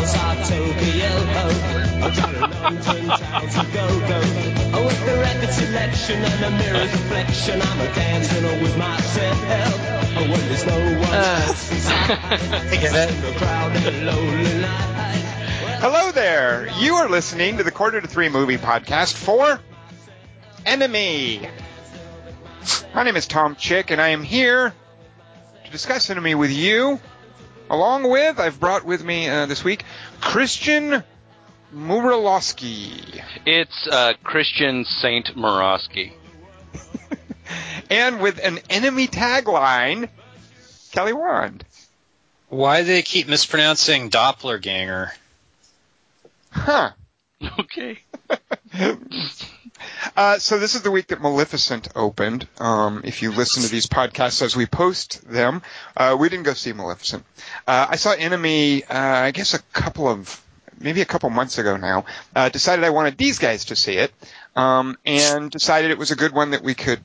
across our Tokyo. Oh, to the London town to go go. Oh, with the record selection and the mirror's reflection, I'm a dancing with myself. Oh, when there's no one else inside, I get in the crowd in the lonely night. Hello there. You are listening to the Quarter to Three Movie Podcast for Enemy. My name is Tom Chick, and I am here to discuss Enemy with you. Along with, I've brought with me uh, this week Christian Murilowski. It's uh, Christian Saint Morosky. and with an enemy tagline, Kelly Wand. Why do they keep mispronouncing Dopplerganger? Huh. Okay. Uh, so this is the week that Maleficent opened. Um, if you listen to these podcasts as we post them, uh, we didn't go see Maleficent. Uh, I saw Enemy, uh, I guess a couple of, maybe a couple months ago now. Uh, decided I wanted these guys to see it, um, and decided it was a good one that we could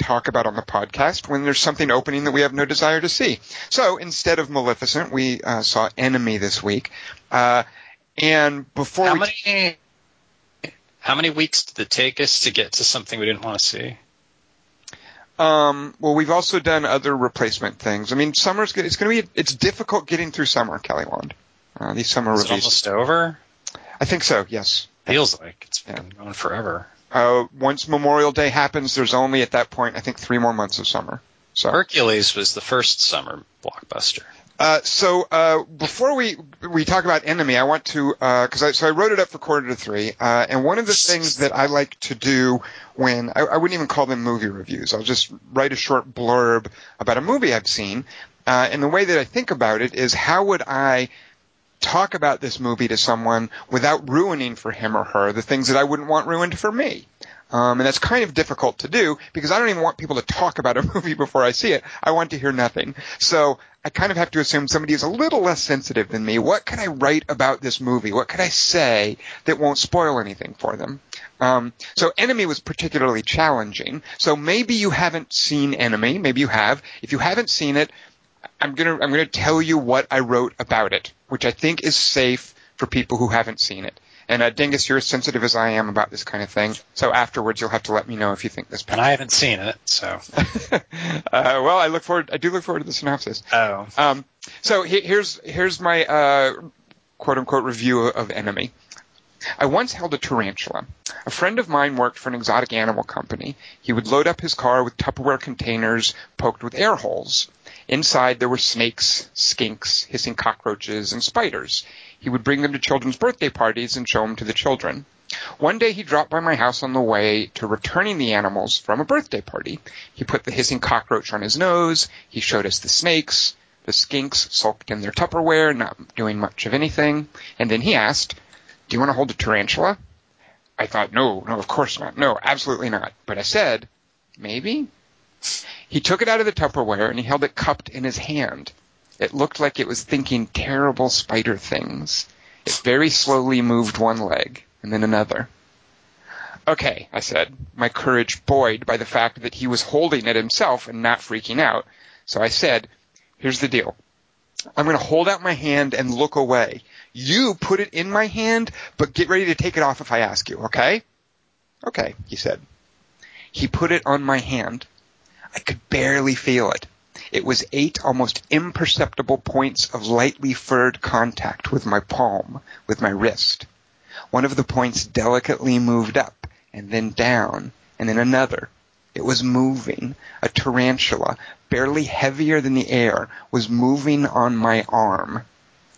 talk about on the podcast when there's something opening that we have no desire to see. So instead of Maleficent, we uh, saw Enemy this week. Uh, and before How we many? How many weeks did it take us to get to something we didn't want to see? Um, well, we've also done other replacement things. I mean, summer's. It's going to be. It's difficult getting through summer, Kelly Wand. Uh, these summer Is reviews. almost over? I think so. Yes. Feels like it's Yeah. been going forever. Uh, once Memorial Day happens, there's only at that point, I think, three more months of summer. So, Hercules was the first summer blockbuster. Uh, so uh, before we we talk about Enemy, I want to because I so I wrote it up for quarter to three, uh, and one of the things that I like to do when I, I wouldn't even call them movie reviews, I'll just write a short blurb about a movie I've seen, uh, and the way that I think about it is how would I talk about this movie to someone without ruining for him or her the things that I wouldn't want ruined for me. Um, and that's kind of difficult to do because I don't even want people to talk about a movie before I see it. I want to hear nothing. So I kind of have to assume somebody is a little less sensitive than me. What can I write about this movie? What can I say that won't spoil anything for them? Um, so Enemy was particularly challenging. So maybe you haven't seen Enemy. Maybe you have. If you haven't seen it, I'm gonna I'm gonna tell you what I wrote about it, which I think is safe for people who haven't seen it. And uh, Dingus, you're as sensitive as I am about this kind of thing. So afterwards, you'll have to let me know if you think this. And I haven't seen it, so. uh, well, I look forward. I do look forward to the synopsis. Oh. Um, so he- here's here's my uh, quote unquote review of Enemy. I once held a tarantula. A friend of mine worked for an exotic animal company. He would load up his car with Tupperware containers poked with air holes. Inside there were snakes, skinks, hissing cockroaches, and spiders. He would bring them to children's birthday parties and show them to the children. One day he dropped by my house on the way to returning the animals from a birthday party. He put the hissing cockroach on his nose. He showed us the snakes. The skinks sulked in their Tupperware, not doing much of anything. And then he asked, Do you want to hold a tarantula? I thought, no, no, of course not. No, absolutely not. But I said, maybe? He took it out of the Tupperware and he held it cupped in his hand. It looked like it was thinking terrible spider things. It very slowly moved one leg and then another. Okay, I said, my courage buoyed by the fact that he was holding it himself and not freaking out. So I said, here's the deal. I'm going to hold out my hand and look away. You put it in my hand, but get ready to take it off if I ask you, okay? Okay, he said. He put it on my hand. I could barely feel it. It was eight almost imperceptible points of lightly furred contact with my palm, with my wrist. One of the points delicately moved up, and then down, and then another. It was moving. A tarantula, barely heavier than the air, was moving on my arm.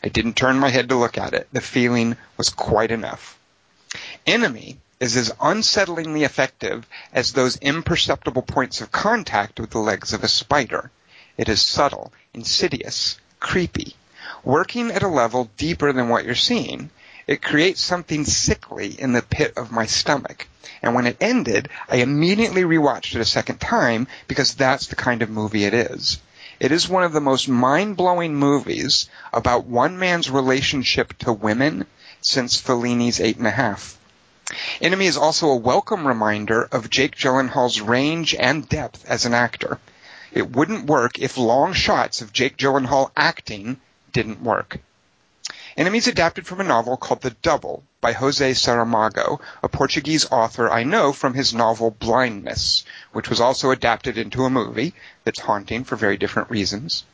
I didn't turn my head to look at it. The feeling was quite enough. Enemy is as unsettlingly effective as those imperceptible points of contact with the legs of a spider. It is subtle, insidious, creepy, working at a level deeper than what you're seeing. It creates something sickly in the pit of my stomach. And when it ended, I immediately rewatched it a second time because that's the kind of movie it is. It is one of the most mind-blowing movies about one man's relationship to women since Fellini's Eight and a Half. Enemy is also a welcome reminder of Jake Gyllenhaal's range and depth as an actor. It wouldn't work if long shots of Jake Gyllenhaal acting didn't work. Enemies adapted from a novel called The Double by Jose Saramago, a Portuguese author I know from his novel Blindness, which was also adapted into a movie that's haunting for very different reasons.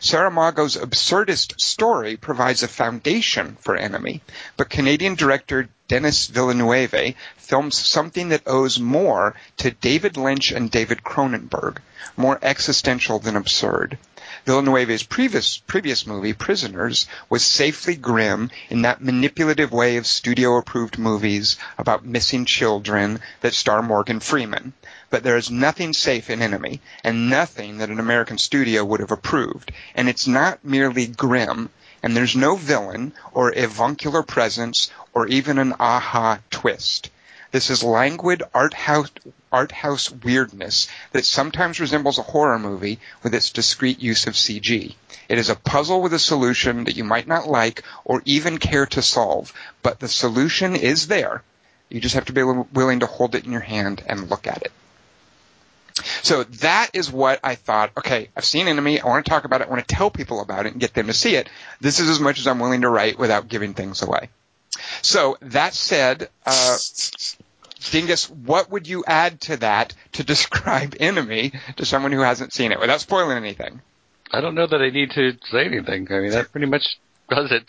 Saramago's absurdist story provides a foundation for Enemy, but Canadian director Denis Villeneuve films something that owes more to David Lynch and David Cronenberg, more existential than absurd. Villeneuve's previous, previous movie, Prisoners, was safely grim in that manipulative way of studio approved movies about missing children that star Morgan Freeman. But there is nothing safe in Enemy, and nothing that an American studio would have approved. And it's not merely grim, and there's no villain or avuncular presence or even an aha twist. This is languid art house, art house weirdness that sometimes resembles a horror movie with its discreet use of CG. It is a puzzle with a solution that you might not like or even care to solve, but the solution is there. You just have to be willing to hold it in your hand and look at it. So that is what I thought. Okay, I've seen Enemy. I want to talk about it. I want to tell people about it and get them to see it. This is as much as I'm willing to write without giving things away. So that said, uh, Dingus, what would you add to that to describe Enemy to someone who hasn't seen it without spoiling anything? I don't know that I need to say anything. I mean, that pretty much does it.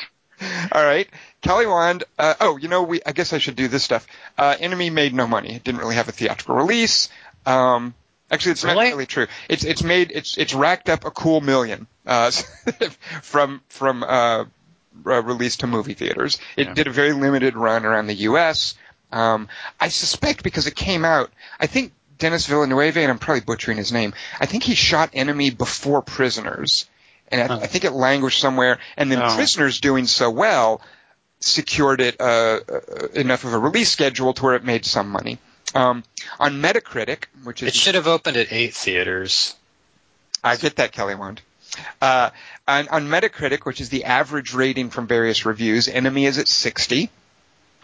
All right, Kelly Wand. Uh, oh, you know, we. I guess I should do this stuff. Uh, Enemy made no money. It didn't really have a theatrical release. Um, actually, it's Really? not really true. It's it's made it's it's racked up a cool million uh, from from uh, uh, release to movie theaters. It Yeah. did a very limited run around the U.S. Um, I suspect because it came out. I think Denis Villeneuve, and I'm probably butchering his name. I think he shot Enemy before Prisoners, and I. I think it languished somewhere. And then Oh. Prisoners doing so well secured it uh, uh, enough of a release schedule to where it made some money. Um, on Metacritic, which is It should have opened at eight theaters. I get that, Kelly Wand. Uh, on, on Metacritic, which is the average rating from various reviews, Enemy is at 60.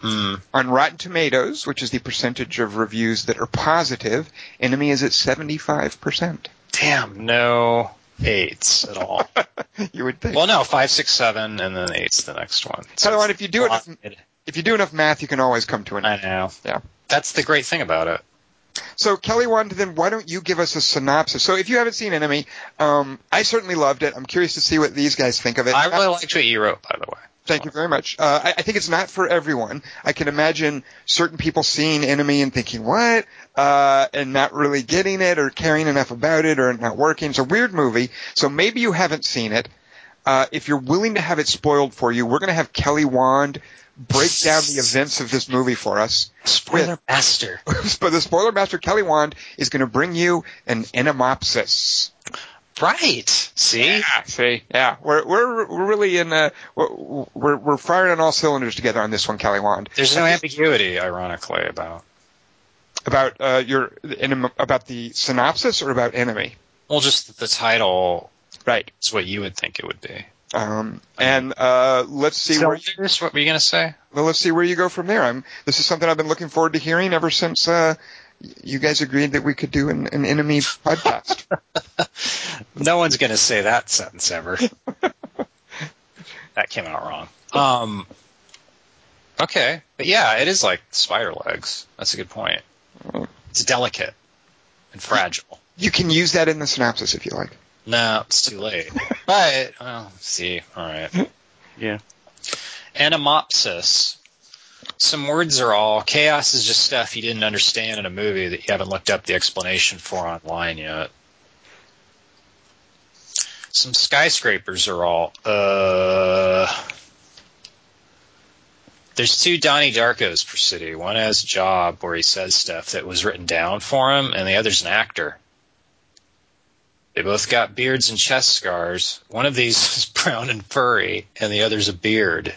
Hmm. On Rotten Tomatoes, which is the percentage of reviews that are positive, Enemy is at 75%. Damn, no eights at all. you would think. well, no, five, six, seven, and then eight's the next one. Kelly Wand, if you do it. If you do enough math, you can always come to an I know. Yeah. That's the great thing about it. So Kelly Wand, then why don't you give us a synopsis? So if you haven't seen Enemy, um, I certainly loved it. I'm curious to see what these guys think of it. I really liked what you wrote, by the way. Thank you very much. Uh, I, I think it's not for everyone. I can imagine certain people seeing Enemy and thinking, what? Uh, and not really getting it or caring enough about it or not working. It's a weird movie. So maybe you haven't seen it. Uh, if you're willing to have it spoiled for you, we're going to have Kelly Wand break down the events of this movie for us. Spoiler master. but the spoiler master Kelly Wand is going to bring you an endomopsis. Right. See? Yeah, see, yeah, we're we're we're really in uh we're we're, we're firing on all cylinders together on this one, Kelly Wand. There's no ambiguity, ironically, about. About uh your in, about the synopsis or about enemy, Well, just the title right? is what you would think it would be. Um, and uh, let's see where you, Cylinders? What were you going to say? well, let's see where you go from there. I'm this is something I've been looking forward to hearing ever since uh you guys agreed that we could do an, an enemy podcast. No one's going to say that sentence ever. that came out wrong. Um, okay, but yeah, it is like spider legs. That's a good point. It's delicate and fragile. you can use that in the synopsis if you like. No, it's too late. but well, see, all right. Yeah. Anamopsis. Some words are all chaos is just stuff you didn't understand in a movie that you haven't looked up the explanation for online yet. Some skyscrapers are all uh there's two Donnie Darkos per city. One has a job where he says stuff that was written down for him, and the other's an actor. They both got beards and chest scars. One of these is brown and furry, and the other's a beard.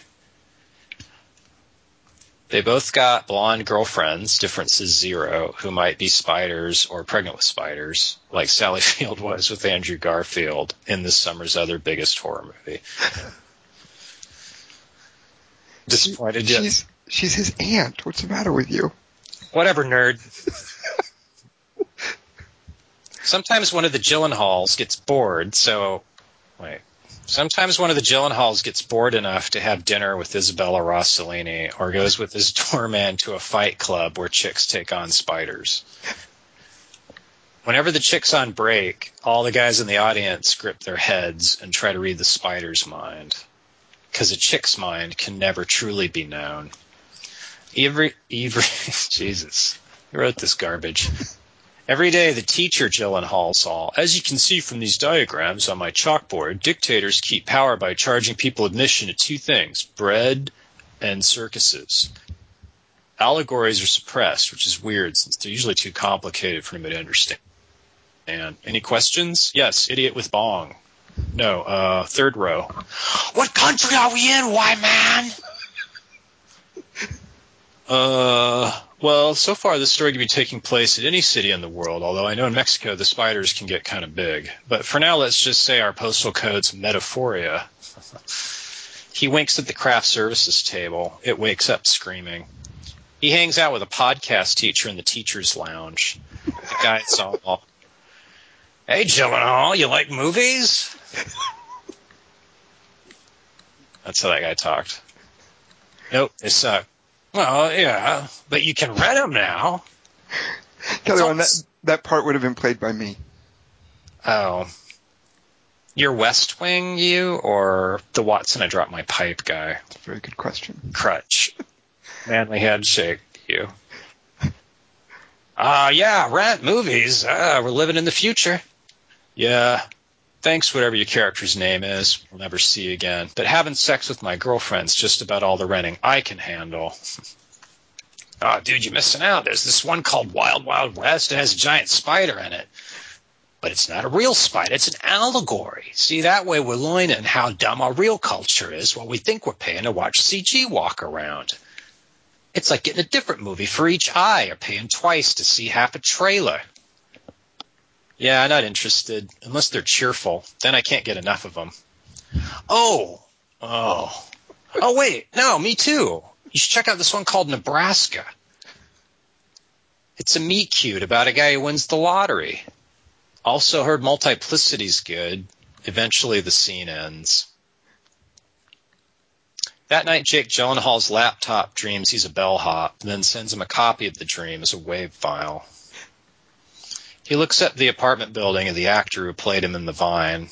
They both got blonde girlfriends, difference is zero, who might be spiders or pregnant with spiders, like Sally Field was with Andrew Garfield in this summer's other biggest horror movie. Disappointed yet? She's she's his aunt. What's the matter with you? Whatever, nerd. Sometimes one of the Gyllenhaals gets bored, so wait. Sometimes one of the Gyllenhaals gets bored enough to have dinner with Isabella Rossellini or goes with his doorman to a fight club where chicks take on spiders. Whenever the chick's on break, all the guys in the audience grip their heads and try to read the spider's mind. Because a chick's mind can never truly be known. Every, every, Jesus, who wrote this garbage? Every day, the teacher Gyllenhaal saw, as you can see from these diagrams on my chalkboard, dictators keep power by charging people admission to two things bread and circuses. Allegories are suppressed, which is weird since they're usually too complicated for anybody to understand. And any questions? Yes, idiot with bong. No, uh, third row. What country are we in, why man? Uh, well, so far this story could be taking place at any city in the world, although I know in Mexico the spiders can get kind of big. But for now, let's just say our postal code's Metaphoria. he winks at the craft services table. It wakes up screaming. He hangs out with a podcast teacher in the teacher's lounge. The guy's all, Hey, Gyllenhaal, you like movies? That's how that guy talked. Nope, they uh, suck. Well, yeah, but you can rent them now. Kelly, on that, that part would have been played by me. Oh. Your West Wing, you, or the Watson I dropped my pipe guy? That's a very good question. Crutch. Manly handshake, you. Uh, yeah, rent movies. Uh, we're living in the future. Yeah. Thanks, whatever your character's name is. We'll never see you again. But having sex with my girlfriend's just about all the renting I can handle. oh, dude, you're missing out. There's this one called Wild Wild West. It has a giant spider in it. But it's not a real spider. It's an allegory. See, that way we're learning how dumb our real culture is while we think we're paying to watch CG walk around. It's like getting a different movie for each eye or paying twice to see half a trailer. Yeah, I'm not interested. Unless they're cheerful. Then I can't get enough of them. Oh. Oh. Oh, wait. No, me too. You should check out this one called Nebraska. It's a meet cute about a guy who wins the lottery. Also heard Multiplicity's good. Eventually the scene ends. That night, Jake Gyllenhaal's laptop dreams he's a bellhop, and then sends him a copy of the dream as a WAV file. He looks at the apartment building of the actor who played him in The Vine.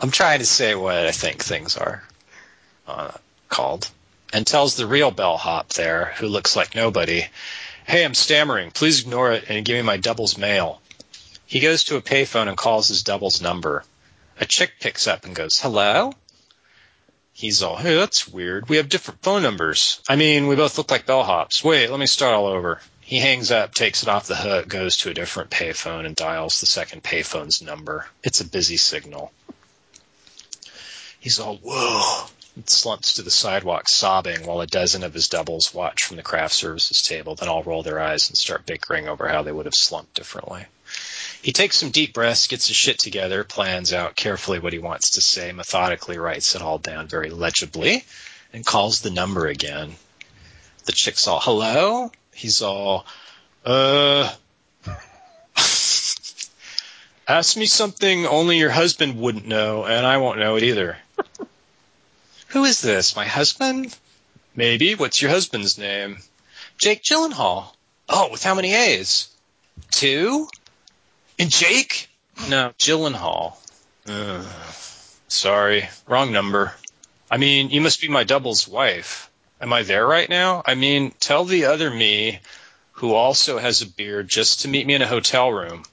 I'm trying to say what I think things are uh, called, and tells the real bellhop there, who looks like nobody, "Hey, I'm stammering. Please ignore it and give me my double's mail." He goes to a payphone and calls his double's number. A chick picks up and goes, "Hello." He's all, hey, that's weird. We have different phone numbers. I mean, we both look like bellhops. Wait, let me start all over. He hangs up, takes it off the hook, goes to a different payphone, and dials the second payphone's number. It's a busy signal. He's all, whoa, and slumps to the sidewalk sobbing while a dozen of his doubles watch from the craft services table, then all roll their eyes and start bickering over how they would have slumped differently. He takes some deep breaths, gets his shit together, plans out carefully what he wants to say, methodically writes it all down very legibly, and calls the number again. The chick's all, hello? He's all, uh, ask me something only your husband wouldn't know, and I won't know it either. Who is this? My husband? Maybe. What's your husband's name? Jake Gyllenhaal. Oh, with how many A's? Two? And Jake? No, Gyllenhaal. Ugh. Sorry, wrong number. I mean, you must be my double's wife. Am I there right now? I mean, tell the other me, who also has a beard, just to meet me in a hotel room.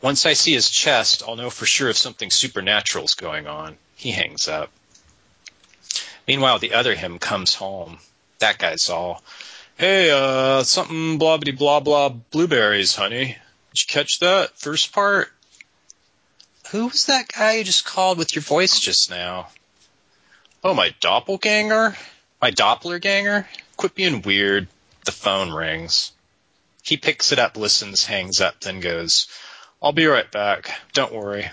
Once I see his chest, I'll know for sure if something supernatural's going on. He hangs up. Meanwhile, the other him comes home. That guy's all, Hey, uh, something blah blah blah blah blueberries, honey. Did you catch that first part? Who was that guy you just called with your voice just now? Oh, my doppelganger? My dopplerganger? Quit being weird. The phone rings. He picks it up, listens, hangs up, then goes, I'll be right back. Don't worry.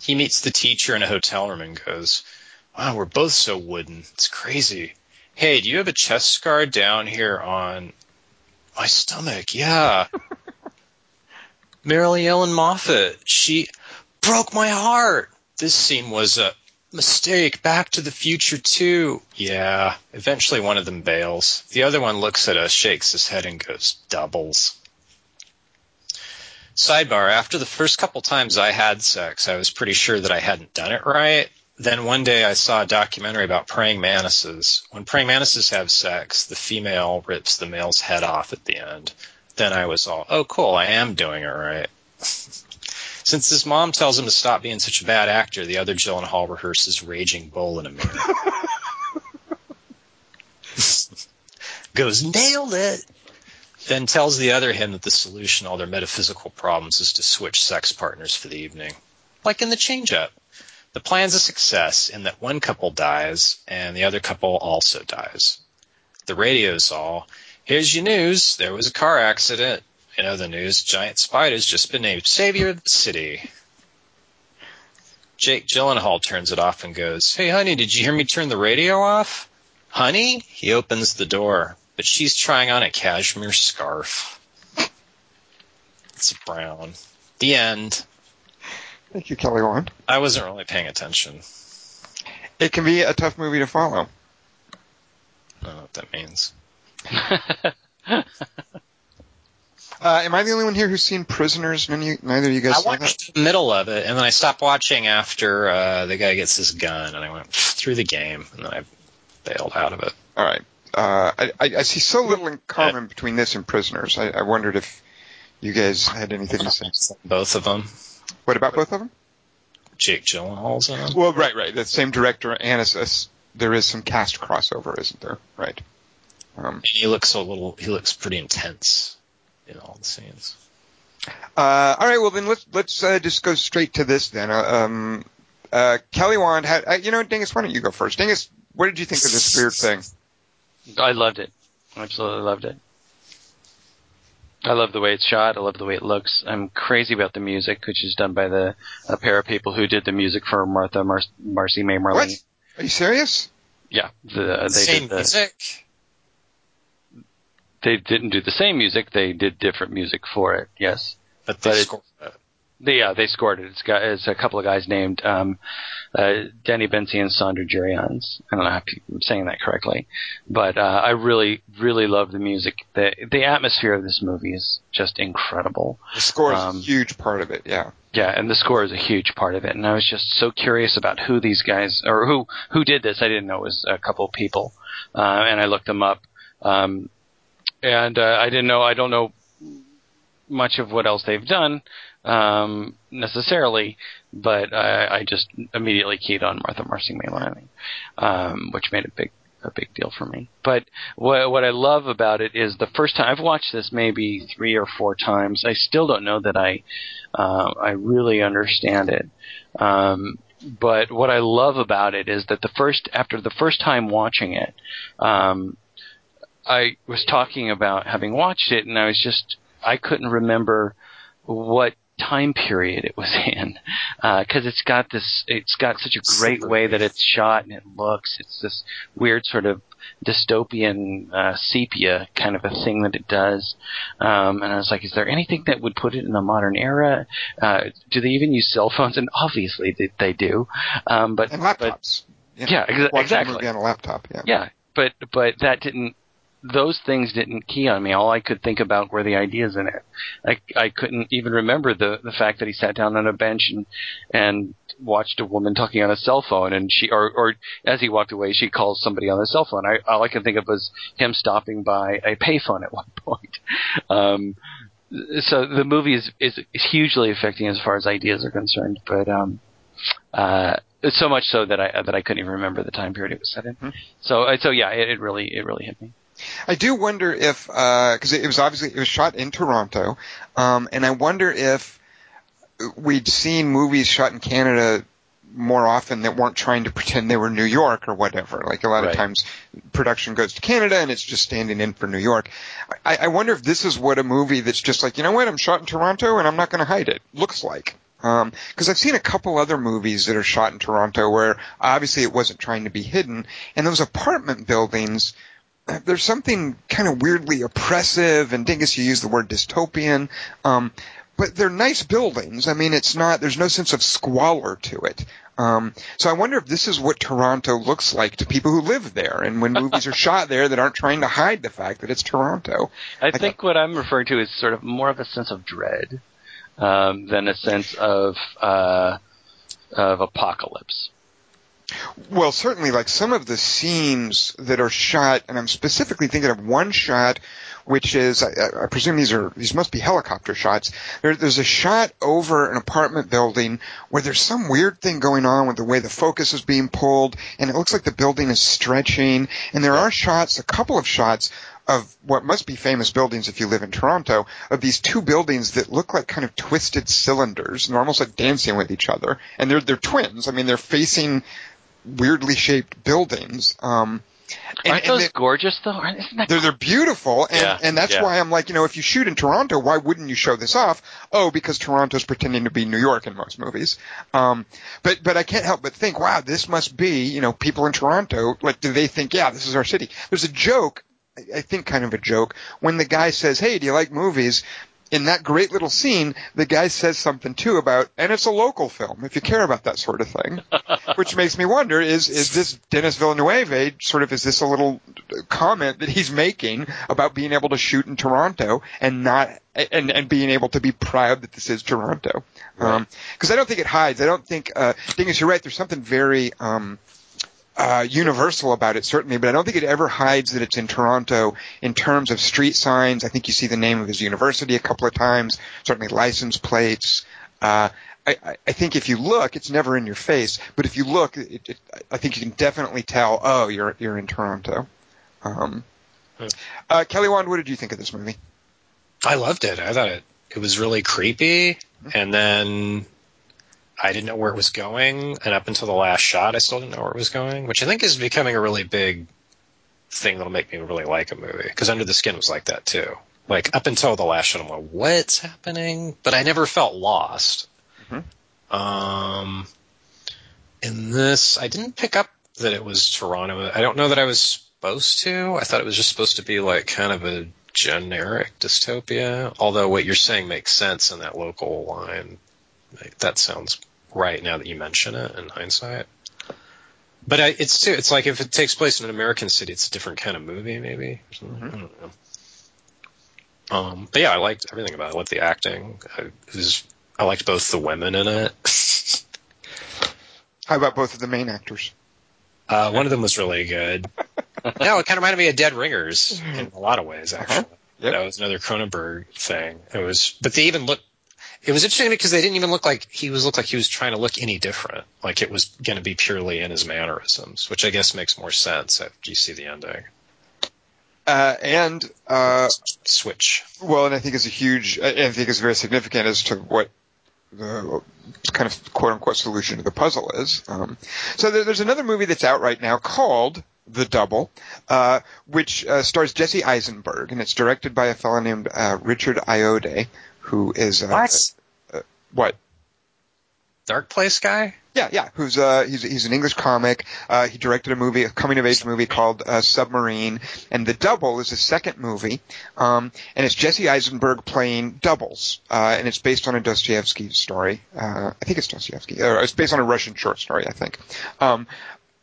He meets the teacher in a hotel room and goes, Wow, we're both so wooden. It's crazy. Hey, do you have a chest scar down here on my stomach? Yeah. Mary Ellen Moffat, she broke my heart. This scene was a mistake. Back to the Future too. Yeah. Eventually, one of them bails. The other one looks at us, shakes his head, and goes, "Doubles." Sidebar: After the first couple times I had sex, I was pretty sure that I hadn't done it right. Then one day I saw a documentary about praying mantises. When praying mantises have sex, the female rips the male's head off at the end. Then I was all, oh cool, I am doing it right. Since his mom tells him to stop being such a bad actor, the other Gyllenhaal rehearses Raging Bull in a mirror. Goes, nailed it! Then tells the other him that the solution to all their metaphysical problems is to switch sex partners for the evening. Like in the change up. The plan's a success in that one couple dies and the other couple also dies. The radio's all, here's your news, there was a car accident. In other news, Giant Spider's just been named Savior of the City. Jake Gyllenhaal turns it off and goes, Hey honey, did you hear me turn the radio off? Honey? He opens the door, but she's trying on a cashmere scarf. It's brown. The end. Thank you, Kelly Wand. I wasn't really paying attention. It can be a tough movie to follow. I don't know what that means. Uh, am I the only one here who's seen Prisoners? None of you, neither of you guys I saw that? watched the middle of it, and then I stopped watching after uh, the guy gets his gun, and I went through the game, and then I bailed out of it. All right. Uh, I, I, I see so little in common between this and Prisoners. I, I wondered if you guys had anything to say. Both of them. What about both of them? Jake Gyllenhaal's in them. Well, right, right. The same director, and it's, it's, there is some cast crossover, isn't there? Right. Um, He looks a little. He looks pretty intense in all the scenes. Uh, all right, well then let's let's uh, just go straight to this then. Uh, um, uh, Kelly Wand had, uh, you know, Dingus, why don't you go first? Dingus, what did you think of this weird thing? I loved it. Absolutely loved it. I love the way it's shot. I love the way it looks. I'm crazy about the music, which is done by the a pair of people who did the music for Martha Mar- Marcy May Marlene. What? Are you serious? Yeah, the, uh, they Same did the, music. They didn't do the same music. They did different music for it. Yes. But they But scored it. They, yeah, they scored it. It's got it's a couple of guys named um, uh, Danny Bensi and Saunder Jurriaans. I don't know if I'm saying that correctly, but uh, I really, really love the music. the The atmosphere of this movie is just incredible. The score is Um, a huge part of it, yeah. Yeah, and the score is a huge part of it. And I was just so curious about who these guys or who who did this. I didn't know it was a couple of people, uh, and I looked them up. Um, and uh, I didn't know. I don't know much of what else they've done um, necessarily, but I, I just immediately keyed on Martha Marcy May um, which made a big a big deal for me. But what what I love about it is the first time I've watched this maybe three or four times. I still don't know that I uh, I really understand it. Um, but what I love about it is that the first after the first time watching it, um, I was talking about having watched it, and I was just I couldn't remember what time period it was in because it's got this it's got such a great way that it's shot and it looks it's this weird sort of dystopian uh, sepia kind of a thing that it does um, and I was like is there anything that would put it in a modern era uh, do they even use cell phones and obviously they, they do um, but And but laptops. yeah, exa- exactly. on a laptop, yeah. yeah, but but that didn't. Those things didn't key on me. All I could think about were the ideas in it. I I couldn't even remember the the fact that he sat down on a bench and and watched a woman talking on a cell phone, and she or or as he walked away, she calls somebody on the cell phone. I all I could think of was him stopping by a payphone at one point. Um, so the movie is is hugely affecting as far as ideas are concerned, but um, uh, so much so that I that I couldn't even remember the time period it was set in. Mhm. So uh, so yeah, it, it really it really hit me. I do wonder if, because it was obviously, it was shot in Toronto, um, and I wonder if we'd seen movies shot in Canada more often that weren't trying to pretend they were New York or whatever. Like a lot of times production goes to Canada and it's just standing in for New York. I, I wonder if this is what a movie that's just like, you know what, I'm shot in Toronto and I'm not going to hide it looks like. Um, cause I've seen a couple other movies that are shot in Toronto where obviously it wasn't trying to be hidden and those apartment buildings, there's something kind of weirdly oppressive and Dingus, you use the word dystopian. Um, but they're nice buildings. I mean, it's not. There's no sense of squalor to it. Um, so I wonder if this is what Toronto looks like to people who live there, and when movies are shot there that aren't trying to hide the fact that it's Toronto. I think what I'm referring to is sort of more of a sense of dread um, than a sense of uh, of apocalypse. Well, certainly, like some of the scenes that are shot, and I'm specifically thinking of one shot, which is, I, I presume these are, these must be helicopter shots. There, there's a shot over an apartment building where there's some weird thing going on with the way the focus is being pulled, and it looks like the building is stretching, and there are shots, a couple of shots of what must be famous buildings if you live in Toronto, of these two buildings that look like kind of twisted cylinders, and they're almost like dancing with each other. And they're they're twins. I mean, they're facing weirdly shaped buildings. Um, and, Aren't those they- gorgeous though? Isn't that they're they're beautiful, and Yeah, and that's yeah. why I'm like, you know, if you shoot in Toronto, why wouldn't you show this off? Oh, because Toronto's pretending to be New York in most movies. Um, but but I can't help but think, wow, this must be, you know, people in Toronto. Like, do they think, yeah, this is our city? There's a joke, I think, kind of a joke, when the guy says, hey, do you like movies? In that great little scene, the guy says something too about, and it's a local film, if you care about that sort of thing. Which makes me wonder, is, is this Denis Villeneuve, sort of, is this a little comment that he's making about being able to shoot in Toronto and not, and, and being able to be proud that this is Toronto? Um 'cause cause I don't think it hides. I don't think, uh, Dingus, you're right, there's something very, um, uh, universal about it, certainly, but I don't think it ever hides that it's in Toronto in terms of street signs. I think you see the name of his university a couple of times, certainly license plates. Uh, I, I- think if you look, it's never in your face, but if you look, it, it, I think you can definitely tell, oh, you're, you're in Toronto. Um, Hmm. uh, Kelly Wand, what did you think of this movie? I loved it. I thought it it was really creepy, and then I didn't know where it was going, and up until the last shot, I still didn't know where it was going, which I think is becoming a really big thing that'll make me really like a movie. Because Under the Skin was like that too. Like up until the last shot, I'm like, what's happening? But I never felt lost. Mhm. Um, in this, I didn't pick up that it was Toronto. I don't know that I was supposed to. I thought it was just supposed to be like kind of a generic dystopia. Although what you're saying makes sense in that local line. Like, That sounds right now that you mention it in hindsight. But I, it's too. It's like if it takes place in an American city, it's a different kind of movie, maybe. or something. I don't know. Um, but yeah, I liked everything about it. I liked the acting. I, was, I liked both the women in it. How about both of the main actors? Uh, one of them was really good. no, it kind of reminded me of Dead Ringers in a lot of ways, actually. Uh-huh. Yep. That was another Cronenberg thing. It was, but they even looked. It was interesting because they didn't even look like he was looked like he was trying to look any different. Like it was going to be purely in his mannerisms, which I guess makes more sense after you see the ending. Uh, and, uh, Switch. Well, and I think it's a huge, I I think it's very significant as to what the kind of quote unquote solution to the puzzle is. Um, so there, there's another movie that's out right now called The Double, uh, which uh, stars Jesse Eisenberg, and it's directed by a fellow named uh, Richard Ayoade, who is uh, What? Uh, what? Dark Place guy? Yeah, yeah. Who's uh he's he's an English comic. Uh, he directed a movie, a coming of age movie called uh, Submarine, and The Double is his second movie. Um, and it's Jesse Eisenberg playing doubles, uh, and it's based on a Dostoevsky story. Uh, I think it's Dostoevsky, or it's based on a Russian short story, I think. Um,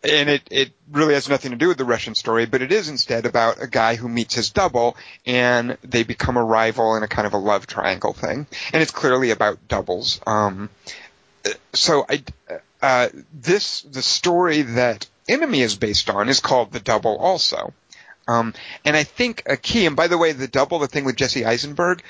and it, it really has nothing to do with the Russian story, but it is instead about a guy who meets his double and they become a rival in a kind of a love triangle thing. And it's clearly about doubles. Um, so I, uh, this, the story that Enemy is based on is called The Double also. Um, and I think a key, and by the way, The Double, the thing with Jesse Eisenberg,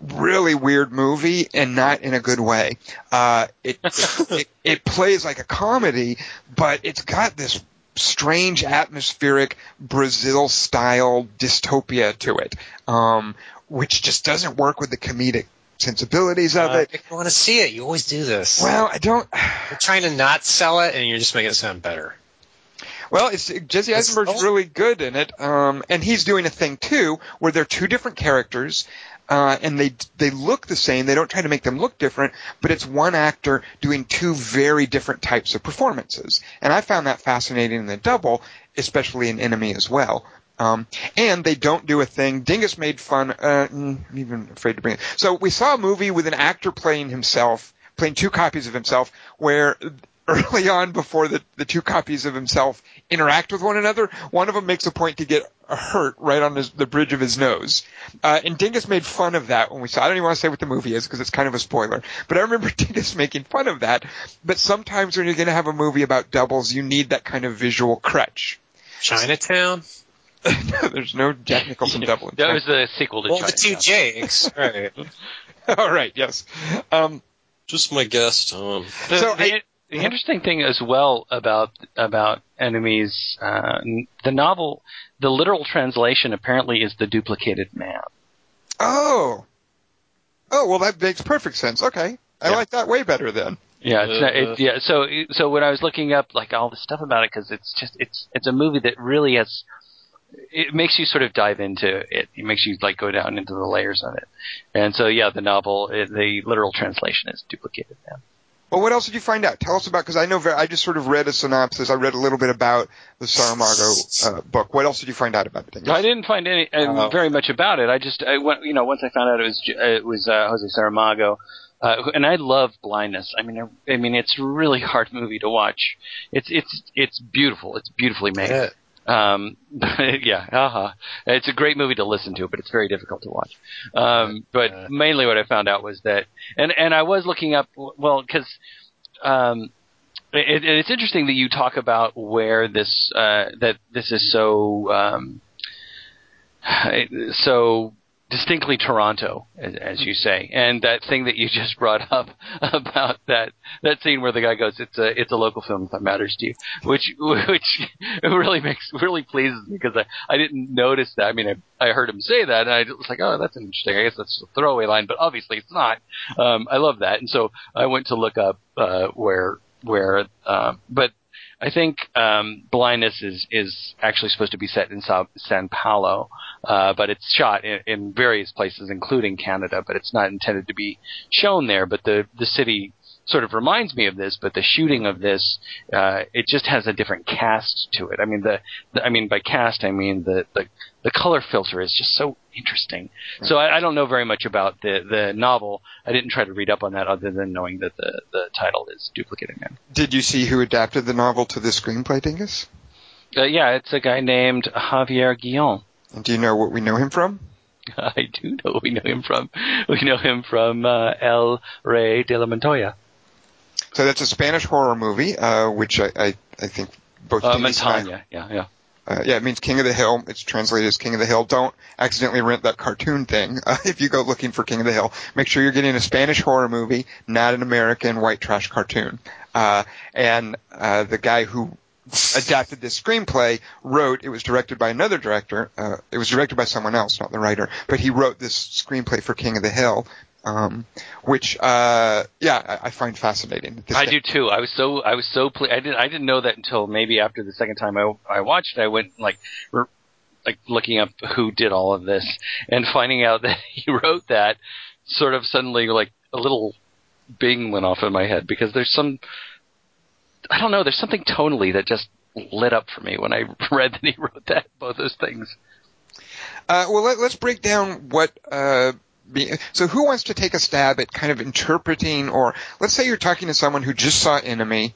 really weird movie and not in a good way. Uh, it, it, it, plays like a comedy, but it's got this strange atmospheric Brazil style dystopia to it, um, which just doesn't work with the comedic sensibilities of Uh, it. if you want to see it, you always do this. Well, I don't. You're trying to not sell it, and you're just making it sound better. Well, it's Jesse Eisenberg's really good in it, um, and he's doing a thing too where they're two different characters, uh, and they they look the same. They don't try to make them look different, but it's one actor doing two very different types of performances, and I found that fascinating in the double, especially in Enemy as well. Um, and they don't do a thing. Dingus made fun. Uh, mm, I'm even afraid to bring it. So we saw a movie with an actor playing himself, playing two copies of himself, where early on, before the the two copies of himself interact with one another, one of them makes a point to get hurt right on his, the bridge of his nose. Uh, and Dingus made fun of that when we saw. I don't even want to say what the movie is because it's kind of a spoiler. But I remember Dingus making fun of that. But sometimes when you're going to have a movie about doubles, you need that kind of visual crutch. Chinatown. no, there's no Jack Nicholson double. That was the sequel to Well, the two Chinatown. Jakes, right? All right. Yes. Um, Just my guess, Tom. The, So the, I- the interesting thing as well about about enemies, uh, the novel, the literal translation apparently is the duplicated man. oh. Oh well, that makes perfect sense. Okay, I Yeah. like that way better then. Yeah, it's not, Uh, it, yeah. So so when I was looking up like all the stuff about it, because it's just it's it's a movie that really has. It makes you sort of dive into it. It makes you like go down into the layers of it. And so yeah, the novel, it, the literal translation is duplicated man. Well, what else did you find out? Tell us about because I know very, I just sort of read a synopsis. I read a little bit about the Saramago uh, book. What else did you find out about it? I didn't find any uh, Oh. very much about it. I just I went, you know, once I found out it was J- uh, it was uh, Jose Saramago, uh, and I love Blindness. I mean, I, I mean, it's a really hard movie to watch. It's it's it's beautiful. It's beautifully made. Yeah. Um, yeah, uh-huh. It's a great movie to listen to, but it's very difficult to watch. Um, but mainly what I found out was that, and and I was looking up, well, because um, it, it's interesting that you talk about where this uh, that this is so um, so distinctly Toronto, as, as you say, and that thing that you just brought up about that that scene where the guy goes, "It's a it's a local film that matters to you," which which really makes really pleases me because I I didn't notice that. I mean, I I heard him say that, and I was like, "Oh, that's interesting. I guess that's a throwaway line," but obviously it's not. Um, I love that, and so I went to look up uh, where where, um, but I think um, Blindness is is actually supposed to be set in Sao, San Paulo, uh, but it's shot in, in various places, including Canada. But it's not intended to be shown there. But the the city sort of reminds me of this. But the shooting of this, uh, it just has a different cast to it. I mean the, the I mean by cast I mean the the the color filter is just so interesting. So I, I don't know very much about the the novel. I didn't try to read up on that other than knowing that the the title is Duplicated Man. Did you see who adapted the novel to the screenplay, Dingus? Uh, yeah, it's a guy named Javier Gullón. And do you know what we know him from? I do know what we know him from. We know him from uh, El Rey de la Montoya. So that's a Spanish horror movie, uh, which I, I, I think both Uh, Dingus and I- Montaña, yeah, yeah. Uh, yeah, it means King of the Hill. It's translated as King of the Hill. Don't accidentally rent that cartoon thing. Uh, if you go looking for King of the Hill, make sure you're getting a Spanish horror movie, not an American white trash cartoon. Uh, and uh, the guy who adapted this screenplay wrote. It was directed by another director. Uh, it was directed by someone else, not the writer. But he wrote this screenplay for King of the Hill, um, which uh, yeah, I, I find fascinating. I guy- do too. I was so I was so ple- I didn't I didn't know that until maybe after the second time I I watched it. I went like r- like looking up who did all of this and finding out that he wrote that sort of suddenly like a little bing went off in my head because there's some I don't know there's something tonally that just lit up for me when I read that he wrote that both those things. Uh, well, let, let's break down what. Uh, be, so, who wants to take a stab at kind of interpreting, or let's say you're talking to someone who just saw Enemy,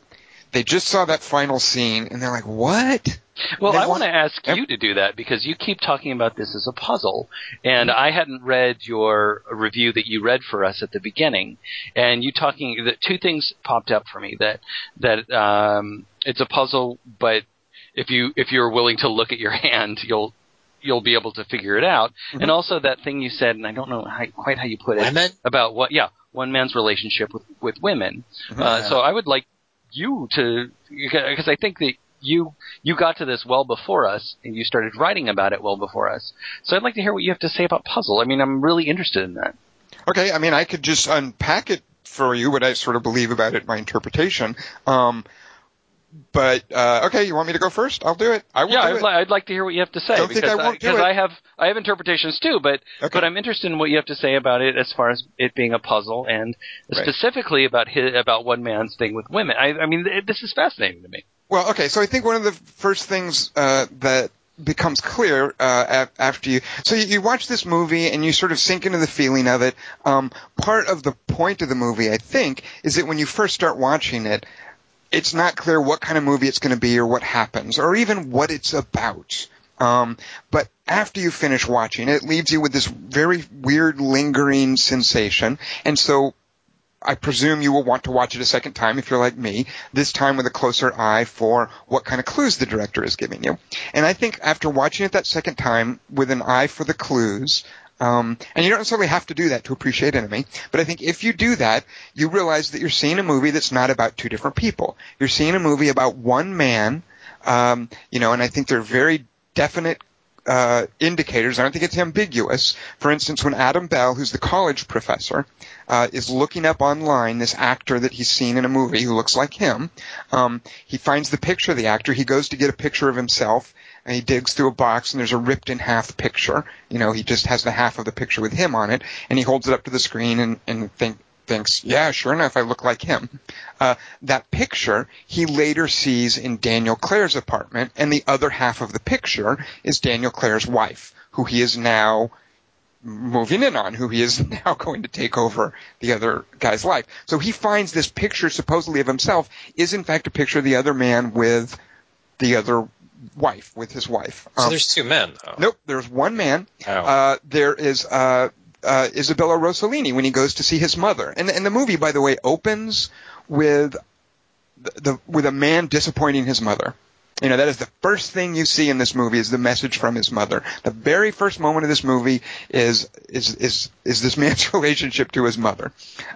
they just saw that final scene, and they're like, "What?" Well, I want- to ask you to do that because you keep talking about this as a puzzle, and I hadn't read your review that you read for us at the beginning, and you talking that two things popped up for me that that um, it's a puzzle, but if you if you're willing to look at your hand, you'll you'll be able to figure it out, Mm-hmm. and also that thing you said, and I don't know how, quite how you put it Women? about what yeah one man's relationship with with women. Mm-hmm. Uh, so I would like you to because I think that you you got to this well before us and you started writing about it well before us. So I'd like to hear what you have to say about puzzle. I mean, I'm really interested in that. Okay, I mean, I could just unpack it for you, what I sort of believe about it, my interpretation. Um, but uh, okay, you want me to go first? I'll do it. I will yeah, I'd, li- I'd like to hear what you have to say Don't think because I won't do because. I have I have interpretations too, but Okay. but I'm interested in what you have to say about it as far as it being a puzzle and Right. specifically about his, about one man's thing with women. I, I mean, th- this is fascinating to me. Well, okay, so I think one of the first things uh, that becomes clear uh, after you. So you, you watch this movie and you sort of sink into the feeling of it. Um, part of the point of the movie, I think, is that when you first start watching it, it's not clear what kind of movie it's going to be or what happens or even what it's about. Um, but after you finish watching it, it leaves you with this very weird lingering sensation. And so I presume you will want to watch it a second time if you're like me, this time with a closer eye for what kind of clues the director is giving you. And I think after watching it that second time with an eye for the clues, um, and you don't necessarily have to do that to appreciate Enemy, but I think if you do that, you realize that you're seeing a movie that's not about two different people. You're seeing a movie about one man, um, you know, and I think they're very definite uh, indicators. I don't think it's ambiguous. For instance, when Adam Bell, who's the college professor, uh, is looking up online this actor that he's seen in a movie who looks like him, um, he finds the picture of the actor. He goes to get a picture of himself, and he digs through a box, and there's a ripped in half picture. You know, he just has the half of the picture with him on it, and he holds it up to the screen and, and think, thinks, yeah, sure enough, I look like him. Uh, that picture he later sees in Daniel Clare's apartment, and the other half of the picture is Daniel Clare's wife, who he is now moving in on, who he is now going to take over the other guy's life. So he finds this picture supposedly of himself is in fact a picture of the other man with the other wife, with his wife. So Um, there's two men, though. Nope, there's one man. Oh. Uh, there is uh, uh, Isabella Rossellini when he goes to see his mother, and and the movie, by the way, opens with the, the with a man disappointing his mother. You know that is the first thing you see in this movie is the message from his mother. The very first moment of this movie is is is is this man's relationship to his mother.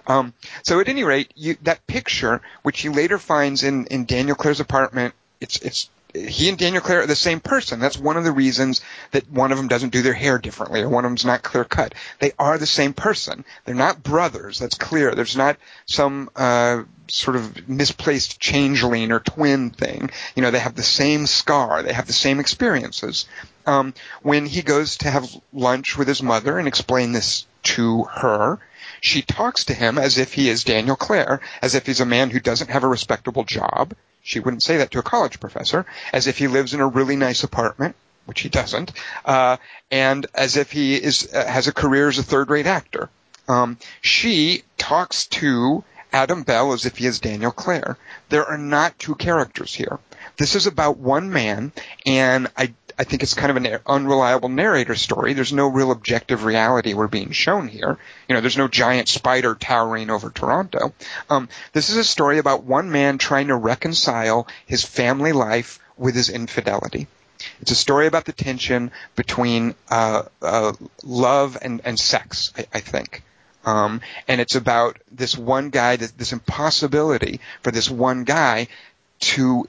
Um, so at any rate, you, that picture, which he later finds in in Daniel Clare's apartment, it's it's he and Daniel Clare are the same person. That's one of the reasons that one of them doesn't do their hair differently or one of them's not clear cut. They are the same person. They're not brothers. That's clear. There's not some uh, sort of misplaced changeling or twin thing. You know, they have the same scar. They have the same experiences. Um, when he goes to have lunch with his mother and explain this to her, she talks to him as if he is Daniel Clare, as if he's a man who doesn't have a respectable job. She wouldn't say that to a college professor, as if he lives in a really nice apartment, which he doesn't, uh, and as if he is uh, has a career as a third-rate actor. Um, she talks to Adam Bell as if he is Daniel Clare. There are not two characters here. This is about one man, and I I think it's kind of an unreliable narrator story. There's no real objective reality we're being shown here. You know, there's no giant spider towering over Toronto. Um, this is a story about one man trying to reconcile his family life with his infidelity. It's a story about the tension between uh, uh, love and, and sex, I, I think. Um, and it's about this one guy, this, this impossibility for this one guy to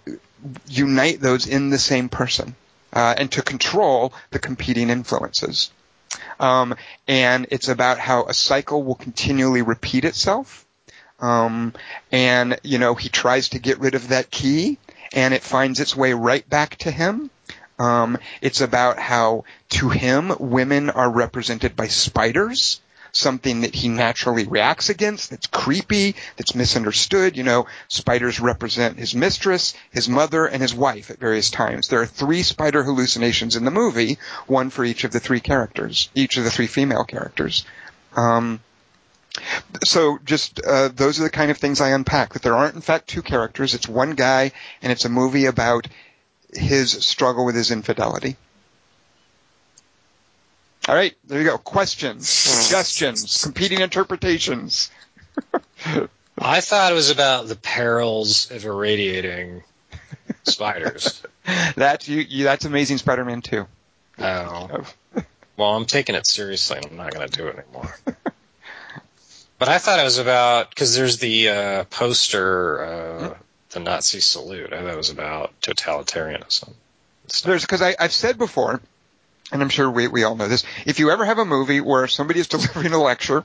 unite those in the same person uh, and to control the competing influences. Um, and it's about how a cycle will continually repeat itself. Um, and you know he tries to get rid of that key, and it finds its way right back to him. Um, it's about how to him women are represented by spiders, something that he naturally reacts against, that's creepy, that's misunderstood. You know, spiders represent his mistress, his mother, and his wife at various times. There are three spider hallucinations in the movie, one for each of the three characters, each of the three female characters. Um, so just uh, those are the kind of things I unpack. That there aren't in fact two characters. It's one guy, and it's a movie about his struggle with his infidelity. All right, there you go. Questions, suggestions, competing interpretations. I thought it was about the perils of irradiating spiders. That's you, you. That's Amazing Spider-Man 2. Oh. Well, I'm taking it seriously and I'm not going to do it anymore. but I thought it was about, because there's the uh, poster, uh, the Nazi salute. I thought it was about totalitarianism. There's because I've said before, and I'm sure we, we all know this. If you ever have a movie where somebody is delivering a lecture,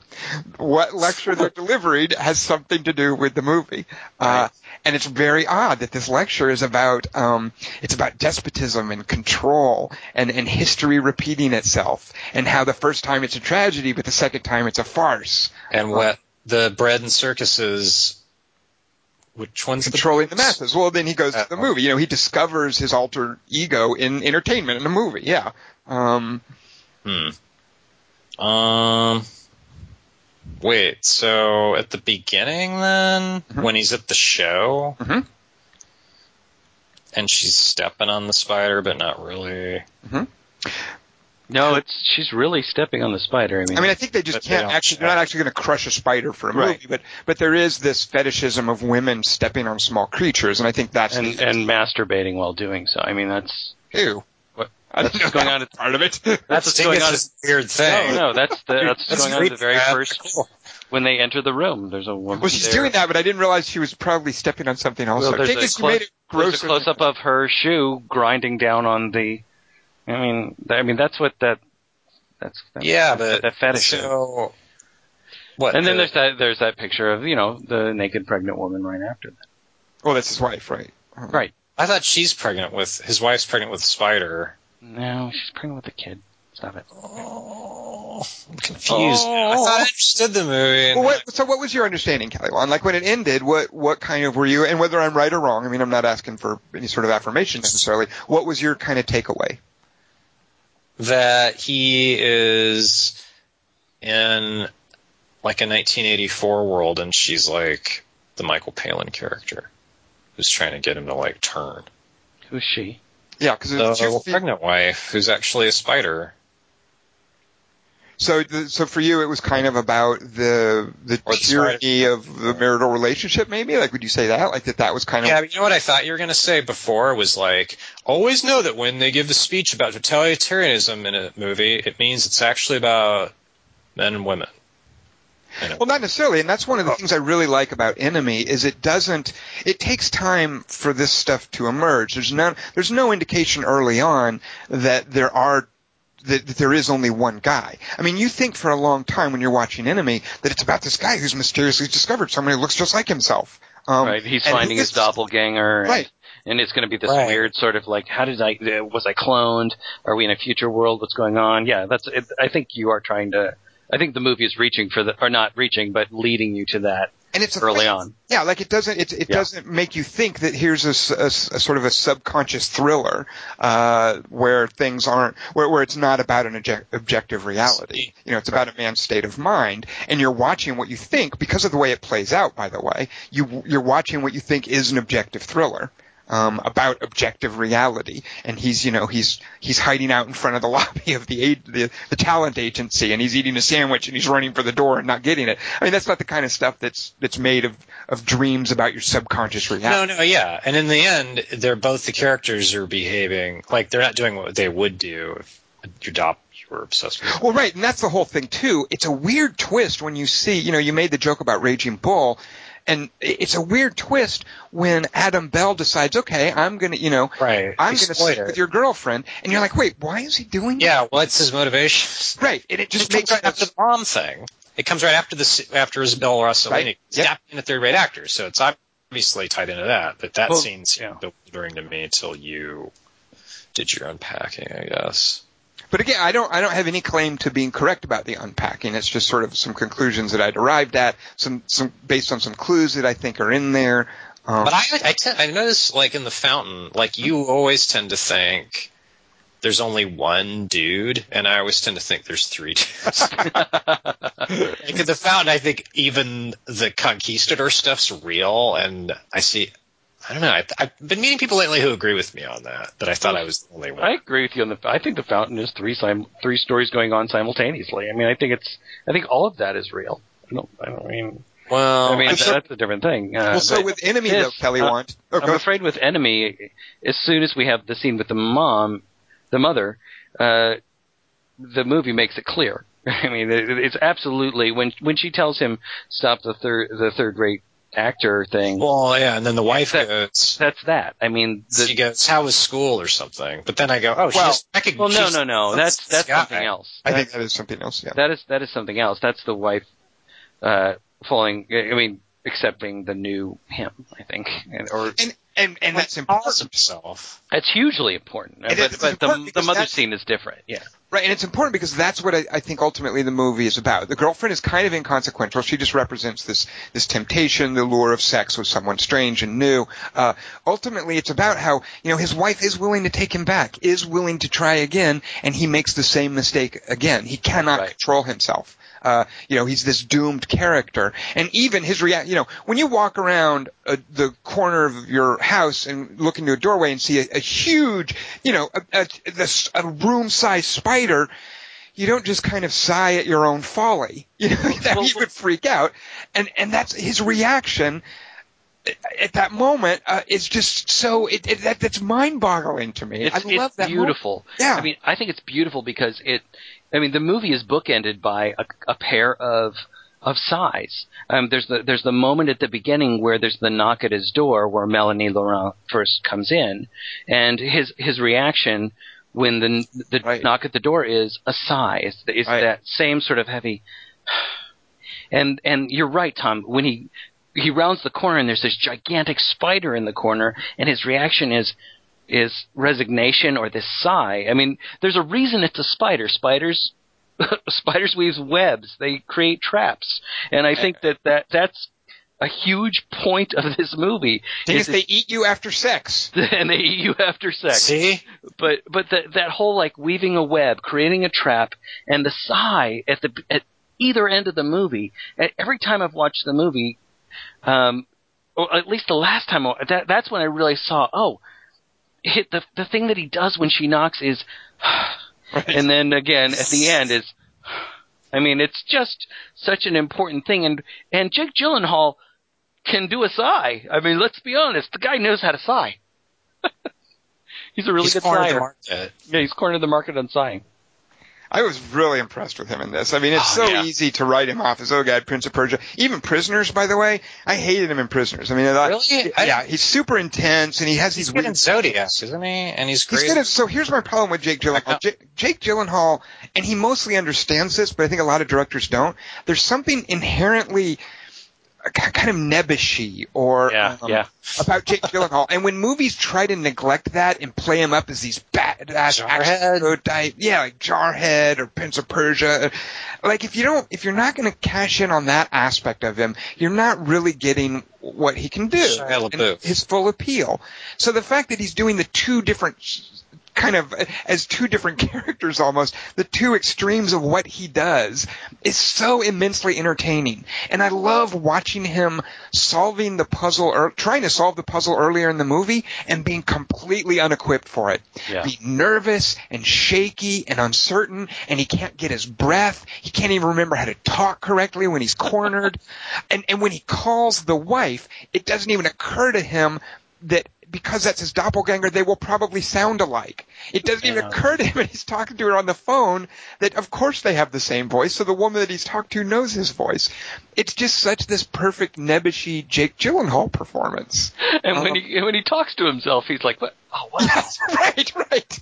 what lecture they're delivering has something to do with the movie. Uh, and it's very odd that this lecture is about um, it's about despotism and control and, and history repeating itself and how the first time it's a tragedy but the second time it's a farce. And what the bread and circuses Which one's controlling the boss? masses. Well, then he goes to the Oh. movie. You know, he discovers his alter ego in entertainment in a movie. Yeah. Um, Hmm. Um. Wait. So at the beginning, then Mhm. when he's at the show, Mhm. and she's stepping on the spider, but not really. hmm No, it's she's really stepping on the spider. I mean, I mean, I think they just can't don't actually. They're not actually going to crush a spider for a Right. movie, but but there is this fetishism of women stepping on small creatures, and I think that's and the, and masturbating while doing so. I mean, that's ew. I that's didn't know what's going on was part of it. that's what's going on. weird thing. No, no, that's the, that's what's That's going on the very first when they enter the room. There's a woman. well, she's there. doing that, but I didn't realize she was probably stepping on something else. Well, I there's think a it's close- There's a close up of her shoe grinding down on the. I mean, I mean that's what that. That's, that's Yeah, that's but that fetish so what? And then there's that there's that picture of you know the naked pregnant woman right after that. Well, that's his wife, right? Right. I thought she's pregnant with his wife's pregnant with a spider. No, she's pregnant with a kid. Stop it. Oh, I'm confused. Oh. I thought I understood the movie. Well, what, so what was your understanding, Kelly? Wand? Like when it ended, what what kind of were you? And whether I'm right or wrong, I mean, I'm not asking for any sort of affirmation necessarily. What was your kind of takeaway? that he is in like a 1984 world, and she's like the Michael Palin character who's trying to get him to like turn. Who's she? Yeah, because The pregnant wife who's actually a spider. so the, so for you, it was kind of about the the Or the tyranny of the marital relationship, maybe. Like, would you say that? Like that? That was kind of Yeah, you know what I thought you were going to say before was like, always know that when they give the speech about totalitarianism in a movie, it means it's actually about men and women. You know? Well, not necessarily, and that's one of the things I really like about Enemy is it doesn't. It takes time for this stuff to emerge. There's no there's no indication early on that there are that, that there is only one guy. I mean, you think for a long time when you're watching Enemy that it's about this guy who's mysteriously discovered someone who looks just like himself. Um, right. He's finding his doppelganger. And, Right. And it's going to be this Right. weird sort of like, how did I? Uh, was I cloned? Are we in a future world? What's going on? Yeah, that's. It, I think you are trying to. I think the movie is reaching for the, or not reaching, but leading you to that and it's early thing. on. Yeah, like it doesn't it, it Yeah. doesn't make you think that here's a a sort of a subconscious thriller uh, where things aren't where, where it's not about an object, objective reality. You know, it's about a man's state of mind, and you're watching what you think because of the way it plays out. By the way, you you're watching what you think is an objective thriller. Um, about objective reality, and he's, you know, he's he's hiding out in front of the lobby of the, aid, the the talent agency, and he's eating a sandwich, and he's running for the door and not getting it. I mean, that's not the kind of stuff that's that's made of of dreams about your subconscious reality. no, no, yeah. And in the end, they're both the characters are behaving like they're not doing what they would do if your dop you were obsessed with. Well, right, and that's the whole thing too. It's a weird twist when you see, you know, you made the joke about Raging Bull, and it's a weird twist when Adam Bell decides, okay, I'm gonna, you know, Right. I'm gonna Exploit sleep it. with your girlfriend, and you're like, wait, why is he doing that? Yeah, what's his motivation? Right, and it It just comes makes right after the mom thing. It comes right after the after Isabel Rossellini Right. Yep. snapping a third rate actor, so it's obviously tied into that. But that Well, scene seemed bewildering to me until you did your unpacking, I guess. But again, I don't I don't have any claim to being correct about the unpacking. It's just sort of some conclusions that I'd arrived at, some some based on some clues that I think are in there. Um, But I I, tend, I notice like in the fountain, like you always tend to think there's only one dude, and I always tend to think there's three dudes. like in the fountain, I think even the conquistador stuff's real, and I see. I don't know. I, I've been meeting people lately who agree with me on that. That I thought I was the only one. I agree with you on the. I think the fountain is three sim, three stories going on simultaneously. I mean, I think it's. I think all of that is real. I don't. I don't mean. well, I mean, I so- that's a different thing. Uh, well, so with Enemy this, though, Kelly uh, want. Oh, I'm afraid with Enemy, as soon as we have the scene with the mom, the mother, uh, the movie makes it clear. I mean, it, it's absolutely when when she tells him stop the third the third rate actor thing. well, yeah. And then the wife That- goes. that's that. I mean, the, she goes, "How was school or something?" But then I go, "Oh, Well- just recogn- well, no, no, no. That's that's something else. I think that is something else. Yeah. that is that is something else. That's the wife uh, falling. I mean, accepting the new him. I think, and, or and and and that's important. himself. it's hugely important. It but but important the the mother scene is different. Yeah. Right, and it's important because that's what I, I think ultimately the movie is about. The girlfriend is kind of inconsequential. She just represents this this temptation, the lure of sex with someone strange and new. Uh, ultimately, it's about how you know his wife is willing to take him back, is willing to try again, and he makes the same mistake again. He cannot Right. control himself. Uh, you know, he's this doomed character, and even his react. You know, when you walk around uh, the corner of your house and look into a doorway and see a, a huge, you know, a, a, a room-sized spider, you don't just kind of sigh at your own folly. You know, that Well, you would freak out, and and that's his reaction at that moment uh, is just so it, it that, that's mind-boggling to me. It's, I love it's that. beautiful. Yeah. I mean, I think it's beautiful because it. I mean, the movie is bookended by a, a pair of of sighs. Um, there's the there's the moment at the beginning where there's the knock at his door where Melanie Laurent first comes in, and his his reaction when the the Right. knock at the door is a sigh. It's, it's Right. that same sort of heavy. And and you're right, Tom. When he he rounds the corner and there's this gigantic spider in the corner, and his reaction is is resignation or this sigh. I mean, there's a reason it's a spider. Spiders spiders weave webs. They create traps, and I think that, that that's a huge point of this movie. Is they eat you after sex. and they eat you after sex See? but but that that whole like weaving a web, creating a trap, and the sigh at the at either end of the movie. e- Every time I've watched the movie, um, or at least the last time, that that's when I really saw. Oh, the the thing that he does when she knocks is, and then again at the end is. I mean, it's just such an important thing, and and Jake Gyllenhaal can do a sigh. I mean, let's be honest, the guy knows how to sigh. He's a really He's good sigher. Yeah, he's cornered the market on sighing. I was really impressed with him in this. I mean, it's Oh, so yeah. easy to write him off as oh god, Prince of Persia. Even Prisoners, by the way, I hated him in Prisoners. I mean, I thought, Really? I- yeah, he's super intense and he has He's these good in. Zodiac, isn't he? And he's He's great. good at, so here's my problem with Jake Gyllenhaal. Jake, Jake Gyllenhaal, and he mostly understands this, but I think a lot of directors don't. There's something inherently kind of nebbishy or Yeah, um, yeah. about Jake Gyllenhaal. And when movies try to neglect that and play him up as these badass Jarhead. action type, yeah, like Jarhead or Prince of Persia, like if you don't, if you're not going to cash in on that aspect of him, you're not really getting what he can do, Shia and LaBeouf. his full appeal. So the fact that he's doing the two different kind of as two different characters almost the two extremes of what he does is so immensely entertaining. And i love watching him solving the puzzle or trying to solve the puzzle earlier in the movie and being completely unequipped for it. Yeah. being nervous and shaky and uncertain and he can't get his breath. He can't even remember how to talk correctly when he's cornered. And and when he calls the wife it doesn't even occur to him that because that's his doppelganger, they will probably sound alike. It doesn't even occur to him when he's talking to her on the phone that of course they have the same voice, so the woman that he's talked to knows his voice. It's just such this perfect nebbishy Jake Gyllenhaal performance. And when Um, he when he talks to himself, he's like, "What? Oh, what? Yes, right, right.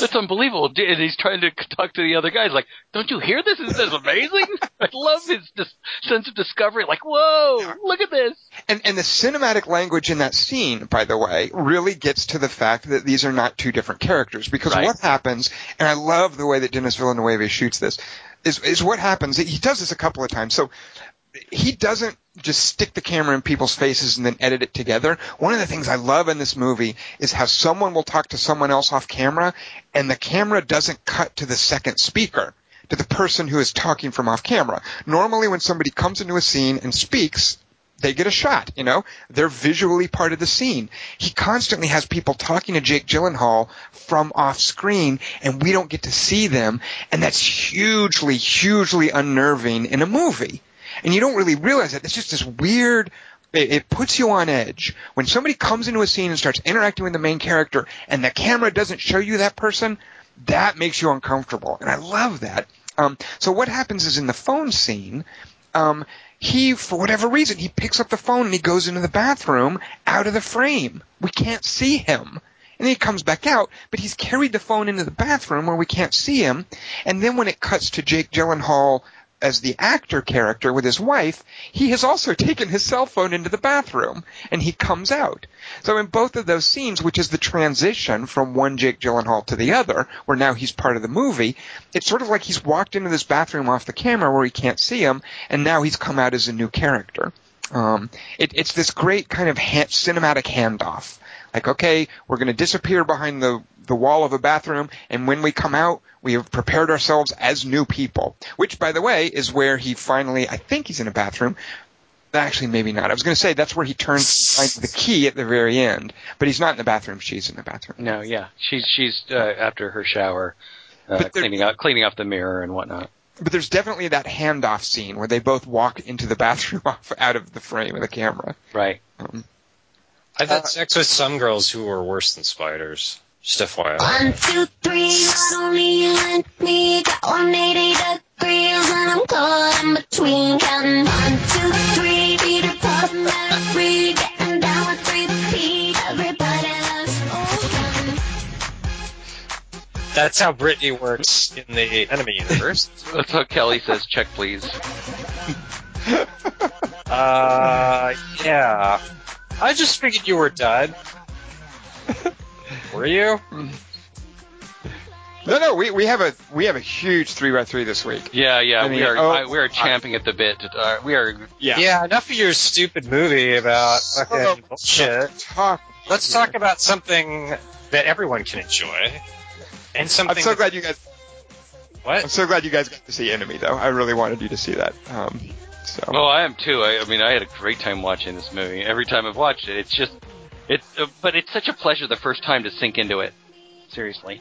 That's unbelievable!" And he's trying to talk to the other guys, like, "Don't you hear this? Isn't this amazing?" I love his dis- sense of discovery. Like, "Whoa, look at this!" And and the cinematic language in that scene, by the way, really gets to the fact that these are not two different characters. Because Right. what happens, and I love the way that Denis Villeneuve shoots this, is is what happens. He does this a couple of times. So he doesn't just stick the camera in people's faces and then edit it together. One of the things I love in this movie is how someone will talk to someone else off camera, and the camera doesn't cut to the second speaker. To the person who is talking from off camera. Normally, when somebody comes into a scene and speaks, they get a shot, you know? They're visually part of the scene. He constantly has people talking to Jake Gyllenhaal from off screen and we don't get to see them and that's hugely, hugely unnerving in a movie. And you don't really realize it. It's just this weird, it, it puts you on edge. When somebody comes into a scene and starts interacting with the main character and the camera doesn't show you that person, that makes you uncomfortable. And I love that. Um, so what happens is in the phone scene, um, he, for whatever reason, he picks up the phone and he goes into the bathroom out of the frame. We can't see him. And then he comes back out, but he's carried the phone into the bathroom where we can't see him. And then when it cuts to Jake Gyllenhaal as the actor character with his wife, he has also taken his cell phone into the bathroom and he comes out. So in both of those scenes, which is the transition from one Jake Gyllenhaal to the other, where now he's part of the movie, it's sort of like he's walked into this bathroom off the camera where he can't see him, and now he's come out as a new character. Um, it, it's this great kind of ha- cinematic handoff. Like, okay, we're going to disappear behind the, the wall of a bathroom, and when we come out, we have prepared ourselves as new people. Which, by the way, is where he finally, I think he's in a bathroom. Actually, maybe not. I was going to say that's where he turns finds the key at the very end, but he's not in the bathroom. She's in the bathroom. No, yeah, she's she's uh, after her shower, uh, cleaning out cleaning off the mirror and whatnot. But there's definitely that handoff scene where they both walk into the bathroom off out of the frame of the camera. Right. Um, I've had sex with some girls who were worse than spiders. Just FYI. One, two, three, not only you and me, got 180 degrees, and I'm caught in between. Counting one, two, three, Peter Pan, and free, getting down with three P. Everybody loves ocean. That's how Britney works in the enemy universe. That's what Kelly says. Check, please. Uh, yeah. I just figured you were done. Were you? No, no, we, we have a we have a huge three by three this week. Yeah, yeah, I mean, we are oh, I, we are champing at the bit. To, uh, we are. Yeah. Yeah, enough of your stupid movie about Oh, fucking bullshit. Talk. Let's talk about something that everyone can enjoy. And something I'm so that- glad you guys. What? I'm so glad you guys got to see Enemy, though. I really wanted you to see that. Um, so Oh, I am too. I, I mean, I had a great time watching this movie. Every time I've watched it, it's just, it's, uh, but it's such a pleasure the first time to sink into it. Seriously.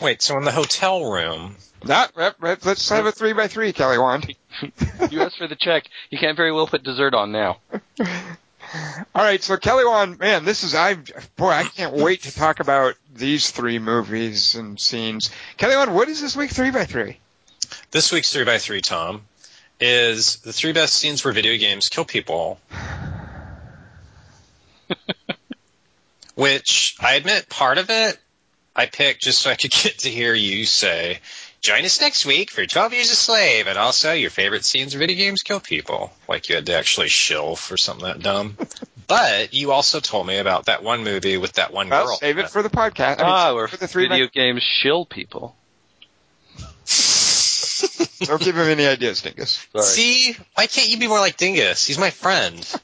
Wait, so in the hotel room, Not, rep, rep, let's have a three by three, Kelly Wand. You asked for the check. You can't very well put dessert on now. All right, so Kelly Wand, man, this is I boy, I can't wait to talk about these three movies and scenes. Kelly Wand, what is this week three by three? this week's three by three, Tom, is the three best scenes where video games kill people. Which, I admit, part of it I picked just so I could get to hear you say, join us next week for 12 Years a Slave, and also your favorite scenes where video games kill people. Like you had to actually shill for something that dumb. But you also told me about that one movie with that one Well, girl. save it for the podcast. I mean, ah, save it where for the three video games shill people. by Don't give him any ideas, Dingus. Sorry. See, why can't you be more like Dingus? He's my friend.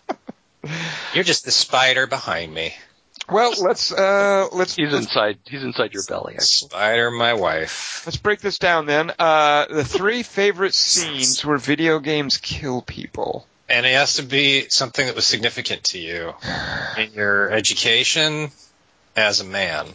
You're just the spider behind me. Well, let's uh let's He's let's, inside. He's inside your belly. Actually. Spider, my wife. let's break this down then. Uh the three favorite scenes where video games kill people. And it has to be something that was significant to you in your education as a man.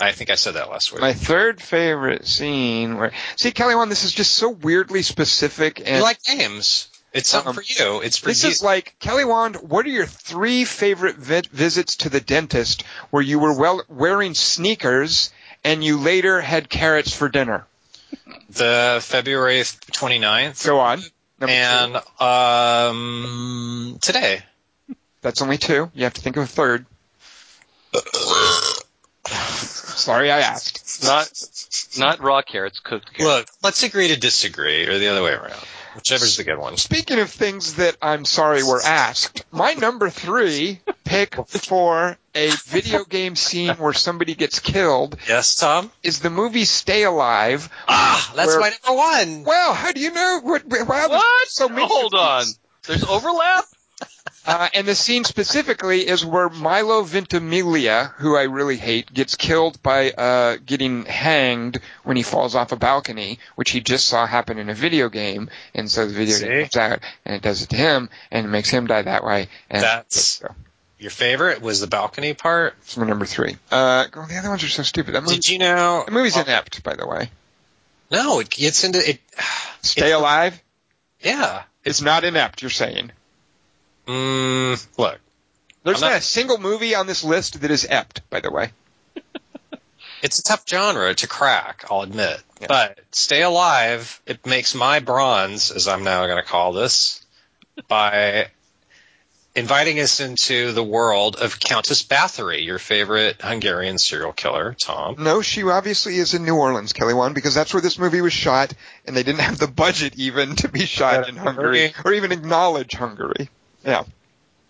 I think I said that last week. My third favorite scene where see Kelly Wand, this is just so weirdly specific and you like games. It's something Um, for you. It's for This you. is like Kelly Wand. What are your three favorite vi- visits to the dentist where you were well wearing sneakers and you later had carrots for dinner? the February 29th. Go on. Number two. and um, today. that's only two. You have to think of a third. Sorry, I asked. Not, not raw carrots, cooked carrots. Look, let's agree to disagree, or the other way around. Whichever's the good one. Speaking of things that I'm sorry were asked, my number three pick for a video game scene where somebody gets killed Yes, Tom? is the movie Stay Alive. Ah, that's Where- my number one. Well, how do you know? What, wow, What? So many Hold of on. There's overlap. Uh, and the scene specifically is where Milo Ventimiglia, who I really hate, gets killed by uh, getting hanged when he falls off a balcony, which he just saw happen in a video game. And so the video See? game comes out and it does it to him and it makes him die that way. And That's- so, Your favorite was the balcony part. number three. Uh, oh, the other ones are so stupid. That movie, Did you know? the movie's inept, by the way. No, it gets into it. Stay Alive. Yeah. It's not inept. You're saying. Mm, look, There's not- not a single movie on this list that is ept, by the way. it's a tough genre to crack. I'll admit, Yeah. but Stay Alive. It makes my bronze, as I'm now going to call this, by inviting us into the world of Countess Bathory, your favorite Hungarian serial killer, Tom. No, she obviously is in New Orleans, Kelly Wand, because that's where this movie was shot, and they didn't have the budget even to be shot in Hungary or even acknowledge Hungary. Yeah.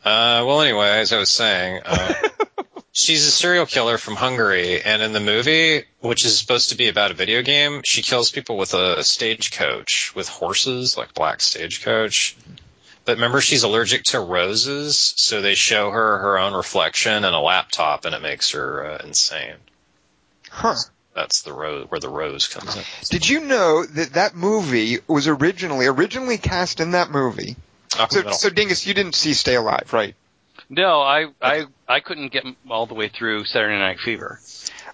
Uh, well, anyway, as I was saying, uh, she's a serial killer from Hungary, and in the movie, which is supposed to be about a video game, she kills people with a stagecoach, with horses, like black stagecoach. But remember, she's allergic to roses, so they show her her own reflection in a laptop, and it makes her uh, insane. Huh. That's the rose where the rose comes in. Did you know that that movie was originally originally cast in that movie? Up in the So, middle. so Dingus, you didn't see Stay Alive, right? No, I I I couldn't get all the way through Saturday Night Fever.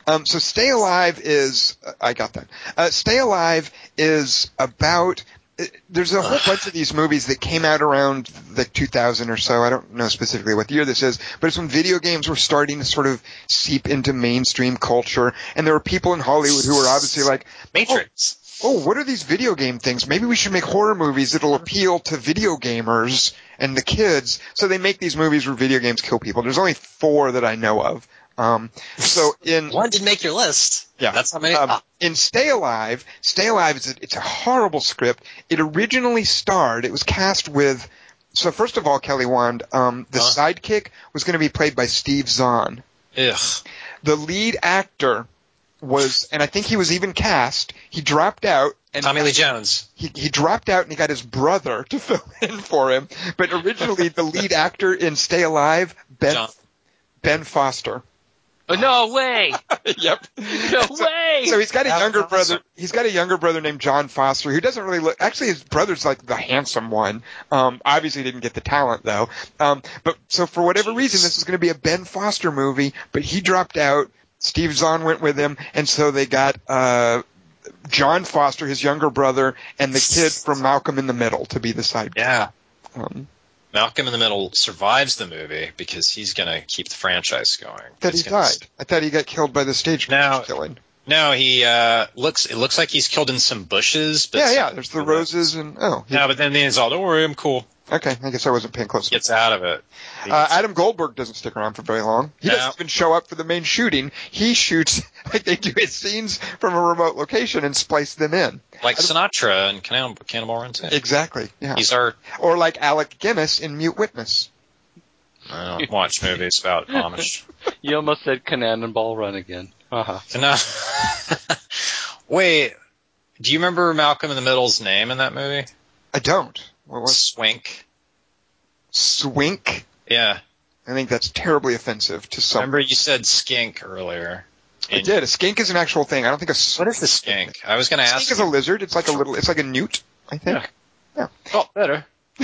Um, so Stay Alive is uh, I got that. Uh, Stay Alive is about. uh, There's a whole bunch of these movies that came out around the 2000 or so. I don't know specifically what the year this is, but it's when video games were starting to sort of seep into mainstream culture, and there were people in Hollywood who were obviously like, Matrix. Oh, what are these video game things? Maybe we should make horror movies that'll appeal to video gamers and the kids. So they make these movies where video games kill people. There's only four that I know of. Um, so in One didn't make your list. yeah, That's how many. Um, ah, in Stay Alive, Stay Alive is a, it's a horrible script. It originally starred. It was cast with. So first of all, Kelly Wand, um, the Huh? sidekick was going to be played by Steve Zahn. ugh. The lead actor was, and I think he was even cast. He dropped out and Tommy Lee Jones. he, he dropped out and he got his brother to fill in for him. But originally, the lead actor in Stay Alive, Ben John. Ben Foster. Oh, no way! yep. No way! So he's got a That's younger awesome. brother. He's got a younger brother named Jon Foster who doesn't really look. Actually, his brother's like the handsome one. Um, obviously, didn't get the talent though. Um, but so for whatever reason, this is going to be a Ben Foster movie. But he dropped out. Steve Zahn went with him, and so they got uh, Jon Foster, his younger brother, and the kid from Malcolm in the Middle to be the side. Yeah. Um, Malcolm in the Middle survives the movie because he's going to keep the franchise going. that he died. I thought he got killed by the stage No. killing. No, he uh, looks. It looks like he's killed in some bushes. But Yeah, yeah. There's the roses and oh, he- No, but then he's all, "Don't worry, I'm cool." Okay. I guess I wasn't paying close. Gets out of it. Uh, Adam Goldberg doesn't stick around for very long. He No. doesn't even show up for the main shooting. He shoots like they do his scenes from a remote location and splice them in. like Sinatra and Cannibal, Cannibal Run too. Exactly. Yeah. He's our. or like Alec Guinness in Mute Witness. I don't watch movies about Amish. You almost said Cannonball Run again. Uh-huh. No. Wait, do you remember Malcolm in the Middle's name in that movie? I don't. What was Swink. Swink? Yeah. I think that's terribly offensive to some. Remember you said skink earlier. I did. A skink is an actual thing. I don't think a What is a skink? I was going to ask. skink is a lizard. It's like a little. It's like a newt. I think. Yeah. Oh, better.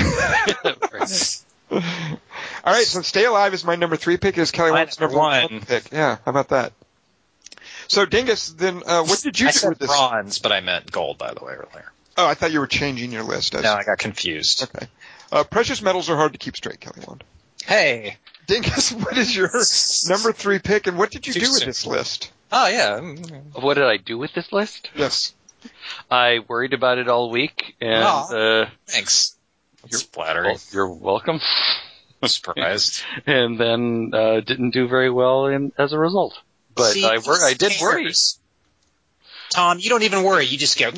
All right. So Stay Alive is my number three pick. Is Kelly My Wand's number number one one. pick? Yeah. How about that? So Dingus, then uh, what did you I do said with this? bronze, but I meant gold, by the way, earlier. Oh, I thought you were changing your list. As, No, I got confused. Okay. Uh, precious metals are hard to keep straight, Kelly Wand. Hey. Dingus, what is your number three pick, and what did you Too do with soon. this list? Oh, yeah. mm, What did I do with this list? Yes. I worried about it all week, and Aw. uh, Thanks. You're- flattering. well, you're welcome. Surprised. and then uh, didn't do very well in, as a result. But See, I wor- I did worry. Cares? Tom, you don't even worry. You just go.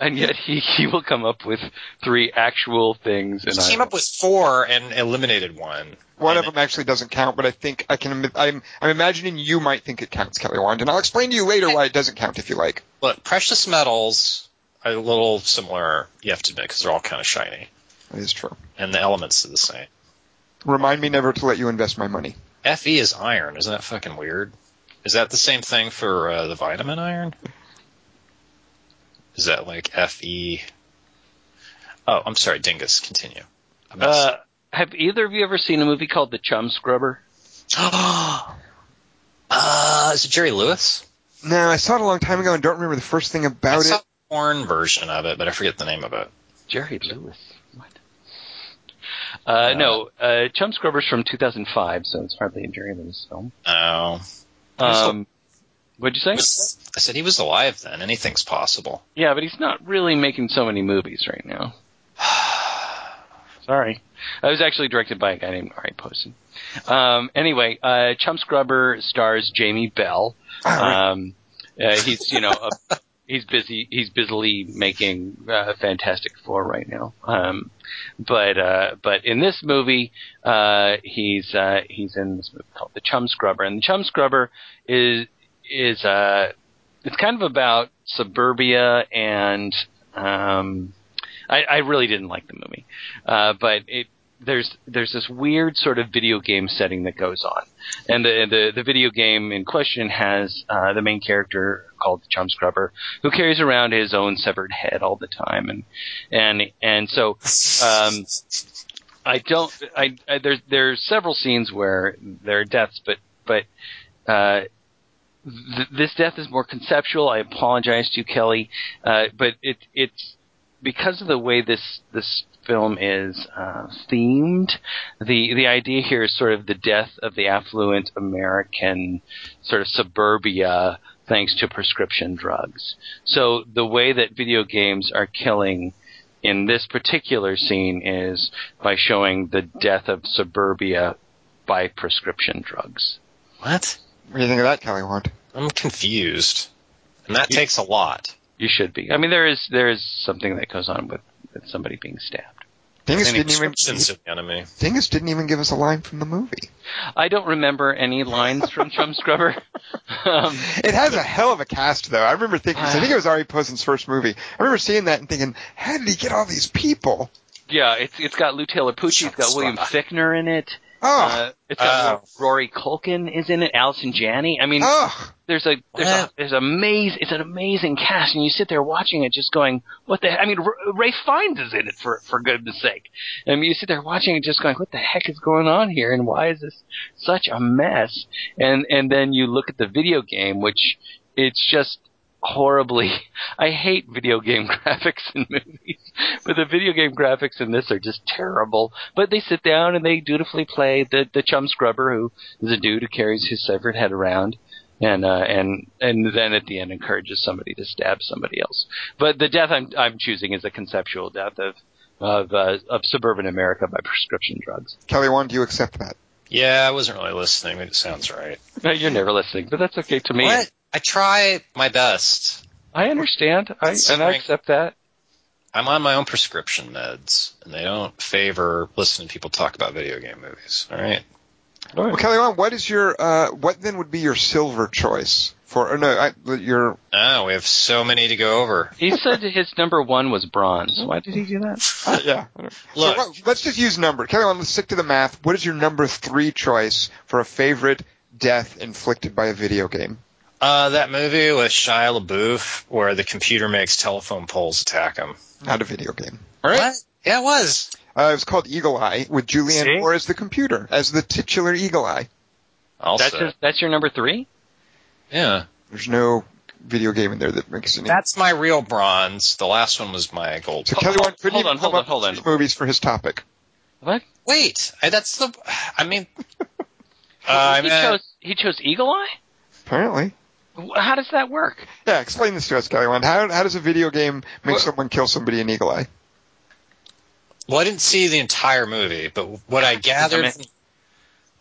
And yet he, he will come up with three actual things. And He I came up with four and eliminated one. One And of them actually doesn't count, but I think I can. I'm I'm imagining you might think it counts, Kelly Wand, and I'll explain to you later why it doesn't count if you like. Look, precious metals are a little similar, you have to admit, because they're all kind of shiny. That is true. And the elements are the same. Remind me never to let you invest my money. Fe is iron. Isn't that fucking weird? Is that the same thing for uh, the vitamin iron? Is that like Fe? Oh, I'm sorry, Dingus. Continue. Uh, have either of you ever seen a movie called The Chum Scrubber? uh, is it Jerry Lewis? No, I saw it a long time ago and don't remember the first thing I about saw it. the porn version of it, but I forget the name of it. Jerry Lewis. What? Uh, no, uh, Chum Scrubber's from 2005, so it's hardly a Jerry Lewis film. Oh, Um, what'd you say? I said he was alive then. Anything's possible. Yeah, but he's not really making so many movies right now. Sorry. It was actually directed by a guy named Arie Posin. Um, anyway, uh, Chum Scrubber stars Jamie Bell. Um, uh, he's, you know, a, he's busy, he's busily making, uh, Fantastic Four right now. Um, but, uh, but in this movie, uh, he's, uh, he's in this movie called The Chum Scrubber. And The Chum Scrubber is, is, uh, it's kind of about suburbia and, um, I, I really didn't like the movie, uh, but it there's there's this weird sort of video game setting that goes on, and the the, the video game in question has uh, the main character called the Chum Scrubber who carries around his own severed head all the time, and and and so um, I don't I, I there's there's several scenes where there are deaths, but but uh, th- this death is more conceptual. I apologize to you, Kelly, uh, but it it's because of the way this this film is uh, themed. The the idea here is sort of the death of the affluent American sort of suburbia thanks to prescription drugs. So the way that video games are killing in this particular scene is by showing the death of suburbia by prescription drugs. What? What do you think of that, Kelly Wand? I'm confused. And that You- takes a lot. You should be. I mean, there is there is something that goes on with, with somebody being stabbed. Dingus Any didn't even descriptions of the enemy. Dingus didn't even give us a line from the movie. I don't remember any lines from Chum Scrubber. um, It has a hell of a cast, though. I remember thinking, 'cause I think it was Arie Posin's first movie. I remember seeing that and thinking, how did he get all these people? yeah, it's it's got Lou Taylor Pucci, it's got William Fichtner in it. Oh, Uh, it's got Oh. Rory Culkin is in it. Allison Janney. I mean, oh, there's a there's a there's a maze. It's an amazing cast, and you sit there watching it, just going, "What the?" I mean, R- Ralph Fiennes is in it for for goodness sake. I mean, you sit there watching it, just going, "What the heck is going on here?" And why is this such a mess? And and then you look at the video game, which it's just horribly. I hate video game graphics in movies, but the video game graphics in this are just terrible. But they sit down and they dutifully play the the chum scrubber, who is a dude who carries his severed head around and uh, and and then at the end encourages somebody to stab somebody else. But the death I'm I'm choosing is a conceptual death of of uh, of suburban America by prescription drugs. Kelly Wand, do you accept that? Yeah, I wasn't really listening, but it sounds right. Uh, You're never listening, but that's okay to me. What? I try my best. I understand, I, and I accept that. I'm on my own prescription meds, and they don't favor listening to people talk about video game movies. All right. Well, Kelly what is your, uh, what then would be your silver choice for, or no, I, your, Oh, we have so many to go over. He said his number one was bronze. Why did he do that? uh, yeah. Look. So what, let's just use number. Kelly let's stick to the math. What is your number three choice for a favorite death inflicted by a video game? Uh, that movie with Shia LaBeouf where the computer makes telephone poles attack him. Not a video game. What? Yeah, it was. Uh, it was called Eagle Eye with Julianne See? Moore as the computer, as the titular Eagle Eye. Also, That's his, that's your number three. yeah. There's no video game in there that makes any. That's my real bronze. The last one was my gold. so Kelly Wand couldn't hold on, come hold on, hold on. movies for his topic. What? Wait, I, that's the. I mean, uh, I he mean, chose he chose Eagle Eye. Apparently. Wh- How does that work? Yeah, explain this to us, Kelly Wand. How, how does a video game make Well- someone kill somebody in Eagle Eye? well, I didn't see the entire movie, but what I gathered. Damn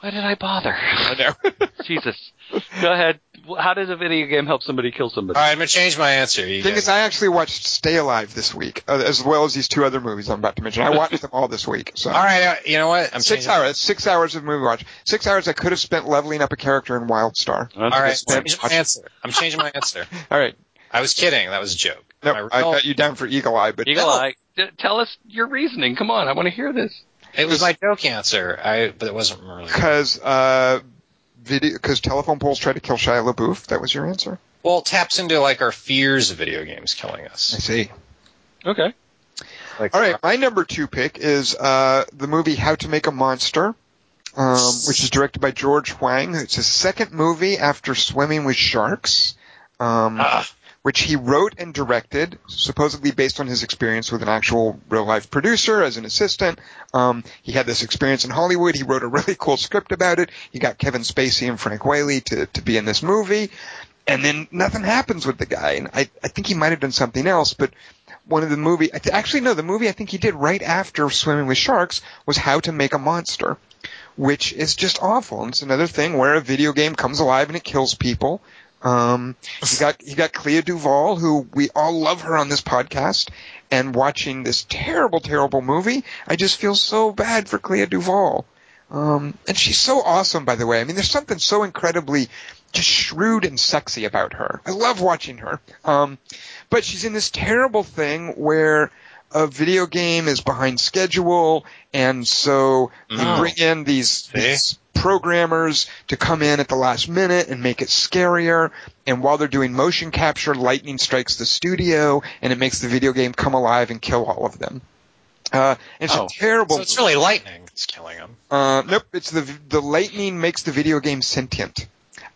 Why did I bother? I know. Jesus. Go ahead. How does a video game help somebody kill somebody? All right, I'm gonna change my answer. You thing guys- is, I actually watched Stay Alive this week, uh, as well as these two other movies I'm about to mention. I watched them all this week. So. All right, uh, you know what? I'm Six changing- hours. Six hours of movie watch. Six hours I could have spent leveling up a character in WildStar. That's All a right, good point. I'm changing my answer. I'm changing my answer. All right. I was kidding. That was a joke. No, My I real- got you down for Eagle Eye, but Eagle no. Eye. D- tell us your reasoning. Come on, I want to hear this. It was my joke answer. I, but it wasn't really. Because uh, video, because telephone poles tried to kill Shia LaBeouf. That was your answer. Well, it taps into like our fears of video games killing us. I see. Okay. Like, All right, my number two pick is uh, the movie How to Make a Monster, um, which is directed by George Huang. It's his second movie after Swimming with Sharks, um, Ah. Which he wrote and directed, supposedly based on his experience with an actual real life producer as an assistant. Um, he had this experience in Hollywood. He wrote a really cool script about it. He got Kevin Spacey and Frank Whaley to, to be in this movie. And then nothing happens with the guy. And I, I think he might have done something else, but one of the movie. Actually, no, the movie I think he did right after Swimming with Sharks was How to Make a Monster, which is just awful. And it's another thing where a video game comes alive and it kills people. Um, you got you got Clea Duvall, who we all love her on this podcast, and watching this terrible, terrible movie, I just feel so bad for Clea Duvall. Um, and she's so awesome, by the way. I mean, there's something so incredibly just shrewd and sexy about her. I love watching her. Um, but she's in this terrible thing where a video game is behind schedule, and so they Mm. bring in these, these programmers to come in at the last minute and make it scarier. And while they're doing motion capture, lightning strikes the studio, and it makes the video game come alive and kill all of them. Uh, and it's Oh. a terrible. So it's really lightning that's killing them. Uh, nope, it's the the lightning makes the video game sentient.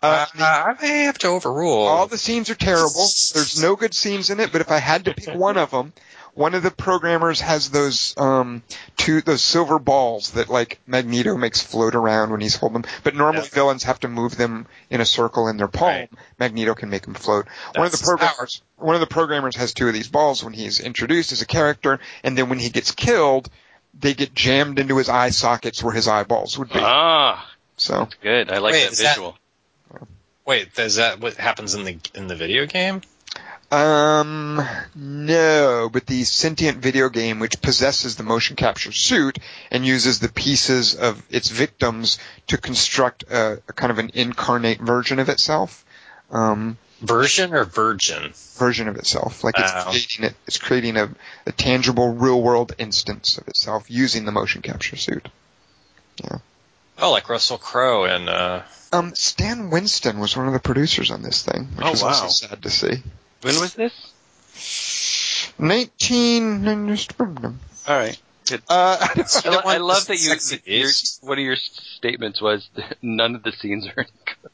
Uh, Uh, I may have to overrule. all the scenes are terrible. There's no good scenes in it, but if I had to pick one of them, one of the programmers has those um two those silver balls that like Magneto makes float around when he's holding them. But normally Yeah. villains have to move them in a circle in their palm. Right. Magneto can make them float. one of the That's his programmers one of the programmers has two of these balls when he's introduced as a character, and then when he gets killed, they get jammed into his eye sockets where his eyeballs would be. Ah, So good. I like Wait, that- visual. Wait, is that what happens in the in the video game? Um, no, but the sentient video game which possesses the motion capture suit and uses the pieces of its victims to construct a, a kind of an incarnate version of itself. Um, Version or virgin? version of itself. Like it's Oh. creating it, it's creating a, a tangible real world instance of itself using the motion capture suit. Yeah. Oh, like Russell Crowe and uh, Um, Stan Winston was one of the producers on this thing, which Oh, was wow. also sad to see. When was this? 19. All right. Uh, I, the lo- I love that you. sexy that your, one of your statements was that none of the scenes are. Good.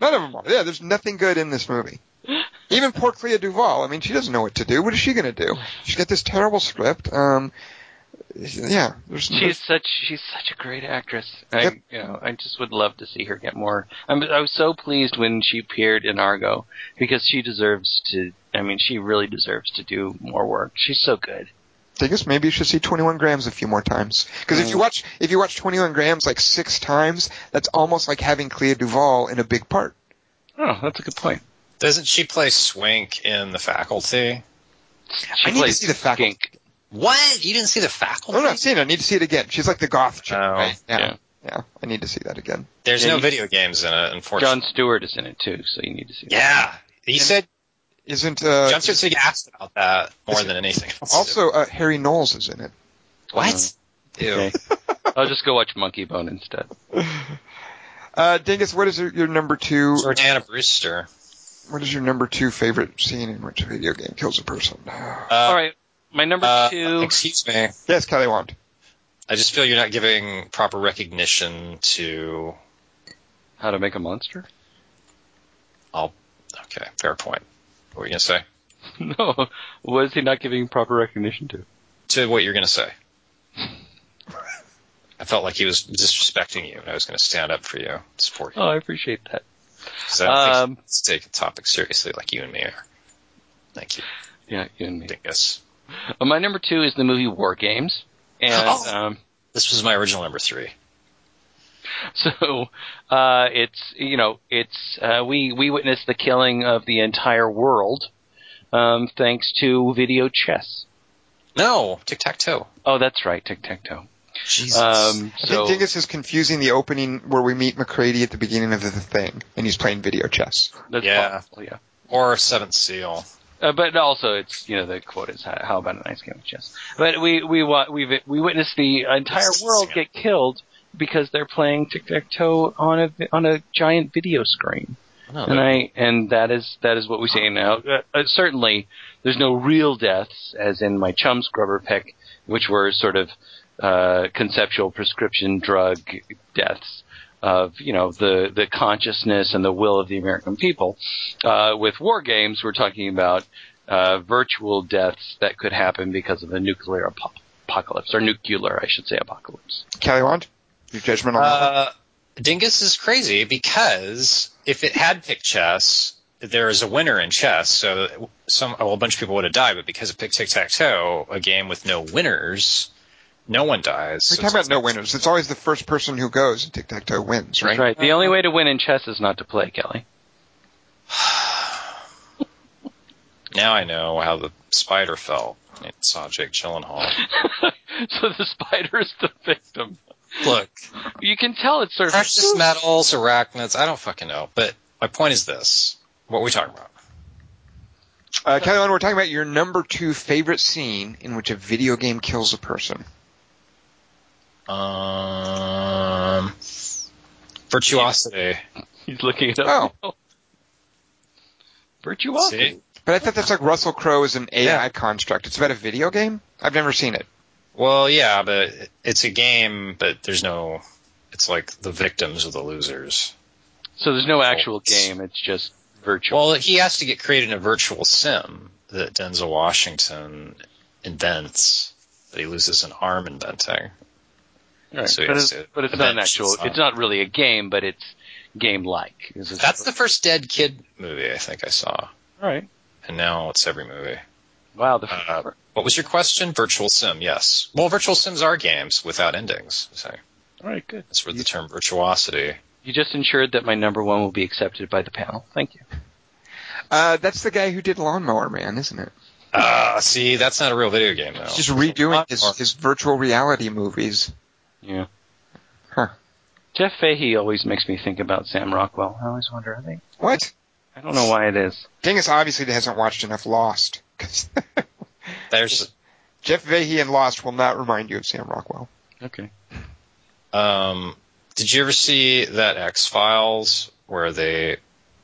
None of them are. Yeah, there's nothing good in this movie. Even poor Clea Duvall. I mean, she doesn't know what to do. What is she going to do? She's got this terrible script. Um, yeah, there's. She's such she's such a great actress. I Yep. you know I just would love to see her get more. I'm, I was so pleased when she appeared in Argo because she deserves to. I mean, she really deserves to do more work. She's so good. I guess maybe you should see 21 Grams a few more times. Because if you Mm. watch if you watch 21 Grams like six times, that's almost like having Clea Duvall in a big part. Oh, that's a good point. doesn't she play Swink in The Faculty? She I need to see the faculty. Skink. What? You didn't see The Faculty? Oh, no, I've seen it. I need to see it again. She's like the goth chick, Oh, right? Yeah. yeah. yeah. I need to see that again. There's Yeah, no you- video games in it, unfortunately. Jon Stewart is in it too, so you need to see. that. Yeah. He said Isn't uh Jon Stewart asked about that more than anything else. also uh, Harry Knowles is in it. what? Ew. Okay. I'll just go watch Monkeybone instead. Uh, Dingus, what is your, your number two? Jordana Brewster. What is your number two favorite scene in which a video game kills a person? Uh, All right, my number uh, two. excuse me. Yes, Kelly Wand. I just feel you're not giving proper recognition to. How to make a monster? Oh, okay, fair point. What were you gonna say? No, what is he not giving proper recognition to? To what you're gonna say. I felt like he was disrespecting you, and I was gonna stand up for you, support you. Oh, I appreciate that. 'Cause I don't think Um, he's taking topics seriously like you and me are. Thank you, Yeah, you and me. Dingus. Uh, my number two is the movie War Games, and Oh. um, This was my original number three. so uh, it's you know it's uh, we we witnessed the killing of the entire world um, thanks to video chess. No, tic tac toe. Oh, that's right, tic tac toe. Jesus. Um, I so think Dingus is confusing the opening where we meet McCready at the beginning of the thing, and he's playing video chess. that's Yeah. possible, yeah. or Seventh Seal. Uh, but also, it's you know the quote is how, how about a nice game of chess? But we we wa- we we witnessed the entire world get killed because they're playing tic tac toe on a on a giant video screen, No, and I and that is that is what we see now. Uh, uh, certainly, there's no real deaths, as in my Chumscrubber pick, which were sort of uh, conceptual prescription drug deaths of you know the the consciousness and the will of the American people. Uh, with war games, we're talking about uh, virtual deaths that could happen because of a nuclear apo- apocalypse or nuclear, I should say, apocalypse. Kelly Wand, your judgment on that? Uh, Dingus is crazy because if it had picked chess, there is a winner in chess, so some well, a bunch of people would have died, but because it picked tic tac toe, a game with no winners, no one dies. We're talking about no winners. It's always the first person who goes in tic tac toe wins, right? That's right. The only way to win in chess is not to play, Kelly. Now I know how the spider felt. It saw Jake Gyllenhaal. so the spider is the victim. Look, You can tell it's sort of precious metals, arachnids. I don't fucking know. But my point is this: what are we talking about? Uh, Kelly, we're talking about your number two favorite scene in which a video game kills a person. Um, virtuosity. He's looking it up. Oh. Virtuosity. See? But I thought that's like Russell Crowe is an AI Yeah. construct. It's about a video game? I've never seen it. Well, yeah, but it's a game, but there's no. It's like the victims or the losers. So there's no actual game. It's just virtual. Well, he has to get created in a virtual sim that Denzel Washington invents. That he loses an arm inventing. Right. so but, has it's, to but it's not an actual. his son. It's not really a game, but it's game-like. Is it- That's the first Dead Kid movie I think I saw, All right. and now it's every movie. Wow. The Uh, what was your question? Virtual sim, yes. Well, virtual sims are games without endings. So all right. Good. that's where the term virtuosity. You just ensured that my number one will be accepted by the panel. Thank you. Uh, that's the guy who did Lawnmower Man, isn't it? Ah, see, that's not a real video game though. He's just redoing his, his virtual reality movies. Yeah. Huh. Jeff Fahey always makes me think about Sam Rockwell. I always wonder, are they? What? I don't know why it is. Dingus obviously it hasn't watched enough Lost. 'cause There's Jeff Fahey and Lost will not remind you of Sam Rockwell. Okay. Um, did you ever see that X Files where they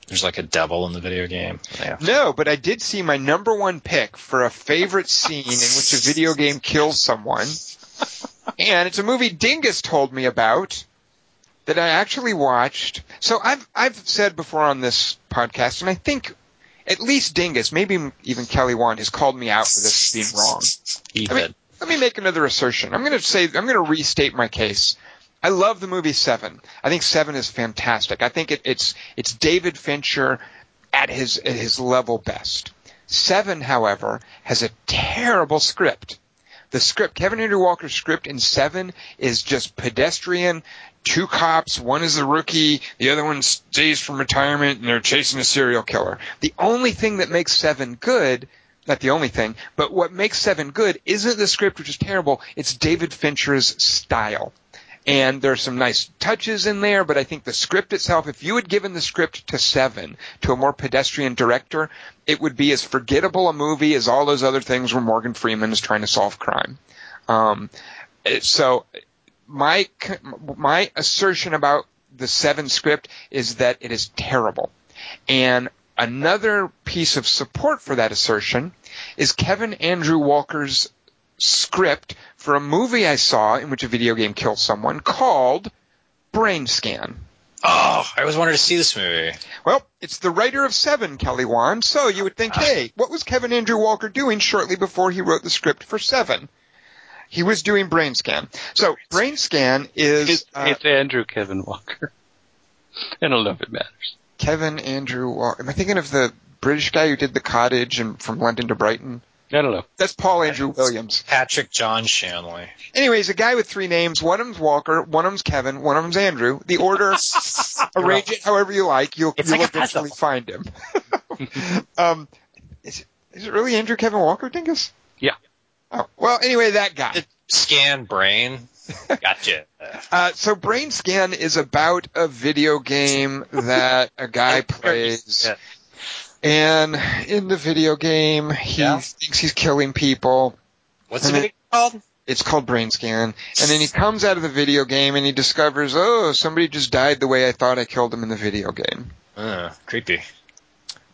there's like a devil in the video game? Yeah. No, but I did see my number one pick for a favorite scene in which a video game kills someone. And it's a movie Dingus told me about that I actually watched. So I've I've said before on this podcast, and I think at least Dingus, maybe even Kelly Wand, has called me out for this being wrong. He I mean, let me make another assertion. I'm going to say, I'm going to restate my case. I love the movie Seven. I think Seven is fantastic. I think it, it's it's David Fincher at his at his level best. Seven, however, has a terrible script. The script, Kevin Andrew Walker's script in Seven is just pedestrian. Two cops, one is the rookie, the other one stays from retirement, and they're chasing a serial killer. The only thing that makes Seven good not the only thing, but what makes Seven good isn't the script, which is terrible. It's David Fincher's style. And there's some nice touches in there, but I think the script itself, if you had given the script to Seven, to a more pedestrian director, it would be as forgettable a movie as all those other things where Morgan Freeman is trying to solve crime. Um, so my my assertion about the Seven script is that it is terrible. And another piece of support for that assertion is Kevin Andrew Walker's script for a movie I saw in which a video game kills someone called Brain Scan. Oh, I always wanted to see this movie. Well, it's the writer of Seven, Kelly Wand, so you would think, hey, what was Kevin Andrew Walker doing shortly before he wrote the script for Seven? He was doing Brain Scan. So Brain Scan is It's, uh, it's Andrew Kevin Walker. I don't know if it matters. Kevin Andrew Walker. Am I thinking of the British guy who did The Cottage and from London to Brighton? I don't know. That's Paul Andrew Williams. Patrick John Shanley. Anyways, a guy with three names. One of them's Walker, one of them's Kevin, one of them's Andrew. The order, arrange it however you like. You'll, It's you'll like eventually find him. um, is, it- is it really Andrew Kevin Walker, Dingus? Yeah. Oh, well, anyway, that guy. Scan brain. Gotcha. Uh, so Brain Scan is about a video game that a guy plays. Yeah. And in the video game, he Yeah. thinks he's killing people. What's the video called? It's called Brain Scan. And then he comes out of the video game and he discovers, oh, somebody just died the way I thought I killed him in the video game. Uh, creepy.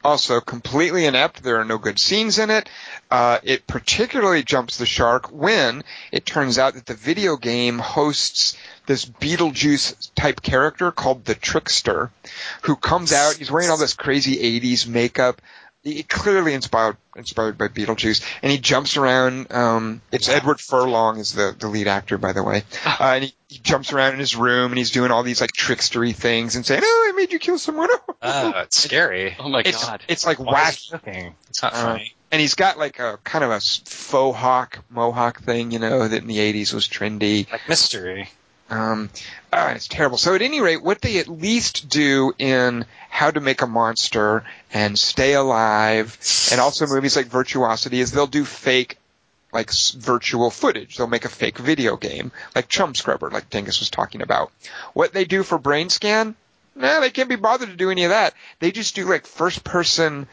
Also, completely inept. There are no good scenes in it. Uh, it particularly jumps the shark when it turns out that the video game hosts this Beetlejuice type character called the Trickster, who comes out. He's wearing all this crazy 80s makeup. He- clearly inspired inspired by Beetlejuice, and he jumps around. Um, it's Edward Furlong is the the lead actor, by the way, uh, and he, he jumps around in his room and he's doing all these like trickstery things and saying, "Oh, I made you kill someone." Oh, it's scary. Oh my it's god. it's like Why is wacky. It's not Uh, funny. and he's got like a kind of a faux hawk mohawk thing, you know, that in the '80s was trendy. Like mystery. Um, uh, it's terrible. So at any rate, what they at least do in How to Make a Monster and Stay Alive, and also movies like Virtuosity, is they'll do fake, like virtual footage. They'll make a fake video game, like Chumscrubber, like Dingus was talking about. What they do for Brain Scan, nah, they can't be bothered to do any of that. They just do like first person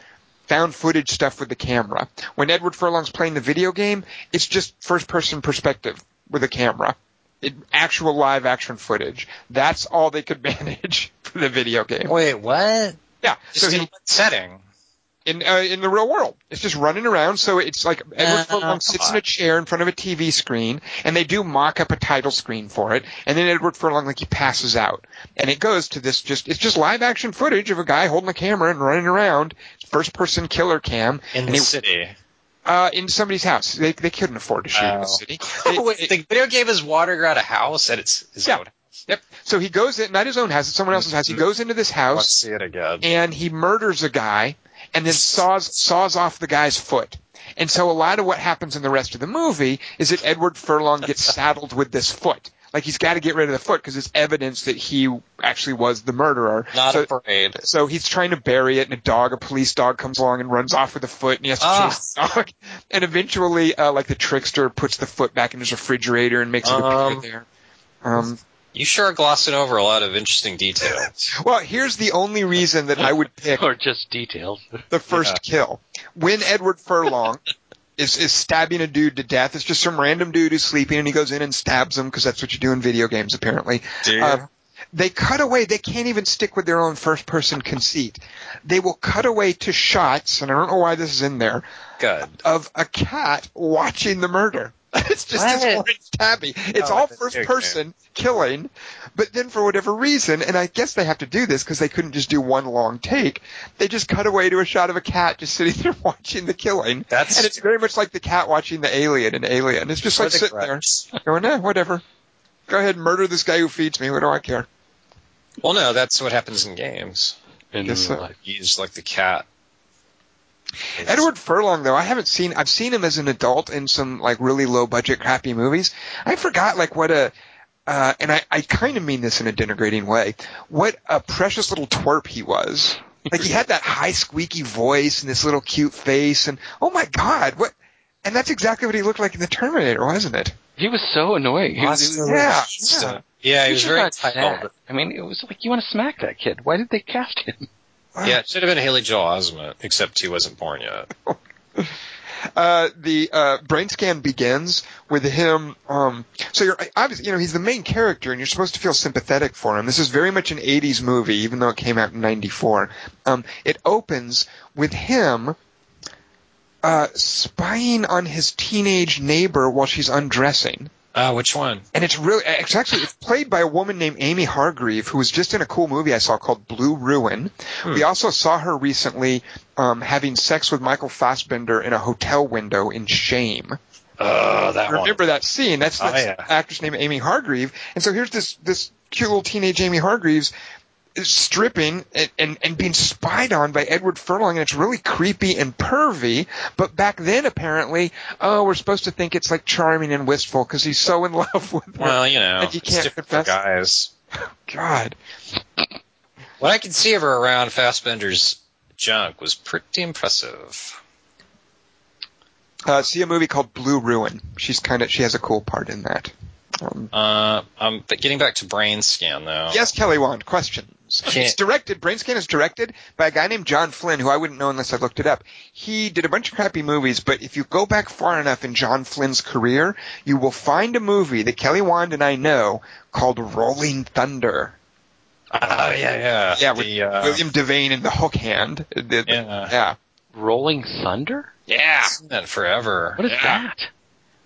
found footage stuff with the camera. When Edward Furlong's playing the video game, it's just first person perspective with a camera. It, actual live action footage. That's all they could manage for the video game. Wait, what? Yeah. Just So in he, what setting? in uh, in the real world, it's just running around. So it's like Edward Uh, Furlong sits in a chair in front of a TV screen, and they do mock up a title screen for it, and then Edward Furlong like he passes out, and it goes to this just it's just live action footage of a guy holding a camera and running around, first person killer cam, In the he- city. Uh, in somebody's house. They they couldn't afford to shoot in Oh. the city. They- Wait, they- the video game is water at a house at its his Yeah. own. Yep. So he goes in, not his own house, it's someone else's house. He goes into this house. Let's house see it again. and he murders a guy and then saws saws off the guy's foot. And so a lot of what happens in the rest of the movie is that Edward Furlong gets saddled with this foot. Like he's got to get rid of the foot because it's evidence that he actually was the murderer. Not so, afraid. so he's trying to bury it, and a dog, a police dog, comes along and runs off with the foot, and he has to Ah. chase the dog. And eventually, uh, like the trickster puts the foot back in his refrigerator and makes it Um, appear there. Um, You sure are glossing over a lot of interesting details. well, here's the only reason that I would pick or just details. the first kill. When Edward Furlong is, is stabbing a dude to death, it's just some random dude who's sleeping and he goes in and stabs him because that's what you do in video games apparently. Uh, they cut away, they can't even stick with their own first person conceit. They will cut away to shots, and I don't know why this is in there, Good. of a cat watching the murder. It's just this What? orange tabby. It's Oh, all first okay. person killing, but then for whatever reason, and I guess they have to do this because they couldn't just do one long take, they just cut away to a shot of a cat just sitting there watching the killing. That's and it's very much like the cat watching the alien in Alien. It's just like for the sitting there going, eh, whatever. Go ahead and murder this guy who feeds me. What do I care? Well, no, that's what happens in games. In Guess so. life. He's like the cat. Edward Furlong, though, I haven't seen. I've seen him as an adult in some like really low budget, crappy movies. I forgot like what a, uh, and I, I kind of mean this in a denigrating way. What a precious little twerp he was. Like he had that high squeaky voice and this little cute face, and oh my god, what? And that's exactly what he looked like in the Terminator, wasn't it? He was so annoying. He was, he was- Yeah, yeah. uh, yeah, he he was was very not I mean, it was like you want to smack that kid. Why did they cast him? Yeah, it should have been Haley Joel Osment, except he wasn't born yet. uh, the uh, brain scan begins with him. Um, so you're obviously, you know, he's the main character, and you're supposed to feel sympathetic for him. This is very much an '80s movie, even though it came out in '94. Um, it opens with him uh, spying on his teenage neighbor while she's undressing. Uh, which one? And it's really, it's actually, it's played by a woman named Amy Hargreave, who was just in a cool movie I saw called Blue Ruin. We also saw her recently um, having sex with Michael Fassbender in a hotel window in Shame. Oh, that one. Remember that scene? That's, Oh, yeah. the actress named Amy Hargreave. And so here's this this cute little teenage Amy Hargreaves stripping and, and, and being spied on by Edward Furlong, and it's really creepy and pervy. But back then, apparently, oh, we're supposed to think it's like charming and wistful because he's so in love with her. Well, you know, And you can't different for confess. guys. God. What I could see of her around Fassbender's junk was pretty impressive. Uh, see a movie called Blue Ruin. She's kind of she has a cool part in that. Um, Uh, um, but getting back to Brain Scan though. yes, Kelly Wand. Questions. Can't- It's directed. Brain Scan is directed by a guy named John Flynn, who I wouldn't know unless I looked it up. He did a bunch of crappy movies, but if you go back far enough in John Flynn's career, you will find a movie that Kelly Wand and I know called Rolling Thunder. Oh yeah, yeah. Yeah, with the, uh, William Devane and the Hook Hand. The- the- Yeah. yeah. Rolling Thunder? Yeah. seen that forever. What is Yeah. that?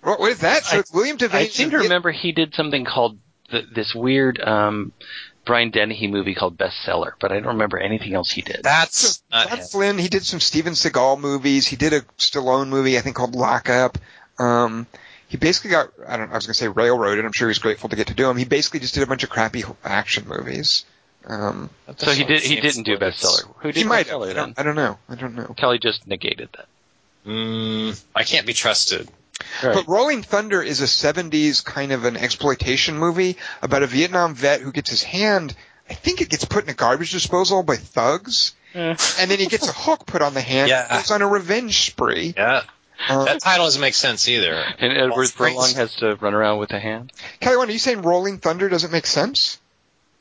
What, what is that? So I- it's William Devane. I seem to remember he did something called th- this weird um, Brian Dennehy movie called Bestseller, but I don't remember anything else he did. That's not Todd him. Flynn, he did some Steven Seagal movies. He did a Stallone movie, I think called Lockup. Um, he basically got, I don't I was going to say railroaded. I'm sure he's grateful to get to do them. He basically just did a bunch of crappy action movies. Um, So he did. He didn't do like Bestseller. Who did he might. Bestseller I then? don't, I don't know. I don't know. Kelly just negated that. Mm, I can't be trusted. But Rolling Thunder is a 70s kind of an exploitation movie about a Vietnam vet who gets his hand, I think it gets put in a garbage disposal by thugs, Eh. and then he gets a hook put on the hand Yeah. and goes on a revenge spree. Yeah, Uh, that title doesn't make sense either. And Edward Well, Furlong has to run around with a hand. Kelly, are you saying Rolling Thunder doesn't make sense?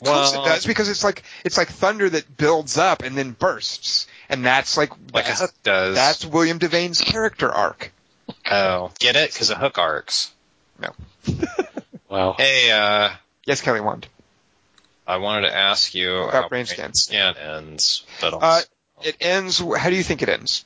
Well, it does because it's like it's like thunder that builds up and then bursts, and that's like like a that's, hook does. that's William Devane's character arc. Oh, get it? Because of hook arcs. No. wow. Hey, uh, Yes, Kelly Wand. I wanted to ask you About how brain brain scans. scan ends, but also Uh, It ends. How do you think it ends?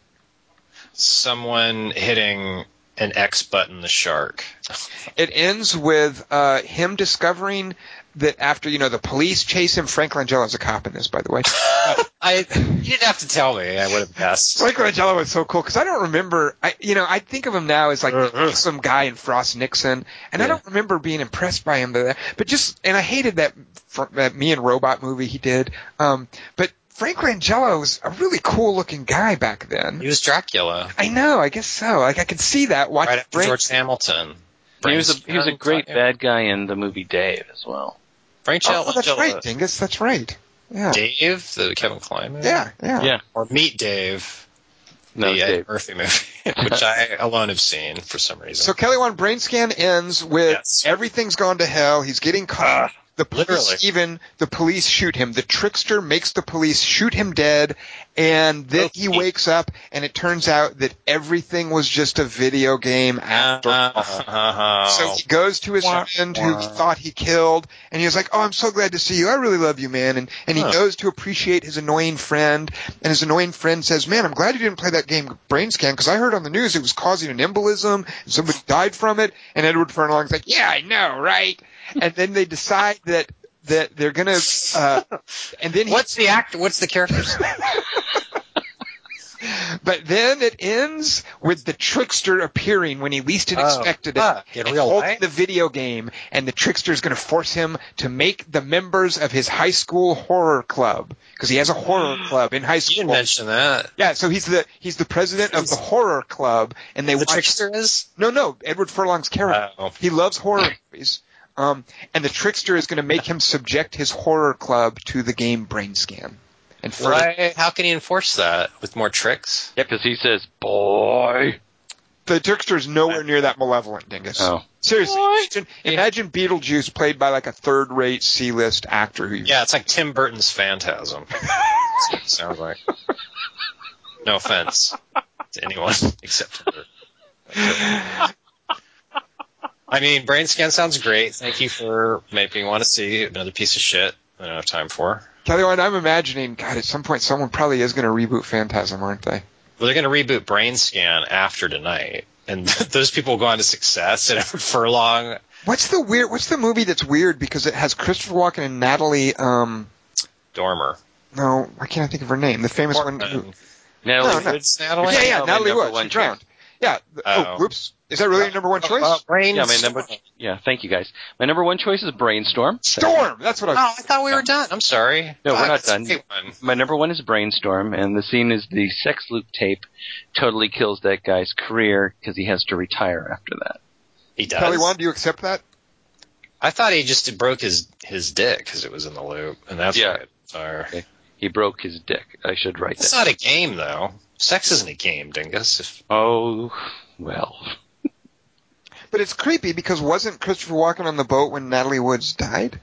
someone hitting an X button the shark. It ends with uh, him discovering that after you know the police chase him. Frank Langella's a cop in this, by the way. I you didn't have to tell me. I would have guessed. Frank Langella was so cool because I don't remember. I you know I think of him now as like some guy in Frost Nixon, and I don't remember being impressed by him. But, but just and I hated that, that Me and Robot movie he did. Um, but Frank Langella was a really cool looking guy back then. He was Dracula I know. I guess so. Like I could see that. Watch right after Frank- George Hamilton. He was a he was a great bad guy in the movie Dave as well. Frank Oh, that's Langella- right, Dingus. That's right. Yeah. Dave, the Kevin Kline movie. Yeah. Yeah. Yeah. Or Meet Dave, No, the Dave. Murphy movie, which I alone have seen for some reason. So Kelly Wand Brain Scan ends with Yes. everything's gone to hell. He's getting caught. The police literally. even the police shoot him. The trickster makes the police shoot him dead, and then he wakes up, and it turns out that everything was just a video game after all. Uh, So he goes to his Wah, friend who he thought he killed, and he's like, "Oh, I'm so glad to see you. I really love you, man." And and he Huh. goes to appreciate his annoying friend, and his annoying friend says, "Man, I'm glad you didn't play that game Brain Scan because I heard on the news it was causing an embolism and somebody died from it." And Edward Furlong's like, "Yeah, I know, right?" And then they decide that that they're gonna, uh, and then he, what's the act? What's the character's? but then it ends with the trickster appearing when he least Oh, expected it. fuck, in real holding life? the video game, and the trickster is going to force him to make the members of his high school horror club because he has a horror club in high You school. didn't mention that. yeah, so he's the he's the president of the horror club, and they The watch. trickster is. No, no, Edward Furlong's character. Oh. He loves horror movies. Um, and the trickster is going to make him subject his horror club to the game Brain Scan. And for Why? How can he enforce that with more tricks? Yeah, because he says, "Boy." the trickster is nowhere near that malevolent, Dingus. Oh. Seriously, imagine, imagine Beetlejuice played by like a third-rate C-list actor who. Yeah, it's like Tim Burton's Phantasm. That's what it sounds like. No offense to anyone except for. Burton. I mean, Brain Scan sounds great. Thank you for making me want to see another piece of shit I don't have time for. Kelly, Wand, I'm imagining, God, at some point someone probably is going to reboot Phantasm, aren't they? Well, they're going to reboot Brain Scan after tonight, and those people go on to success. And Edward Furlong, What's the weird? What's the movie that's weird because it has Christopher Walken and Natalie? Um, Dormer, no, why can't I think of her name? The famous one. Who, Natalie No, no. Natalie. yeah, yeah, Natalie number Wood. She drowned. Yeah. the- Oh. whoops. Is that really your number one choice? Uh, Brain Yeah, my number. Yeah, thank you guys. My number one choice is Brainstorm. Storm. That's what I. Oh, I thought we were done. I'm sorry. No, we're not done. My number one is Brainstorm, and the scene is the sex loop tape totally kills that guy's career because he has to retire after that. He does. Kelly Wand, do you accept that? I thought he just broke his his dick because it was in the loop, and that's Yeah. why it fire. He broke his dick. I should write It's that. not a game though. Sex isn't a game, Dingus. If, Oh, well. But it's creepy because wasn't Christopher Walken on the boat when Natalie Woods died?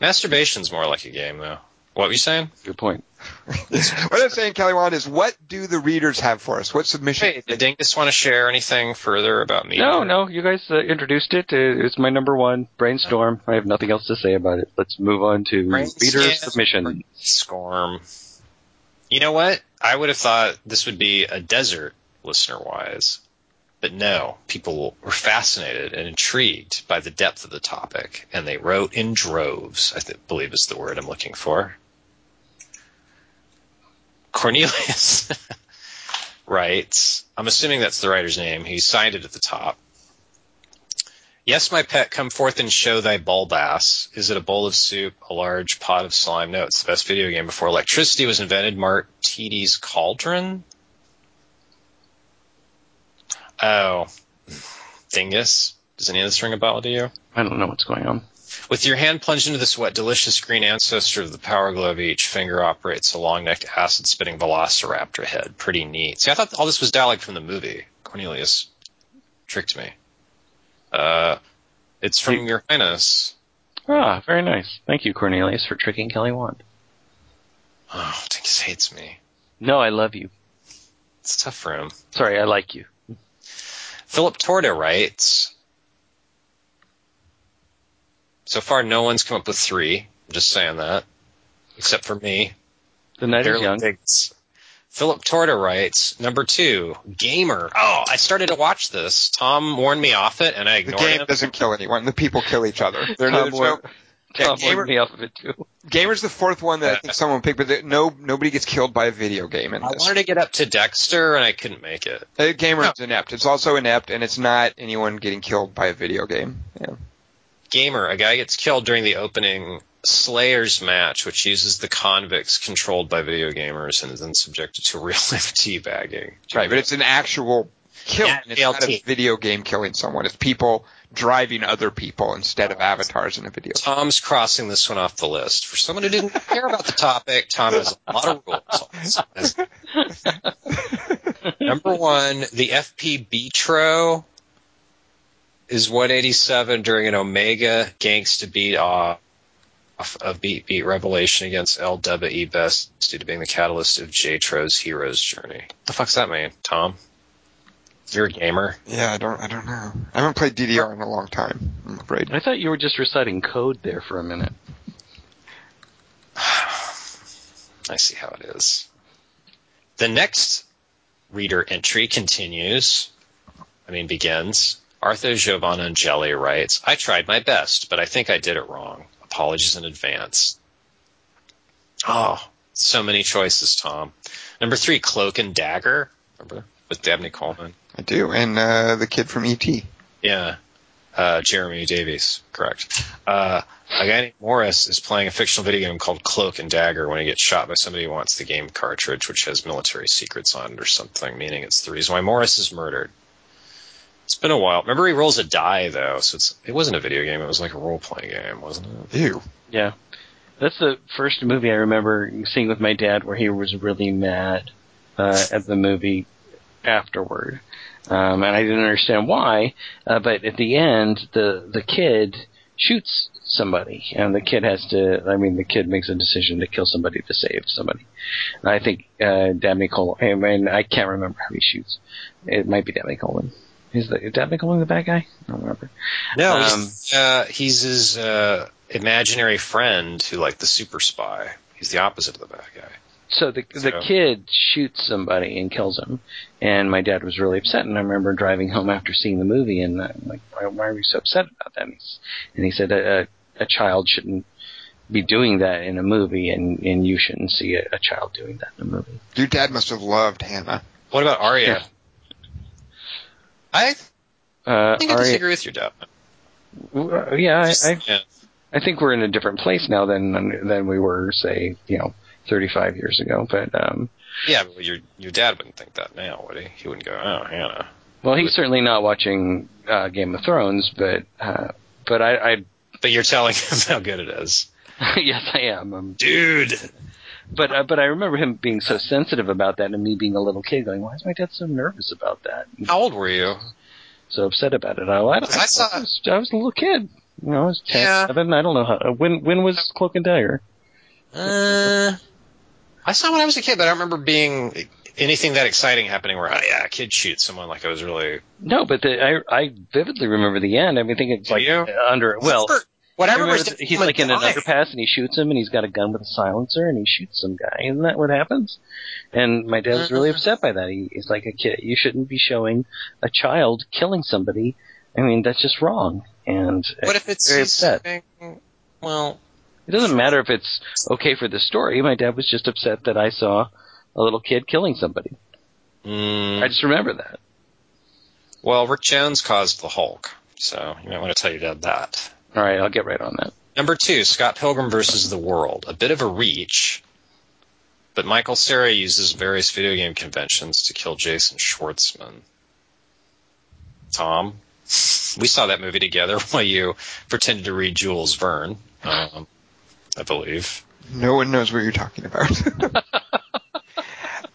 masturbation's more like a game though. What were you saying? Good point. what I'm saying, Kelly Wand, is what do the readers have for us? What submission? Hey, did Dingus want to share anything further about me? No, no, you guys uh, introduced it. Uh, It's my number one, Brainstorm. I have nothing else to say about it. Let's move on to Brainstorm. reader submission. Scorm. You know what? I would have thought this would be a desert listener wise. But no, people were fascinated and intrigued by the depth of the topic, and they wrote in droves, I th- believe is the word I'm looking for. Cornelius writes, I'm assuming that's the writer's name. He signed it at the top. Yes, my pet, come forth and show thy bulbass. Is it a bowl of soup, a large pot of slime? No, it's the best video game before electricity was invented. Mark Tides Cauldron? Oh, Dingus. Does any of this ring a bell to you? I don't know what's going on. With your hand plunged into the sweat, delicious green ancestor of the power glove, each finger operates a long-necked acid-spitting velociraptor head. Pretty neat. See, I thought all this was dialogue from the movie. Cornelius tricked me. Uh, it's from Your Highness. Ah, very nice. Thank you, Cornelius, for tricking Kelly Wand. Oh, Dingus hates me. No, I love you. It's tough for him. Sorry, I like you. Philip Torta writes, so far no one's come up with three. I'm just saying that. Except for me. The night is young. Philip Torta writes, number two, Gamer. Oh, I started to watch this. Tom warned me off it and I The game him. doesn't kill anyone. The people kill each other. There- Tom there's no- warned- Yeah, Tom Gamer- warned me off of it too. Gamer's the fourth one that I think someone picked, but there- no, nobody gets killed by a video game in I this. wanted to get up to Dexter and I couldn't make it. Uh, Gamer's inept. It's also inept, and it's not anyone getting killed by a video game. Yeah. Gamer, a guy gets killed during the opening Slayers match, which uses the convicts controlled by video gamers and is then subjected to real life teabagging. Right, but it's an actual killing. Yeah, it's not a video game killing someone. It's people driving other people instead of avatars in a video. game. Tom's crossing this one off the list. For someone who didn't care about the topic, Tom has a lot of rules. Number one, the FP Betro is 187 during an Omega Gangsta beat off of Beat Beat Revelation against LWE Best due to being the catalyst of J-Tro's hero's journey. the fuck's that mean, Tom? You're a gamer. Yeah, I don't, I don't know. I haven't played DDR in a long time. I'm afraid. I thought you were just reciting code there for a minute. I see how it is. The next reader entry continues. I mean, begins. Arthur Giovanangeli writes, I tried my best, but I think I did it wrong. Apologies in advance. Oh, so many choices, Tom. Number three, Cloak and Dagger. Remember? With Dabney Coleman. I do. And uh, the kid from ET. Yeah. Uh, Jeremy Davies, correct. Uh, a guy named Morris is playing a fictional video game called Cloak and Dagger when he gets shot by somebody who wants the game cartridge, which has military secrets on it or something, meaning it's the reason why Morris is murdered. It's been a while. Remember, he rolls a die though, so it's it wasn't a video game. It was like a role playing game, wasn't it? Ew. Yeah. That's the first movie I remember seeing with my dad where he was really mad uh, at the movie afterward. Um, and I didn't understand why, uh, but at the end, the, the kid shoots somebody, and the kid has to, I mean, the kid makes a decision to kill somebody to save somebody. And I think, uh, Dabney Coleman, I mean, I can't remember how he shoots. It might be Dabney Coleman. Is the, is Dabney Coleman the bad guy? I don't remember. No, Um, he's, uh, he's his uh, imaginary friend who, like, the super spy. He's the opposite of the bad guy. So the the kid shoots somebody and kills him, and my dad was really upset. And I remember driving home after seeing the movie, and I'm like, why, why are you so upset about that? And, he's, and he said, a, a, a child shouldn't be doing that in a movie, and and you shouldn't see a, a child doing that in a movie. Your dad must have loved Hannah. What about Arya? Yeah. I Uh, think I disagree with your dad. uh, yeah, I, I Yeah. I think we're in a different place now than than we were, say, you know, 35 years ago. But um, Yeah, but your your dad wouldn't think that now, would he? He wouldn't go, "Oh, Hannah." well, he's certainly not watching uh, Game of Thrones, but uh, but I, I But you're telling him how good it is, yes, I am. Um, dude. But uh, but I remember him being so sensitive about that, and me being a little kid going, "Why is my dad so nervous about that? And How old were you? so upset about it?" I, I, don't, I saw- I, was, I was a little kid. You know, I was ten, Yeah. seven. I don't know how. When when was Cloak and Dagger? Uh, I saw when I was a kid, but I don't remember being anything that exciting happening where, oh yeah, a kid shoots someone. Like I was really. No, but the, I I vividly remember the end. I mean, I think it's like you? uh, under well, Remember- What I I remember remember is he's like in an underpass and he shoots him and he's got a gun with a silencer and he shoots some guy. Isn't that what happens? And my dad was really upset by that. He, he's like a kid. You shouldn't be showing a child killing somebody. I mean, that's just wrong. And What if it's very upset. saying- well, It doesn't matter if it's okay for the story. My dad was just upset that I saw a little kid killing somebody. mm, I just remember that. well, Rick Jones caused the Hulk, so you might want to tell your dad that. All right, I'll get right on that. Number two, Scott Pilgrim versus the World. A bit of a reach, but Michael Cera uses various video game conventions to kill Jason Schwartzman. Tom, we saw that movie together while you pretended to read Jules Verne, um, I believe. No one knows what you're talking about.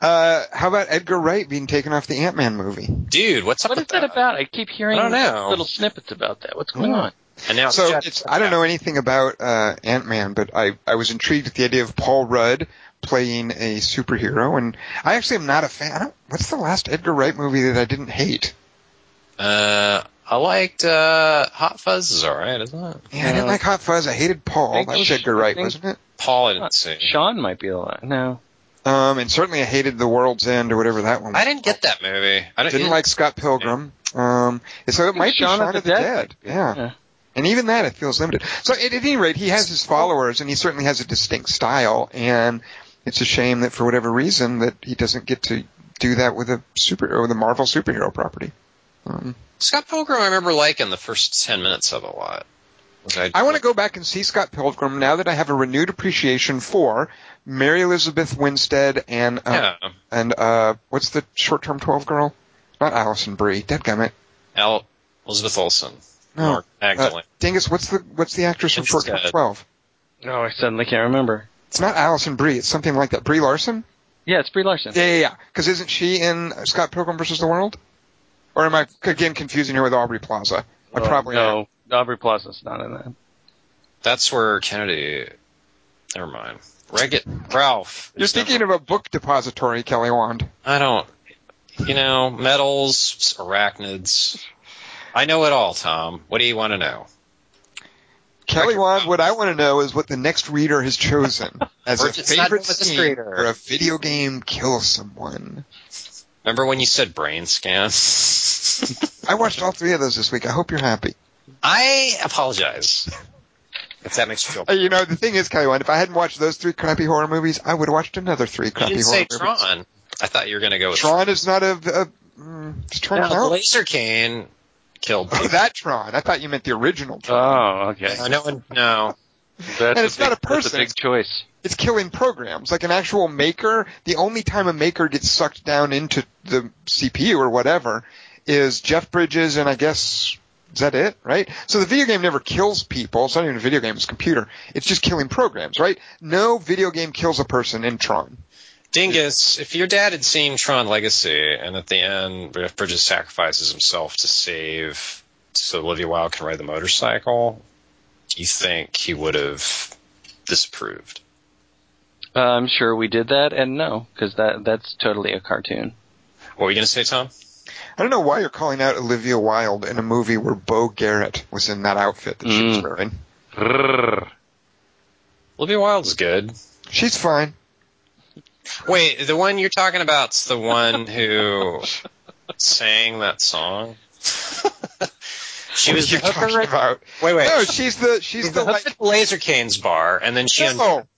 uh, how about Edgar Wright being taken off the Ant Man movie? Dude, what's up What is with that about? I keep hearing I don't know. little snippets about that. What's going Yeah. on? And now So Jack- it's I don't know anything about uh, Ant Man, but I I was intrigued at the idea of Paul Rudd playing a superhero, and I actually am not a fan. I don't, what's the last Edgar Wright movie that I didn't hate? Uh, I liked uh, Hot Fuzz is all right, isn't it? Yeah, I didn't Yeah. like Hot Fuzz. I hated Paul. think That was Edgar Wright, wasn't it? Paul, I didn't see. Sean might be alive. No. Um, and certainly I hated The World's End or whatever that one. was. I didn't get that movie. I didn't, Didn't like Scott Pilgrim. Um, so it might be Shaun of the, Dead. Yeah. yeah. And even that, it feels limited. So at, at any rate, he has his followers, and he certainly has a distinct style. And it's a shame that for whatever reason that he doesn't get to do that with a super or with a Marvel superhero property. Um, Scott Pilgrim. I remember liking the first ten minutes of a lot. I, I want to go back and see Scott Pilgrim now that I have a renewed appreciation for Mary Elizabeth Winstead and uh, Yeah, and uh, what's the short-term twelve girl? Not Alison Brie. Dadgummit. Al Elizabeth Olsen, No. Mark Magdalene. Uh, Dingus, what's the what's the actress from Short Term Winstead. Twelve? Oh, I suddenly can't remember. It's not Alison Brie. It's something like that. Brie Larson. Yeah, it's Brie Larson. Yeah, yeah, yeah. Because isn't she in Scott Pilgrim versus the World? Or am I again confusing her with Aubrey Plaza? I Oh, probably am. no. Aubrey Plaza's not in that. That's where Kennedy. Never mind. Wreck It Ralph. You're is thinking number- of a book depository, Kelly Wand. I don't. You know, metals, arachnids. I know it all, Tom. What do you want to know? Kelly Wand, what I want to know is what the next reader has chosen as a Or not favorite with this scene reader. where a video game kill someone. Remember when you said brain scans? I watched all three of those this week. I hope you're happy. I apologize. If that makes you feel Uh, You know, the thing is, Kelly Wand, if I hadn't watched those three crappy horror movies, I would have watched another three You crappy didn't horror say movies. Tron. I thought you were going to go with Tron Tron is not a. a mm, Tron No, count? Laser Cane killed Oh, that Tron. I thought you meant the original Tron. Oh, okay. Uh, no one, no. That's And it's big, not a That's person. a big choice. It's killing programs. Like an actual maker, the only time a maker gets sucked down into the CPU or whatever is Jeff Bridges and I guess is that it, right? So the video game never kills people. It's not even a video game, it's a computer. It's just killing programs, right? No video game kills a person in Tron. Dingus, if your dad had seen Tron Legacy and at the end Jeff Bridges sacrifices himself to save so Olivia Wilde can ride the motorcycle, do you think he would have disapproved? Uh, I'm sure we did that, and no, because that that's totally a cartoon. What were you going to say, Tom? I don't know why you're calling out Olivia Wilde in a movie where Beau Garrett was in that outfit that she was Mm. wearing. Olivia Wilde's good. She's fine. Wait, the one you're talking about's the one who sang that song? she was what are the you hooker. talking about? Wait, wait. No, she's the she's She's the the hook like Laser Canes bar, and then she No.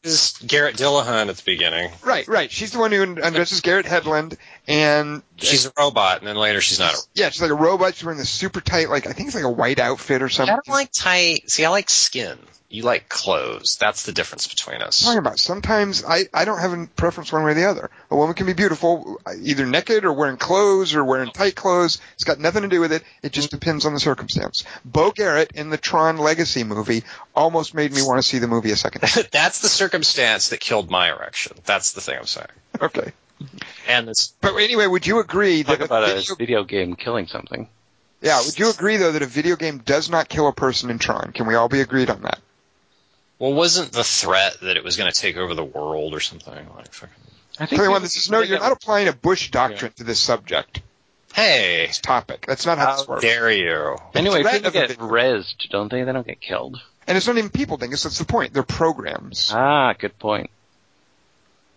undresses Garrett Dillahunt at the beginning. right, right. She's the one who undresses Garrett Hedlund, and She's a robot, and then later she's not a yeah, she's like a robot. She's wearing this super tight, like I think it's like a white outfit or something. I don't like tight. See, I like skin. You like clothes. That's the difference between I'm us. talking about sometimes I, I don't have a preference one way or the other. A woman can be beautiful either naked or wearing clothes or wearing tight clothes. It's got nothing to do with it. It just depends on the circumstance. Beau Garrett in the Tron Legacy movie almost made me want to see the movie a second. time. That's the circumstance that killed my erection. That's the thing I'm saying. okay. And this, But anyway, would you agree Talk that about a a video, video game killing something. yeah, would you agree though that a video game does not kill a person in Tron? Can we all be agreed on that? well, wasn't the threat that it was going to take over the world or something? Like, fucking- I think Tell you this is no, you're not applying a Bush doctrine to this subject, hey, this topic. That's not how this how works. dare you? The Anyway, threat people of a get video- rezzed, don't they? They don't get killed. And it's not even people, Dingus. That's the point. They're programs. Ah, good point.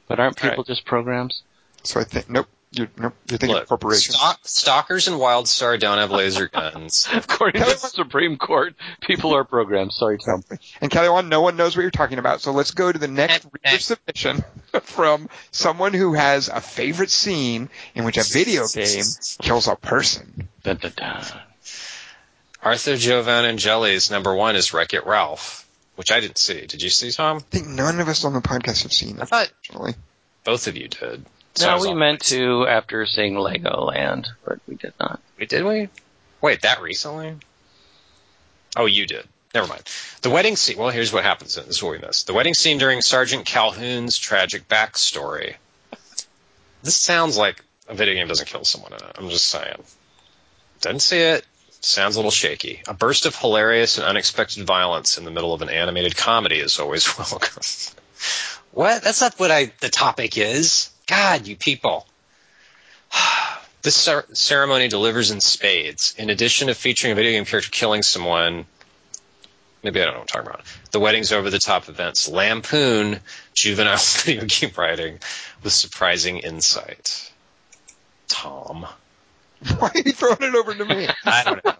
But aren't All people just programs? So I think nope. You're, nope. You're thinking Look, corporations. stalk- stalkers and Wildstar don't have laser guns. According to the Supreme Court, people are programmed. Sorry, Tom. And Kelly Wand, no one knows what you're talking about. So let's go to the next reader submission from someone who has a favorite scene in which a video game kills a person. Dun, dun, dun. Arthur Giovanangeli's number one is Wreck It Ralph, which I didn't see. Did you see, Tom? I think none of us on the podcast have seen I that, thought actually. both of you did. So No, we meant to after seeing Legoland, but we did not. Wait, did we? Wait, that recently? Oh, you did. Never mind. The wedding scene. Well, here's what happens. This is what we missed. The wedding scene during Sergeant Calhoun's tragic backstory. This sounds like a video game doesn't kill someone in it. I'm just saying. Didn't see it. Sounds a little shaky. A burst of hilarious and unexpected violence in the middle of an animated comedy is always welcome. what? That's not what I. The topic is. God, you people. This cer- ceremony delivers in spades. In addition to featuring a video game character killing someone, maybe I don't know what I'm talking about. The wedding's over the top events lampoon juvenile video game writing with surprising insight. Tom. Why are you throwing it over to me? I don't know.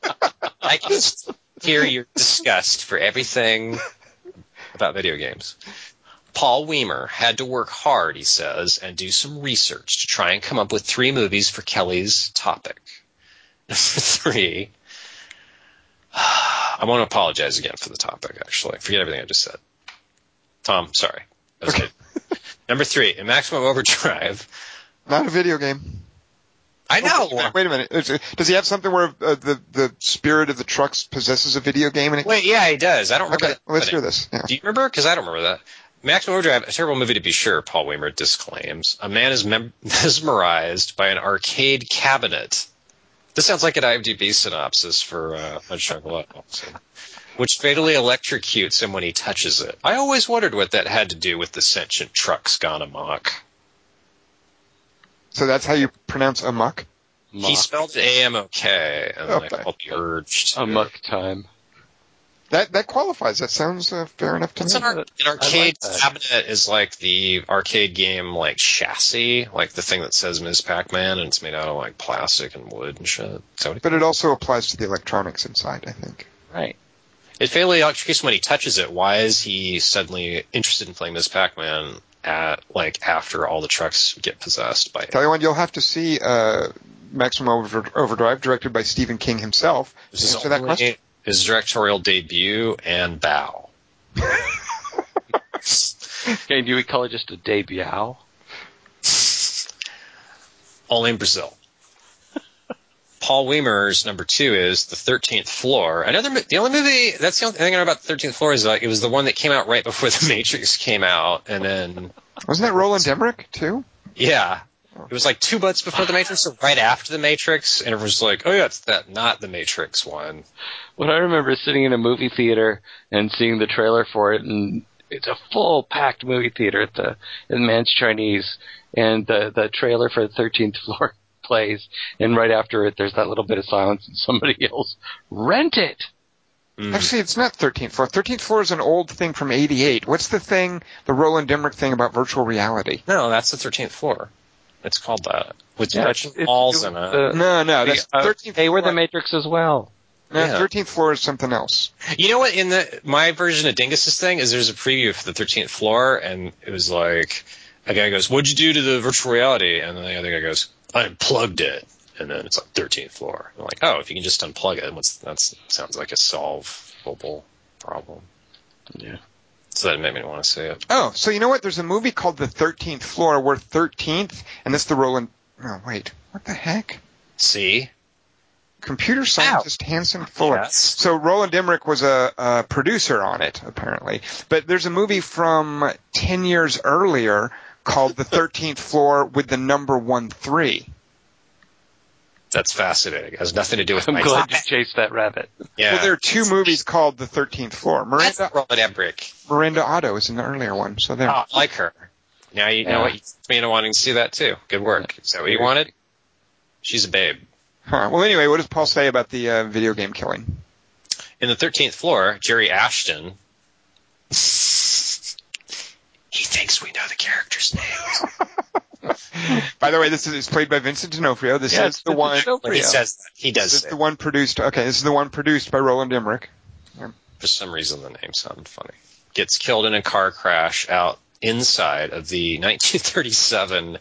I can just hear your disgust for everything about video games. Paul Weimer had to work hard, he says, and do some research to try and come up with three movies for Kelly's topic. Number three, I want to apologize again for the topic, actually. Forget everything I just said. Tom, sorry. Okay. good. Number three, in Maximum Overdrive. Not a video game. I know. Oh, wait a minute. Does he have something where uh, the the spirit of the trucks possesses a video game? And it, Wait, yeah, he does. I don't remember. okay, that let's hear this. Yeah. Do you remember? Because I don't remember that. Maximum Overdrive, a terrible movie to be sure, Paul Weimer disclaims. A man is mem- mesmerized by an arcade cabinet. This sounds like an IMDb synopsis for uh, Punch Love, which fatally electrocutes him when he touches it. I always wondered what that had to do with the sentient trucks gone amok. So that's how you pronounce amok. He Mock. spelled it A-M-O-K, and then I Okay. felt the urge to... Amok time. That that qualifies. That sounds uh, fair enough to What's me. an, ar- an arcade that. cabinet is like the arcade game like chassis, like the thing that says Ms. Pac-Man, and it's made out of like plastic and wood and shit. So But it also applies to the electronics inside. I think. Right. it fatally electrocutes him when he touches it. Why is he suddenly interested in playing Ms. Pac-Man at like after all the trucks get possessed by? Tell you what, you'll have to see uh, Maximum Overdrive, directed by Stephen King himself. This is Answer that question. His directorial debut and bow. Okay, do we call it just a debut? Only in Brazil. Paul Weimer's number two is The Thirteenth Floor. Another, the only movie that's the only thing I know about The Thirteenth Floor is like it was the one that came out right before The Matrix came out, and then Wasn't that Roland Emmerich too? yeah, it was like two months before The Matrix or right after The Matrix, and it was like, oh yeah, it's that not The Matrix one. What I remember is sitting in a movie theater and seeing the trailer for it, and it's a full packed movie theater at the in Mann's Chinese, and the the trailer for the Thirteenth Floor plays, and right after it, there's that little bit of silence, and somebody yells, "Rent it!" Mm. Actually, it's not 13th floor. 13th floor is an old thing from 88. What's the thing, the Roland Emmerich thing about virtual reality? No, that's The Thirteenth Floor. It's called that with Yeah, Gretchen it's- Balls it in it. the- No, no, that's Uh, 13th they were the. Matrix as well. No, Yeah. 13th floor is something else. You know what? In the my version of Dingus's thing is there's a preview for the 13th floor, and it was like a guy goes, "What'd you do to the virtual reality?" And then the other guy goes, "I unplugged it." And then it's like 13th floor. I'm like, oh, if you can just unplug it, what's that sounds like a solvable problem. Yeah. So that made me want to see it. Oh, so you know what? There's a movie called The 13th Floor where 13th, and that's the Roland. Oh, wait. What the heck? See? Computer scientist Hannon Fuller. Yes. So Roland Emmerich was a, a producer on it, apparently. But there's a movie from 10 years earlier called The 13th Floor with the number 1-3 that's fascinating. It has nothing to do with. I'm my glad topic. you chased that rabbit. Yeah. Well, there are two movies called The Thirteenth Floor. Miranda Robert Emmerich. Miranda Otto is in the earlier one, so there. Oh, I like her. Now you yeah. know what you me into wanting to see that too. Good work. Is that what you wanted? She's a babe. Huh. Well, anyway, what does Paul say about the uh, video game killing? In the thirteenth floor, Jerry Ashton. he thinks we know the character's names. By the way, this is it's played by Vincent D'Onofrio. This Yeah, is the one. he says that. He does This is the one produced. Okay, this is the one produced by Roland Emmerich. For some reason, the name sounded funny. Gets killed in a car crash out inside of the 1937.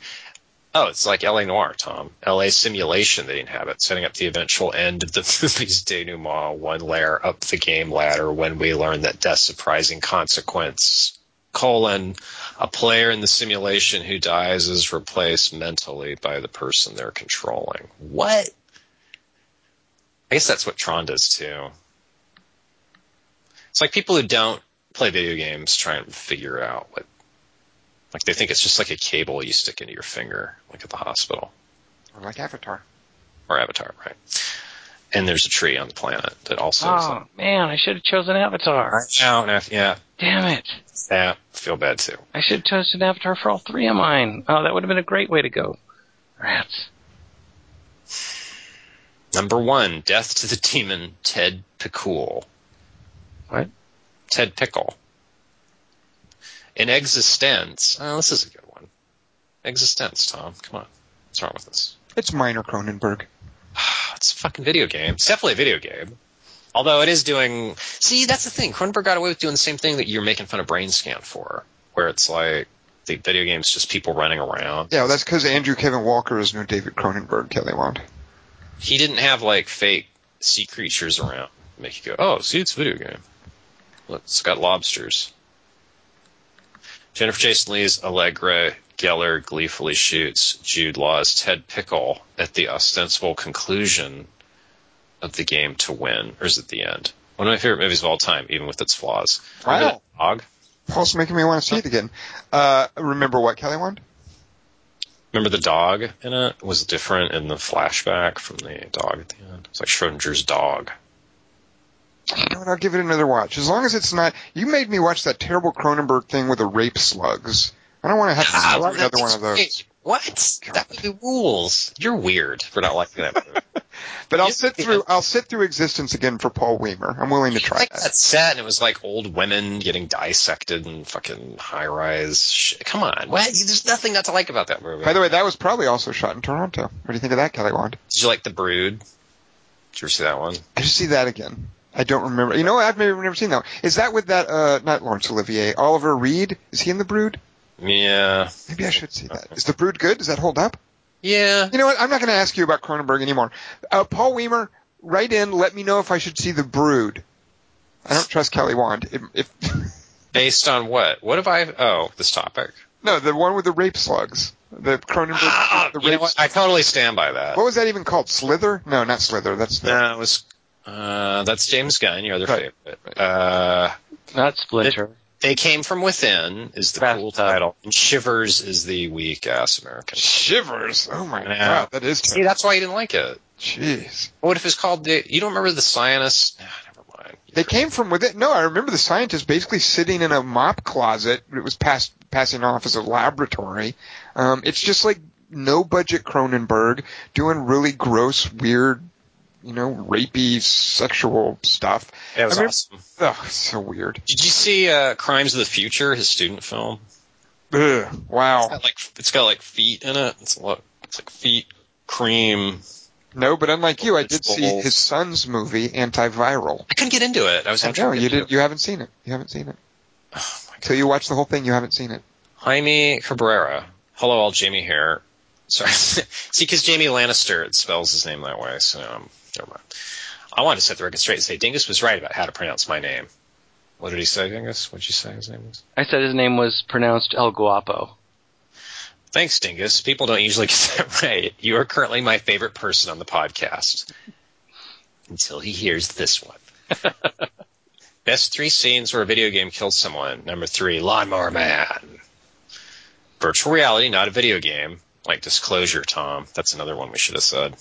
Oh, it's like L.A. Noire, Tom. L.A. simulation they inhabit, setting up the eventual end of the movie's denouement, one layer up the game ladder when we learn that death's surprising consequence, colon, a player in the simulation who dies is replaced mentally by the person they're controlling. What? I guess that's what Tron does too. It's like people who don't play video games try and figure out what, like they think it's just like a cable you stick into your finger, like at the hospital Or like Avatar. or Avatar, right? And there's a tree on the planet that also is Oh man, I should have chosen Avatar. out, and yeah, Damn it! yeah, feel bad too. I should have chosen Avatar for all three of mine. Oh, that would have been a great way to go. Rats. Number one, Death to the Demon, Ted Pikul. What? Ted Pikul. In eXistenZ, oh, this is a good one. eXistenZ, Tom, come on. What's wrong with this? It's minor Cronenberg. It's a fucking video game. It's definitely a video game. Although it is doing. See, that's the thing. Cronenberg got away with doing the same thing that you're making fun of Brainscan for, where it's like the video game's just people running around. Yeah, well, that's because Andrew Kevin Walker is no David Cronenberg, Kelly Wand. He didn't have like fake sea creatures around make you go, oh, see, it's a video game. Look, it's got lobsters. Jennifer Jason Lee's Allegra Geller gleefully shoots Jude Law's Ted Pikul at the ostensible conclusion of the game to win, or is it the end? One of my favorite movies of all time, even with its flaws. Wow. dog? Paul's making me want to see it again. Uh, remember what, Kelly Wand? Remember the dog in it was different in the flashback from the dog at the end. It's like Schrodinger's dog. You know what, I'll give it another watch. As long as it's not. You made me watch that terrible Cronenberg thing with the rape slugs. I don't want to have to Ah, see another one of those. What? That movie rules. You're weird for not liking that movie. But I'll sit through. I'll sit through eXistenZ again for Paul Weimer. I'm willing to try like that. that set, and it was like old women getting dissected and fucking high rise. Shit. Come on, what? There's nothing not to like about that movie. By the way, that was probably also shot in Toronto. What do you think of that, Kelly Wand? Did you like The Brood? Did you ever see that one? I just see that again. I don't remember. You know, what? I've never, never seen that. One. Is that with that? Uh, not Laurence Olivier. Oliver Reed. Is he in the Brood? Yeah, Maybe I should see that. Is the Brood good? Does that hold up? yeah. You know what? I'm not going to ask you about Cronenberg anymore. Uh, Paul Weimer, write in. Let me know if I should see the Brood. I don't trust Kelly Wand. If, if Based on what? What have I? Oh, this topic. no, the one with the rape slugs. The Cronenberg. Ah, the you know rape. what? I totally stand by that. What was that even called? Slither? No, not Slither. That's the. No, it was. Uh, that's James Gunn, your other Right. favorite. Uh, Not Splinter. They Came From Within is the cool Bathtub. title, and Shivers is the weak ass American. Shivers. Oh my Yeah. god, that is See, terrible. that's why you didn't like it. Jeez. What if it's called the? You don't remember the Scientist? Ah, never mind. They came from within. No, I remember the scientist basically sitting in a mop closet. It was pass, passing off as a laboratory. Um, it's just like no budget Cronenberg doing really gross, weird, you know, rapey, sexual stuff. It was I mean- awesome. Ugh, so weird. Did you see uh, Crimes of the Future, his student film? Ugh, It's wow. got like it's got like feet in it. It's a lot. It's like feet, cream. No, but unlike you, I did see his son's movie, Antiviral. I couldn't get into it. I was I having know trouble you getting did. You haven't seen it. You haven't seen it. Oh Till you watch the whole thing, you haven't seen it. Jaime Cabrera. Hello, all Jaime here. Sorry. See, because Jaime Lannister, it spells his name that way, so um, never mind. I wanted to set the record straight and say Dingus was right about how to pronounce my name. What did he say, Dingus? What did you say his name was? I said his name was pronounced El Guapo. Thanks, Dingus. People don't usually get that right. You are currently my favorite person on the podcast. Until he hears this one. Best three scenes where a video game killed someone. Number three, Lawnmower Man. Virtual reality, not a video game. Like Disclosure, Tom. That's another one we should have said.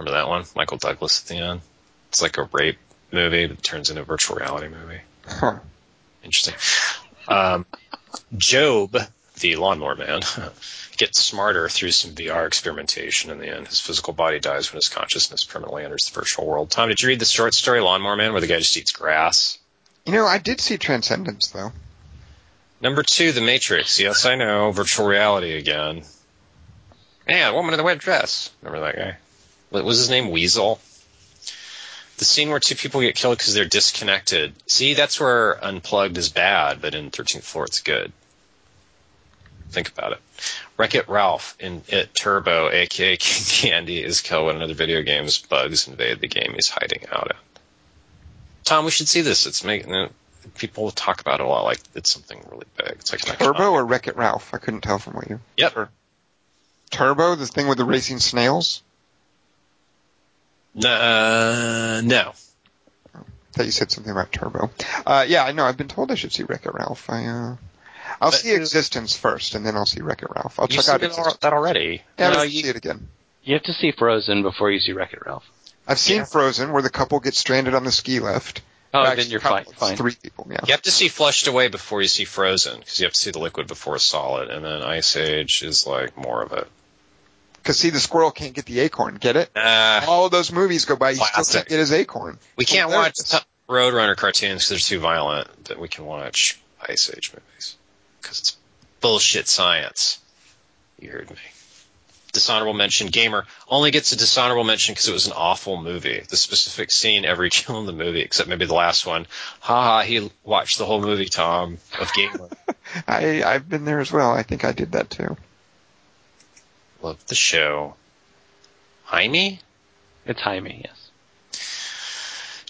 Remember that one? Michael Douglas at the end. It's like a rape movie that turns into a virtual reality movie. Huh. Interesting. Um, Jobe, the lawnmower man, gets smarter through some VR experimentation. In the end, his physical body dies when his consciousness permanently enters the virtual world. Tom, did you read the short story Lawnmower Man, where the guy just eats grass? You know, I did see Transcendence though. Number two, The Matrix. Yes, I know, virtual reality again. Yeah, woman in the red dress. Remember that guy? What was his name? Weasel. The scene where two people get killed because they're disconnected. See, that's where Unplugged is bad, but in 13th Floor it's good. Think about it. Wreck It Ralph in It Turbo, aka King Candy, is killed when another video game's bugs invade the game he's hiding out in. Tom, we should see this. It's making it, people talk about it a lot like it's something really big. It's like Turbo or Wreck It Ralph? I couldn't tell from what you. Yep. Or- Turbo, the thing with the racing snails. Uh, no. thought you said something about Turbo. Uh, yeah, I know. I've been told I should see Wreck It Ralph. I, uh, I'll But- see eXistenZ first, and then I'll see Wreck It Ralph. I'll check out eXistenZ. that already. Yeah, No, I'll you- see it again. You have to see Frozen before you see Wreck It Ralph. I've seen Yeah. Frozen, where the couple gets stranded on the ski lift. Oh, Actually, then you're fine. Fine. Three people. Yeah. You have to see Flushed Away before you see Frozen, because you have to see the liquid before Solid, and then Ice Age is like more of it. Because see, the squirrel can't get the acorn. Get it? Uh, All of those movies go by. You still can't get his acorn. we can't Well, watch t- Roadrunner cartoons because they're too violent, but we can watch Ice Age movies because it's bullshit science. You heard me. Dishonorable mention, Gamer only gets a dishonorable mention because it was an awful movie. The specific scene, every kill in the movie, except maybe the last one. Haha, he watched the whole movie, Tom, of Gamer. I I've been there as well. I think I did that too. Love the show. Jaime? It's Jaime, yes.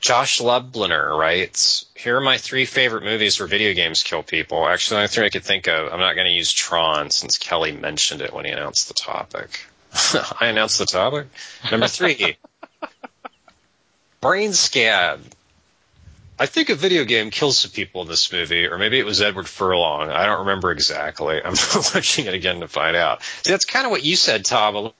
Josh Lubliner writes, Here are my three favorite movies where video games kill people. Actually, the only three I could think of, I'm not going to use Tron since Kelly mentioned it when he announced the topic. I announced the topic? Number three, Brainscan. I think a video game kills some people in this movie, or maybe it was Edward Furlong. I don't remember exactly. I'm watching it again to find out. See, that's kind of what you said, Tom, a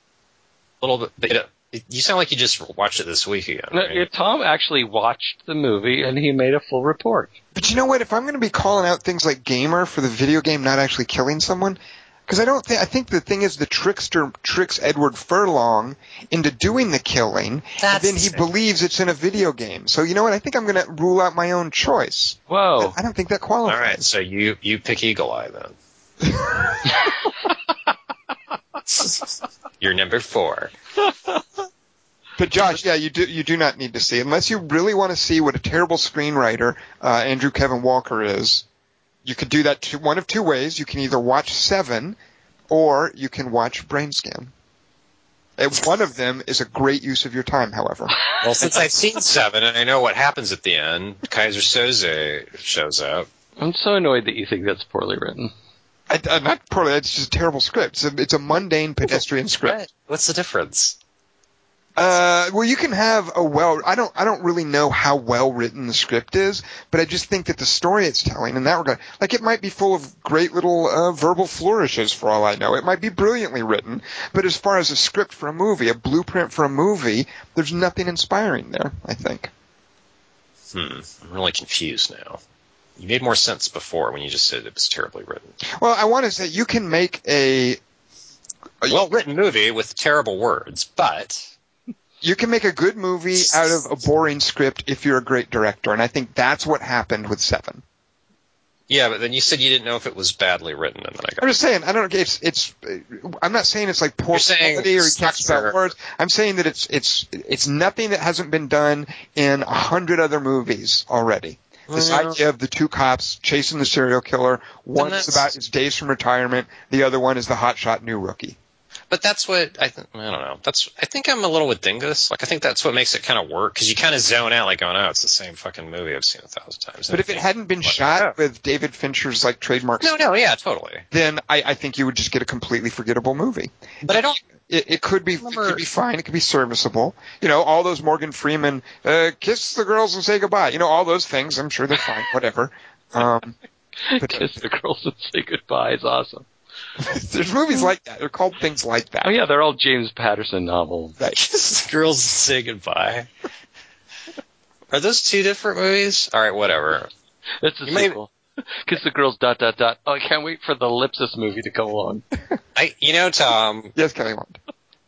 little bit. But it, you sound like you just watched it this week again. No, right? yeah, Tom actually watched the movie and he made a full report. But you know what? If I'm going to be calling out things like gamer for the video game not actually killing someone, because I don't think I think the thing is the trickster tricks Edward Furlong into doing the killing, and then he believes it's in a video game. So you know what? I think I'm going to rule out my own choice. Whoa. I don't think that qualifies. All right, so you you pick Eagle Eye then. You're number four. But Josh, yeah, you do you do not need to see unless you really want to see what a terrible screenwriter uh, Andrew Kevin Walker is. You could do that two, one of two ways. You can either watch Seven, or you can watch Brainscan. And one of them is a great use of your time, however. Well, since I've seen seven and I know what happens at the end, Kaiser Soze shows up. I'm so annoyed that you think that's poorly written. I, I'm not poorly. It's just a terrible script. It's a, it's a mundane pedestrian script. What's the difference? Uh, well, you can have a well. I don't. I don't really know how well written the script is, but I just think that the story it's telling in that regard, like it might be full of great little uh, verbal flourishes for all I know. It might be brilliantly written, but as far as a script for a movie, a blueprint for a movie, there's nothing inspiring there. I think. Hmm, I'm really confused now. You made more sense before when you just said it was terribly written. Well, I want to say you can make a Well written movie with terrible words, but you can make a good movie out of a boring script if you're a great director, and I think that's what happened with Seven. yeah, but then you said you didn't know if it was badly written, and then I got I'm just saying, I don't. It's it's. I'm not saying it's like poor quality or he can't spell words. I'm saying that it's it's it's nothing that hasn't been done in a hundred other movies already. This Well- idea of the two cops chasing the serial killer. One is about his days from retirement. The other one is the hotshot new rookie. But that's what I think. I don't know. That's I think I'm a little with Dingus. Like I think that's what makes it kind of work because you kind of zone out, like, oh no, it's the same fucking movie I've seen a thousand times. But if it hadn't been shot with David Fincher's like trademark, no, no, yeah, totally. then I, I think you would just get a completely forgettable movie. But I don't. It, it could be it could be fine. It could be serviceable. You know, all those Morgan Freeman uh, kiss the girls and say goodbye. You know, all those things. I'm sure they're fine. Whatever. Um, but Kiss the girls and say goodbye is awesome. there's movies like that. They're called things like that. Oh yeah, they're all James Patterson novels. Kiss the girls say goodbye. Are those two different movies? All right, whatever. That's a You may- sequel. Kiss the girls dot dot dot. Oh, I can't wait for the Ellipsis movie to come along. I, you know, Tom, Yes, Kelly Wand.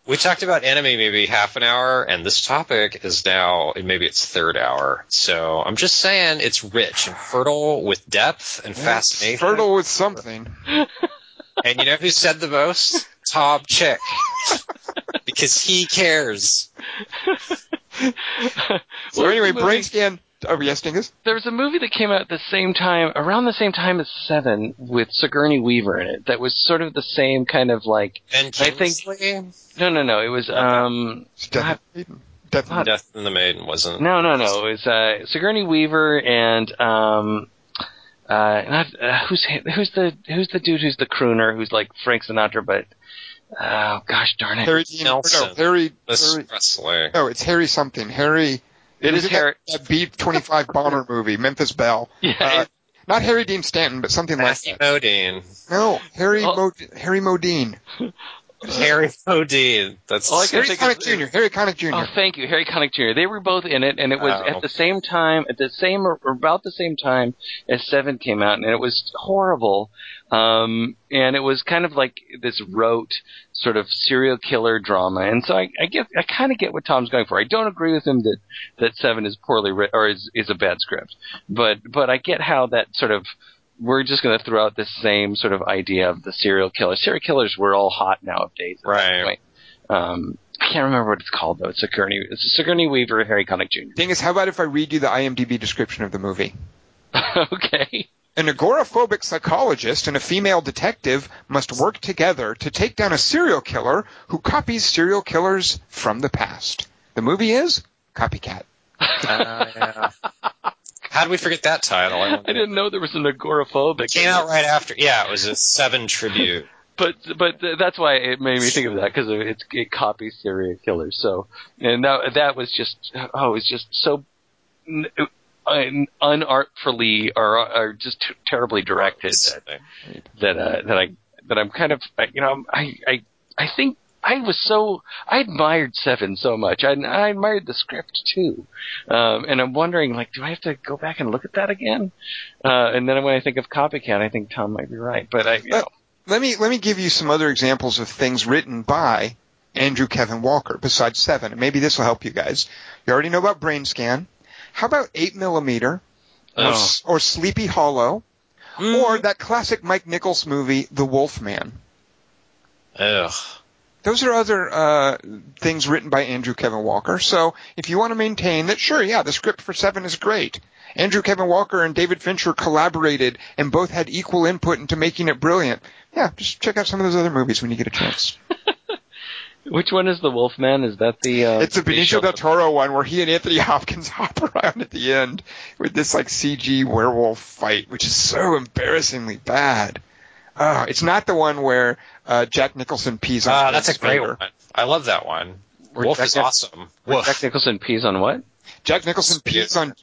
We talked about enemy maybe half an hour, and this topic is now maybe its third hour. So I'm just saying it's rich and fertile with depth and fascination. Fertile with something. And you know who said the most? Tom Chick. because he cares. So What anyway, brain movie? scan. Oh, yes, Dingus? There was a movie that came out at the same time, around the same time as Seven, with Sigourney Weaver in it. That was sort of the same kind of like. Ben I think- Kingsley? No, no, no. It was um. Death of Maiden. Death Not- Death in the Maiden wasn't. No, no, no. It was uh, Sigourney Weaver and um. Uh, not uh, who's who's the who's the dude who's the crooner who's like Frank Sinatra, but oh gosh darn it, Harry Dean. Nelson. No, Harry. Harry Presley. no, it's Harry something. Harry. It was that- Harry- That, B-25 bomber movie, Memphis Belle. Yeah, Uh, not Harry Dean Stanton, but something like Matthew that. Modine. No, Harry Oh. Mo- Harry Modine. Harry Modine. That's All I can Harry think Connick is- Jr. Harry Connick Jr. Oh, thank you, Harry Connick Jr. They were both in it, and it was Oh. at the same time, at the same or about the same time as Seven came out, and it was horrible. Um, and it was kind of like this rote sort of serial killer drama. And so I, I get, I kind of get what Tom's going for. I don't agree with him that that Seven is poorly written or is is a bad script, but but I get how that sort of we're just going to throw out the same sort of idea of the serial killer. Serial killers were all hot nowadays. at that Right. point. Um, I can't remember what it's called though. It's a Sigourney. It's a Sigourney Weaver, Harry Connick Jr. Thing is, how about if I read you the IMDb description of the movie? okay. An agoraphobic psychologist and a female detective must work together to take down a serial killer who copies serial killers from the past. The movie is Copycat. Uh, yeah. How did we forget that title? I, I didn't know there was an agoraphobic. It came out right after. Yeah, it was a Seven tribute. but but th- that's why it made me think of that because it, it copies serial killers. So and that that was just oh, it was just so un- unartfully or, or just terribly directed that that uh, that I that I'm kind of you know I I I think I was so I admired Seven so much. I, I admired the script too, um, and I'm wondering like, do I have to go back and look at that again? Uh, and then when I think of Copycat, I think Tom might be right. But I, you know, Let me let me give you some other examples of things written by Andrew Kevin Walker besides Seven, and maybe this will help you guys. You already know about Brainscan. How about Eight Millimeter or, Oh. S- or Sleepy Hollow or that classic Mike Nichols movie, The Wolf Man? Ugh. Those are other uh, things written by Andrew Kevin Walker. So if you want to maintain that, sure, yeah, the script for Seven is great. Andrew Kevin Walker and David Fincher collaborated and both had equal input into making it brilliant. Yeah, just check out some of those other movies when you get a chance. which one is the Wolfman? Is that the? Uh, It's a the Benicio del Toro one where he and Anthony Hopkins hop around at the end with this like CG werewolf fight, which is so embarrassingly bad. Uh, it's not the one where uh, Jack Nicholson pees on. Ah, that's a great one. I love that one. Where Wolf Jack is Nic- awesome. Woof. Jack Nicholson pees on what? Jack Nicholson pees on.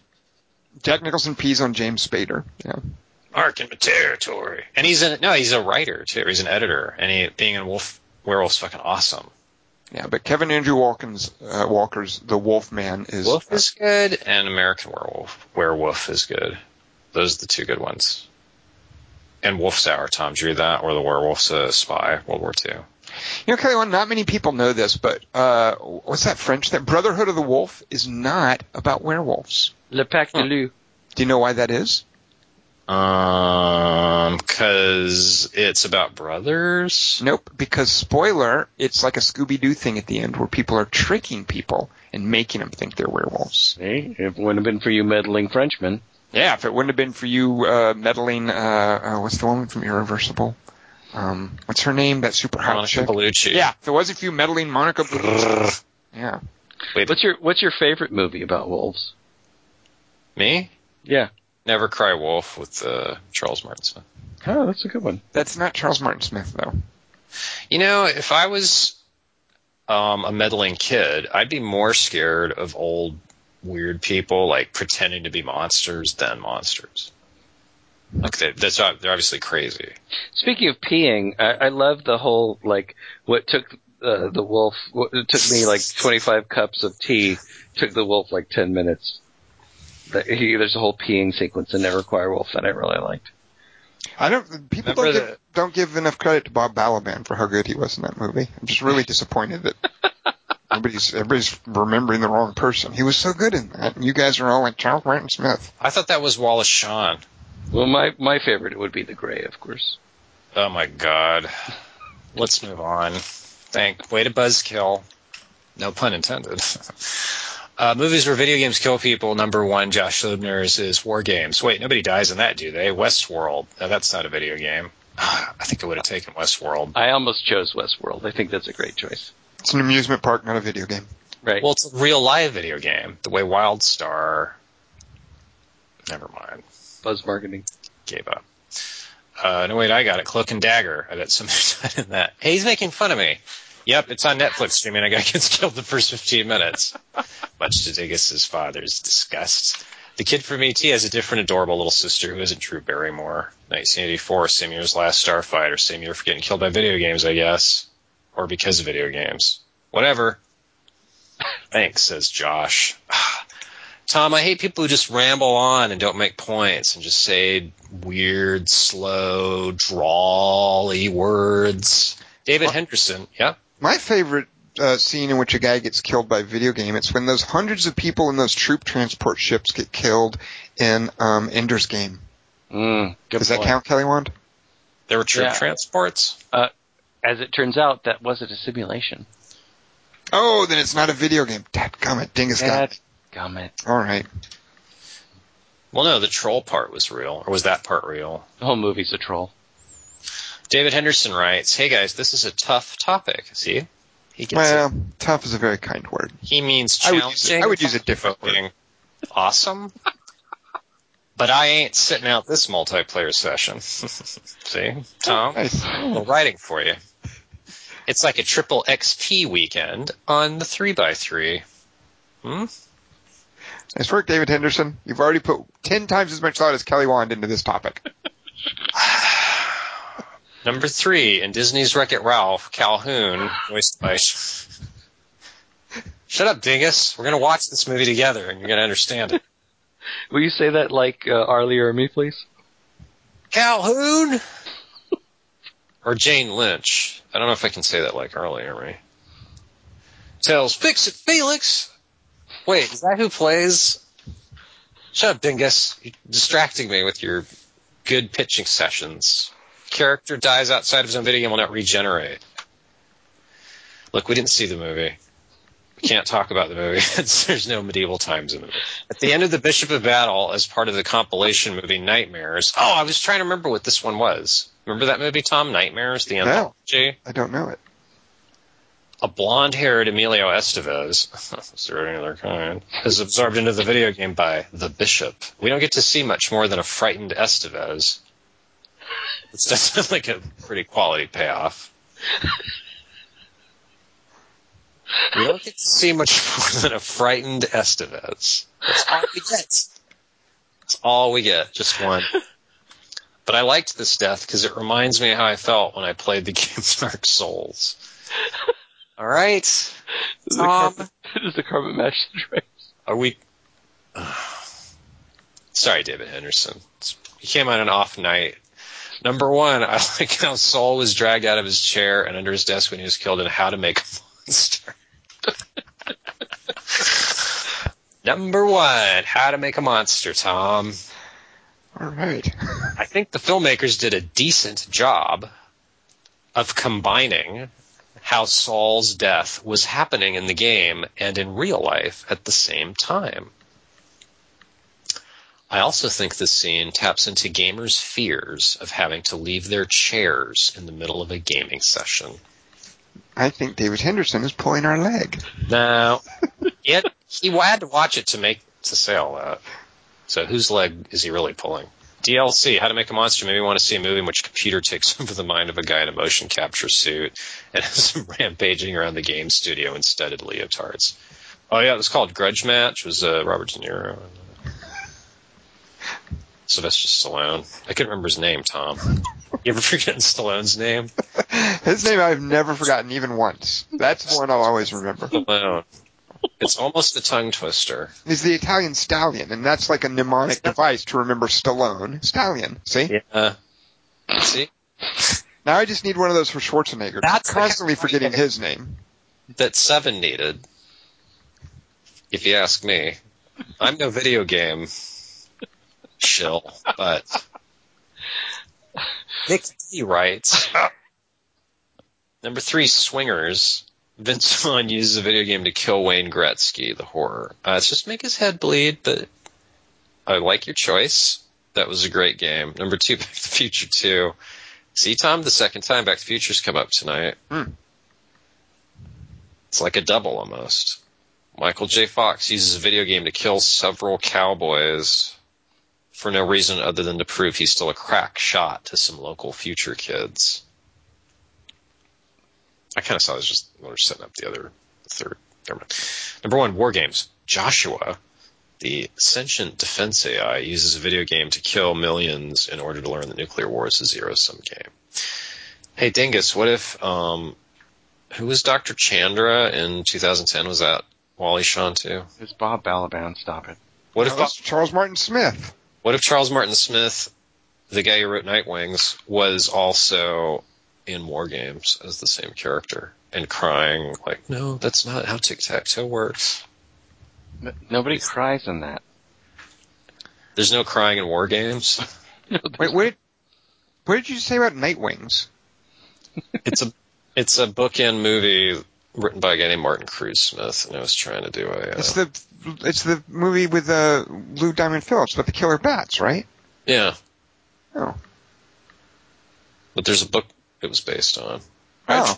Jack Nicholson pees on James Spader. Yeah. Mark in the territory. And he's a no, he's a writer too. He's an editor, and he being in Wolf Werewolf's fucking awesome. Yeah, but Kevin Andrew Walken's, uh, Walker's The Wolf Man is. Wolf is good, and American Werewolf Werewolf is good. Those are the two good ones. And Wolf's Hour, Tom, did you read that? Or the Werewolf's a Spy, World War II. You know, Kelly, Wand, not many people know this, but uh, what's that French? That Brotherhood of the Wolf is not about werewolves. Le Pacte de Loup. Do you know why that is? Um, cause it's about brothers. Nope, because spoiler, it's like a Scooby Doo thing at the end where people are tricking people and making them think they're werewolves. Hey, if it wouldn't have been for you meddling Frenchmen. Yeah, if it wouldn't have been for you uh, meddling, uh, uh, what's the woman from Irreversible? Um, what's her name? That super hot Monica chick. Bellucci. Yeah, if it wasn't for you meddling Monica Bellucci. Yeah. Wait, What's your What's your favorite movie about wolves? me? Yeah. Never Cry Wolf with uh, Charles Martin Smith. Oh, that's a good one. That's not Charles Martin Smith, though. You know, if I was um, a meddling kid, I'd be more scared of old weird people like pretending to be monsters than monsters. Like they, that's they're obviously crazy. Speaking of peeing, I, I love the whole like what took uh, the wolf. What, it took me like 25 cups of tea. Took the wolf like 10 minutes. The, he, there's a whole peeing sequence in Never Cry Wolf that I really liked. I don't. People Remember don't give, don't give enough credit to Bob Balaban for how good he was in that movie. I'm just really disappointed that Everybody's everybody's remembering the wrong person. He was so good in that. You guys are all like Charles Martin Smith. I thought that was Wallace Shawn. Well, my my favorite would be the Grey, of course. Oh my god. Let's move on. Thank. Way to buzzkill. No pun intended. Uh, movies where video games kill people. Number one, Josh Libner's is War Games. Wait, nobody dies in that, do they? Westworld. No, that's not a video game. I think I would have taken Westworld. I almost chose Westworld. I think that's a great choice. It's an amusement park, not a video game. Right. Well, it's a real live video game. The way WildStar. Never mind. Buzz marketing. Gave up. Uh, no, wait, I got it. Cloak and Dagger. I bet somebody died in that. Hey, he's making fun of me. Yep, it's on Netflix streaming. A guy gets killed the first 15 minutes. Much to Dingus's father's disgust. The kid from ET has a different adorable little sister who isn't Drew Barrymore. 1984, same year as Last Starfighter, same year for getting killed by video games, I guess. Or because of video games. Whatever. Thanks, says Josh. Tom, I hate people who just ramble on and don't make points and just say weird, slow, drawly words. David Well- Henderson, yep. My favorite uh, scene in which a guy gets killed by video game. It's when those hundreds of people in those troop transport ships get killed in um, Ender's Game. Mm, good Does that point. count, Kelly Wand? There were troop Yeah. transports. As it turns out, that wasn't a simulation. Oh, then it's not a video game. Dadgummit, Dingus got me. Gummit. All right. Well, no, the troll part was real, or was that part real? The whole movie's a troll. David Henderson writes, "Hey guys, this is a tough topic. See, he gets it. Well, tough is a very kind word. He means I would challenging. use it- I would use a different word. Awesome. But I ain't sitting out this multiplayer session. See, Tom, Nice. I'm writing for you. It's like a triple XP weekend on the three x three. Hmm. Nice work, David Henderson. You've already put ten times as much thought as Kelly Wand into this topic. Number three in Disney's Wreck It Ralph, Calhoun, voiced by. Shut up, dingus. We're gonna watch this movie together, and you're gonna understand it. Will you say that like uh, Arlie or me, please? Calhoun or Jane Lynch. I don't know if I can say that like earlier, right? Tells fix it, Felix. Wait, is that who plays? Shut up, dingus. You're distracting me with your good pitching sessions. Character dies outside of his own video game will not regenerate. Look, we didn't see the movie. We can't talk about the movie. There's no medieval times in it. At the end of the Bishop of Battle, as part of the compilation movie Nightmares. Oh, I was trying to remember what this one was. Remember that movie, Tom? Nightmares, the No. anthology. I don't know it. A blonde-haired Emilio Estevez, is there any other kind, is absorbed into the video game by the Bishop. We don't get to see much more than a frightened Estevez. Does sound like a pretty quality payoff. We don't get to see much more than a frightened Estevez. That's all we get. That's all we get, just one. But I liked this death because it reminds me how I felt when I played the game Dark Souls. All right, Does the Tom. carpet, does the carpet match the drapes? Are we? Sorry, David Henderson. He came on an off night. Number one, I like how Saul was dragged out of his chair and under his desk when he was killed, and how to make a monster. Number one, how to make a monster, Tom. All right. I think the filmmakers did a decent job of combining how Saul's death was happening in the game and in real life at the same time. I also think this scene taps into gamers' fears of having to leave their chairs in the middle of a gaming session. I think David Henderson is pulling our leg. Now, it, he had to watch it to make to say all that. So whose leg is he really pulling? DLC, How to Make a Monster, maybe want to see a movie in which a computer takes over the mind of a guy in a motion capture suit and has rampaging around the game studio instead of leotards. Oh yeah, it was called Grudge Match. It was uh, Robert De Niro. And, Sylvester Stallone. I couldn't remember his name, Tom. You ever forget Stallone's name? His name I've never forgotten even once. That's the one I'll always remember. Stallone. It's almost a tongue twister. He's the Italian stallion, and that's like a mnemonic device to remember Stallone. Stallion. See? Yeah. See? Now I just need one of those for Schwarzenegger. That's constantly forgetting his name. that Seven needed. If you ask me, I'm no video game shill, but Nick writes. Number three, Swingers. Vince Vaughn uses a video game to kill Wayne Gretzky, the horror. Uh, it's just make his head bleed, but I like your choice. That was a great game. Number two, Back to the Future 2. See, Tom, the second time Back to the Future's come up tonight. Hmm. It's like a double almost. Michael J. Fox uses a video game to kill several cowboys for no reason other than to prove he's still a crack shot to some local future kids. I kind of saw this just when we were setting up the other third. Never. Number one, War Games. Joshua, the sentient defense AI, uses a video game to kill millions in order to learn that nuclear war is a zero sum game. Hey, Dingus, what if, um, who was Dr. Chandra in 2010? Was that Wally Shawn too? It's Bob Balaban. Stop it. What if No, that's Charles Martin Smith? What if Charles Martin Smith, the guy who wrote Nightwings, was also in War Games as the same character and crying like, "No, that's not how tic tac toe works." N- Nobody cries in that. There's no crying in War Games. Wait, what? What did you say about Nightwings? it's a it's a bookend movie written by a guy named Martin Cruz Smith, and I was trying to do a. Uh, It's the it's the movie with uh, Lou Diamond Phillips about the killer bats, right? yeah, Oh, but there's a book it was based on. oh,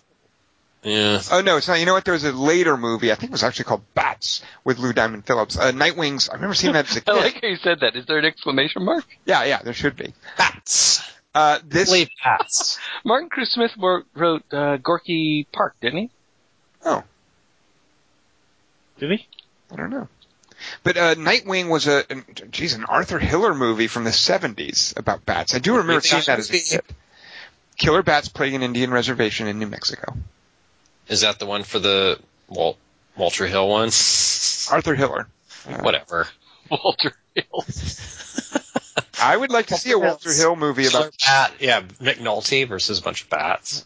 Yeah, oh no, it's not. You know what? There was a later movie. I think it was actually called Bats with Lou Diamond Phillips. Uh, Nightwings. I remember seeing that as a I kid. like how you said that. Is there an exclamation mark? Yeah, yeah, there should be. bats. Uh, this. Believe bats. Martin Cruz Smith wrote, wrote uh, Gorky Park, didn't he? Oh, Did he? I don't know. But uh, Nightwing was a, an- geez, an Arthur Hiller movie from the '70s about bats. I do remember seeing that that as a kid. Killer bats plaguing an Indian reservation in New Mexico. Is that the one for the Walt Walter Hill one? Arthur Hiller. Uh, Whatever. Walter Hill. I would like to see a Walter Hill movie about. bat. Yeah, McNulty versus a bunch of bats.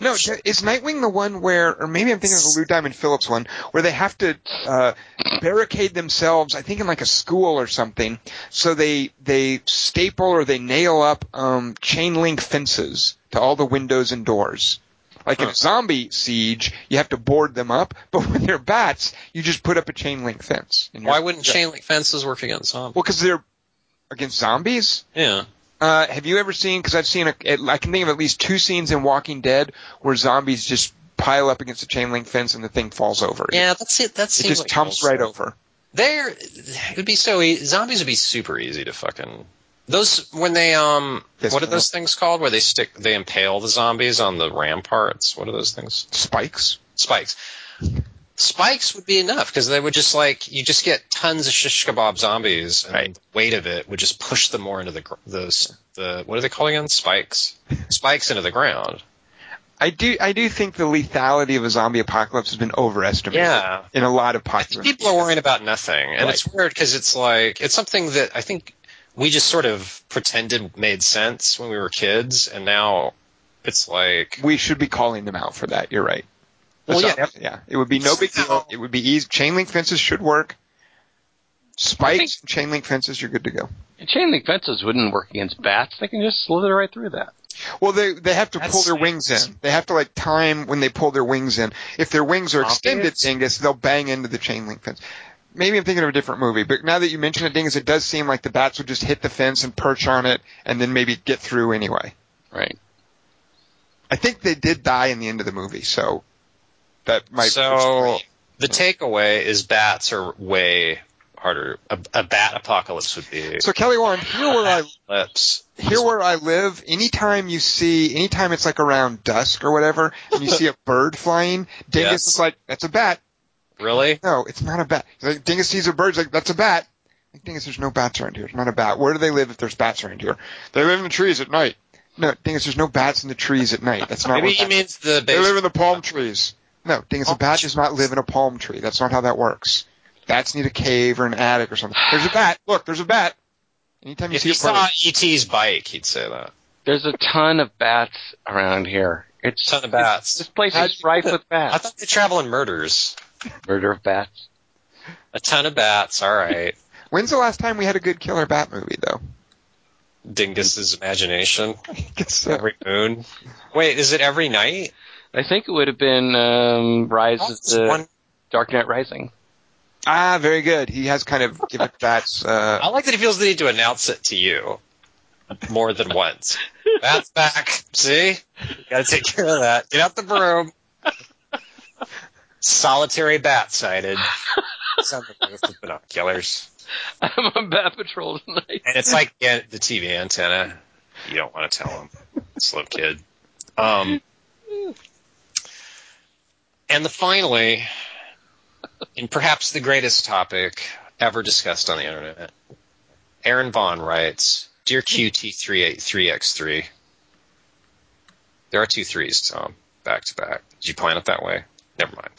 No, is Nightwing the one where, or maybe I'm thinking of the Lou Diamond Phillips one, where they have to uh, barricade themselves? I think in like a school or something. So they they staple or they nail up um, chain link fences to all the windows and doors. Like in a zombie siege, you have to board them up, but when they're bats, you just put up a chain link fence. And Why wouldn't chain link fences work against zombies? Well, because they're against zombies. Yeah. Uh, have you ever seen? Because I've seen. A, I can think of at least two scenes in Walking Dead where zombies just pile up against a chain link fence and the thing falls over. Yeah, that's it. That it seems just like tumps right over. There, it would be so easy. Zombies would be super easy to fucking. Those when they um, Yes, what are those things called? Where they stick, they impale the zombies on the ramparts. What are those things? Spikes. Spikes. Spikes would be enough because they would just like you just get tons of shish kebab zombies, and Right. the weight of it would just push them more into the the the what are they calling again? Spikes. Spikes into the ground. I do. I do think the lethality of a zombie apocalypse has been overestimated. Yeah. In a lot of people are worrying about nothing, and Right. it's weird because it's like it's something that I think we just sort of pretended made sense when we were kids, and now it's like We should be calling them out for that. You're right. Well, So- yeah. yeah. It would be no big deal. It would be easy. Chain link fences should work. Spikes, chain link fences, you're good to go. Chain link fences wouldn't work against bats. They can just slither right through that. Well, they they have to That's pull their wings in. They have to like time when they pull their wings in. If their wings are extended, Obvious. Dingus, they'll bang into the chain link fence. Maybe I'm thinking of a different movie, but now that you mention it, Dingus, it does seem like the bats would just hit the fence and perch on it, and then maybe get through anyway. Right. I think they did die in the end of the movie, so that might. so. The takeaway is bats are way harder. A, a bat apocalypse would be So Kelly Warren, here where I here where I live, anytime you see, anytime it's like around dusk or whatever, and you see a bird flying, Dingus Yes. is like, "That's a bat." Really? No, it's not a bat. Like, Dingus sees a bird, he's like, that's a bat. Like, Dingus, there's no bats around here. It's not a bat. Where do they live if there's bats around here? They live in the trees at night. No, Dingus, there's no bats in the trees at night. That's not Maybe he means the They live in the palm trees. No, Dingus, oh. a bat does not live in a palm tree. That's not how that works. Bats need a cave or an attic or something. There's a bat. Look, there's a bat. Anytime you If see he a bird. saw ET's bike, he'd say that. There's a ton of bats around here. It's a Ton of bats. This place How'd is rife with bats. I thought they travel in murders. Murder of bats. A ton of bats. All right. When's the last time we had a good killer bat movie, though? Dingus's imagination. I guess so. Every moon. Wait, is it every night? I think it would have been um, Rise of the one- Dark Knight Rising. Ah, very good. He has kind of given bats. Uh, I like that he feels the need to announce it to you more than once. Bats back. See? You gotta take care of that. Get out the broom. Solitary bat sighted. Something with binoculars. I'm on Bat Patrol tonight. And it's like yeah, the TV antenna. You don't want to tell him. Slow kid. Um, and the finally, and perhaps the greatest topic ever discussed on the internet, Aaron Vaughn writes, Dear QT383X3, there are two threes, Tom, back to back. Did you plan it that way? Never mind.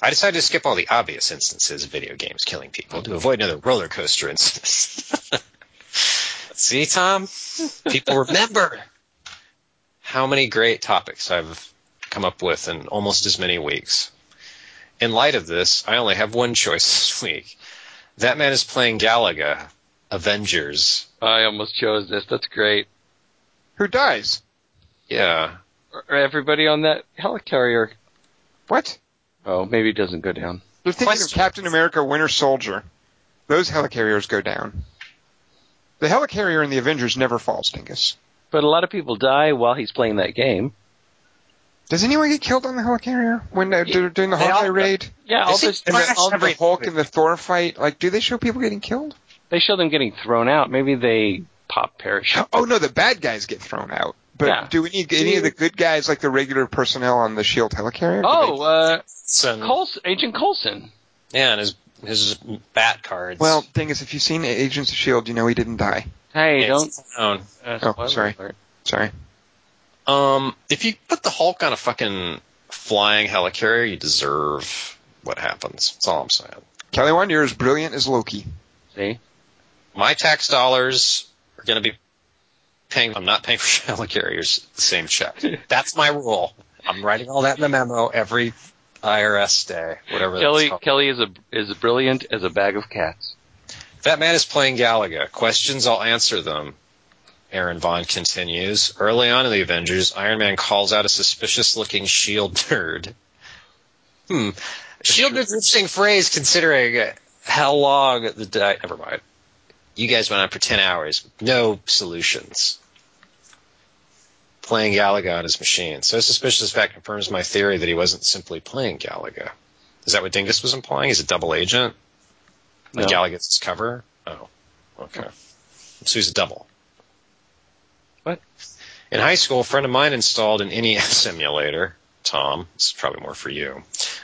I decided to skip all the obvious instances of video games killing people to avoid another roller coaster instance. See, Tom? People remember how many great topics I've come up with in almost as many weeks. In light of this, I only have one choice this week. That man is playing Galaga, Avengers. I almost chose this. That's great. who dies? Yeah. Are Everybody on that helicarrier. What? Oh, maybe it doesn't go down. They're thinking of Captain America, Winter Soldier. Those helicarriers go down. The helicarrier in the Avengers never falls, Dingus. But a lot of people die while he's playing that game. Does anyone get killed on the helicarrier when uh, Yeah, during the they all Hawkeye raid? Yeah, all see this, And the, all every the Hulk and the Thor fight? Like, do they show people getting killed? they show them getting thrown out. Maybe they pop parachute. Oh no, the bad guys get thrown out. But Yeah. do any any of the good guys, like the regular personnel on the Shield helicarrier? do Oh, they- uh, So, Coulson, Agent Coulson. yeah, and his his bat cards. well, thing is, if you've seen Agents of Shield, you know he didn't die. Hey, Yeah, don't. it's. Uh, Oh, sorry. alert. Sorry. Um, if you put the Hulk on a fucking flying helicarrier, you deserve what happens. That's all I'm saying. Kelly Wand, you're as brilliant as Loki. See? My tax dollars are going to be paying. I'm not paying for helicarriers the same check. That's my rule. I'm writing all that in the memo every IRS day, whatever. Kelly called. Kelly is a is brilliant as a bag of cats. That man is playing Galaga. Questions, I'll answer them. Aaron Vaughn continues. Early on in the Avengers, Iron Man calls out a suspicious looking shield nerd. Hmm. Shield nerd's an interesting phrase considering how long the di- never mind. You guys went on for ten hours. No solutions. Playing Galaga on his machine. So suspicious fact confirms my theory that he wasn't simply playing Galaga. Is that what Dingus was implying? He's a double agent? Like No. Galaga's cover? Oh, okay. So he's a double. What? In high school, a friend of mine installed an NES emulator, Tom, is probably more for you,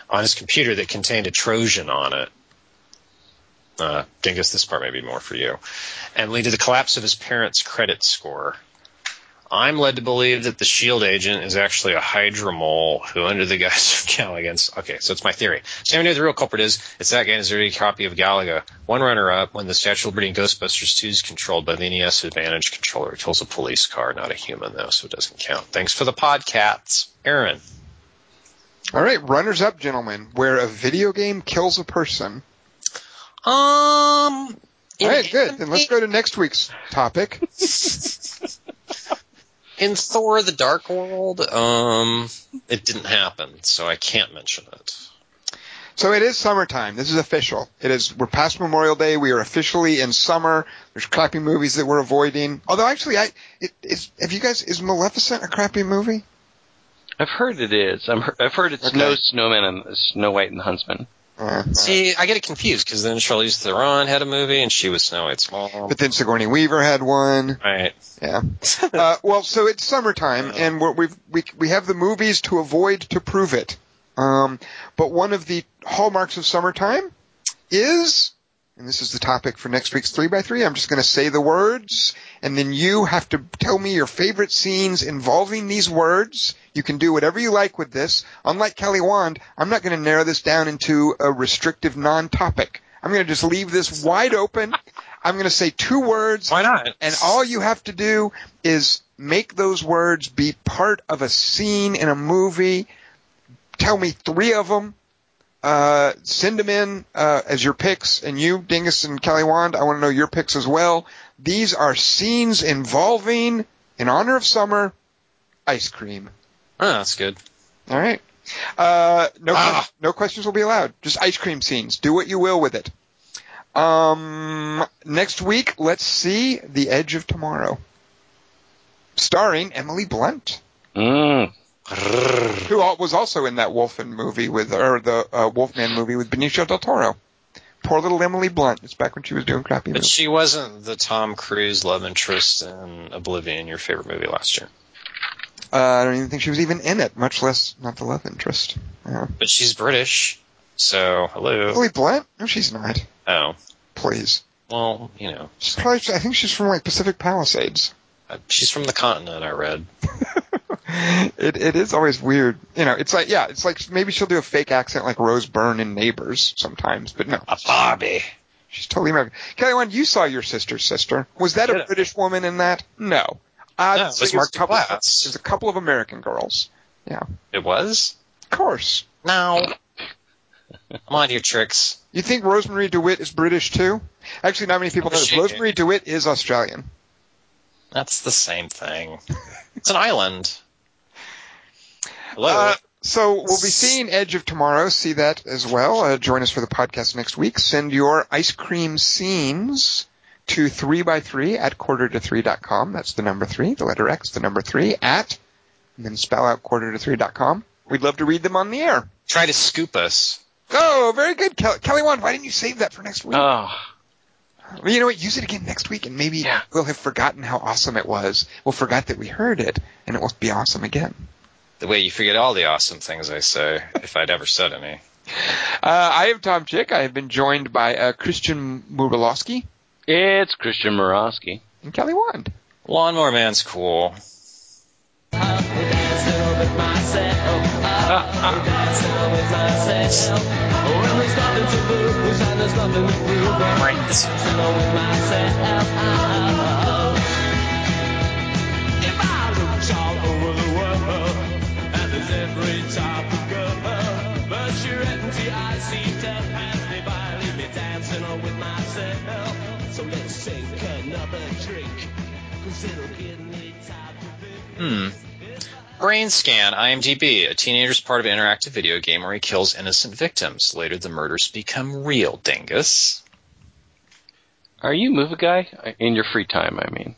on his computer that contained a Trojan on it. Uh, Dingus, this part may be more for you. And lead to the collapse of his parents' credit score. I'm led to believe that the shield agent is actually a Hydra mole who, under the guise of Galagan's, okay, so it's my theory. So knew who the real culprit is. It's that guy in his dirty copy of Galaga. One runner up when the Statue of Liberty in Ghostbusters 2 is controlled by the NES Advantage controller. It kills a police car, not a human though, so it doesn't count. Thanks for the podcasts. Aaron. All right, runners up, gentlemen. Where a video game kills a person. Um. All right, good. Then let's go to next week's topic. In Thor: The Dark World, um, it didn't happen, so I can't mention it. So it is summertime. This is official. It is. We're past Memorial Day. We are officially in summer. There's crappy movies that we're avoiding. Although actually, I it is. Have you guys? Is Maleficent a crappy movie? I've heard it is. I'm, I've heard it's Okay. no snowman and Snow White and the Huntsman. Uh, See, I get it confused because then Charlize Theron had a movie and she was Snow White's mom. but then Sigourney Weaver had one. Right. Yeah. Uh, well, so it's summertime, and we're, we've we we have the movies to avoid to prove it. Um, but one of the hallmarks of summertime is, and this is the topic for next week's three by three. I'm just going to say the words, and then you have to tell me your favorite scenes involving these words. You can do whatever you like with this. Unlike Kelly Wand, I'm not going to narrow this down into a restrictive non-topic. I'm going to just leave this wide open. I'm going to say two words, Why not? and all you have to do is make those words be part of a scene in a movie. Tell me three of them. Uh, send them in uh, as your picks, and you, Dingus and Kelly Wand, I want to know your picks as well. These are scenes involving, in honor of summer, ice cream. Oh, that's good. All right. Uh, no, Ah. que- no questions will be allowed. Just ice cream scenes. Do what you will with it. Um, next week, let's see The Edge of Tomorrow, starring Emily Blunt, Mm. Who was also in that Wolfen movie with, or the uh, Wolfman movie with Benicio del Toro. Poor little Emily Blunt. It's back when she was doing crappy But movies. she wasn't the Tom Cruise love interest in Oblivion, your favorite movie last year. Uh, I don't even think she was even in it, much less not the love interest. Yeah. But she's British, so hello. Emily Blunt? No, she's not. Oh, Please. well, you know, She's probably, I think she's from like Pacific Palisades. uh, she's from the continent. I read. it it is always weird. You know, it's like yeah, it's like maybe she'll do a fake accent like Rose Byrne in Neighbors sometimes, but no, A Barbie. she's totally American. Kelly, Wand, you saw your sister's sister. Was that a British woman in that? No. Uh, No, it was Mark a couple, Duplass. There's a couple of American girls. Yeah. It was. Of course. No. I'm on your tricks. You think Rosemarie DeWitt is British too? Actually, not many people know this. Rosemarie DeWitt is Australian. That's the same thing. It's an island. Hello. Uh, so we'll be seeing Edge of Tomorrow. See that as well. Uh, join us for the podcast next week. Send your ice cream scenes to 3x3 at quarter to 3.com. That's the number 3, the letter X, the number 3 at, and then spell out quarter to 3.com. We'd love to read them on the air. Try to scoop us. Oh, very good. Kelly, Kelly Wand, why didn't you save that for next week? Oh, well, you know what? Use it again next week and maybe Yeah. we'll have forgotten how awesome it was. We'll forget that we heard it and it will be awesome again. The way you forget all the awesome things I say, if I'd ever said any. Uh, I am Tom Chick. I have been joined by uh, Christian Murilowski it's Christian Morosky. and Kelly Wand. Lawnmower Man's cool. Hmm. Brainscan, IMDb. A teenager is part of an interactive video game where he kills innocent victims. Later, the murders become real, dingus. Are you a movie guy? In your free time, I mean.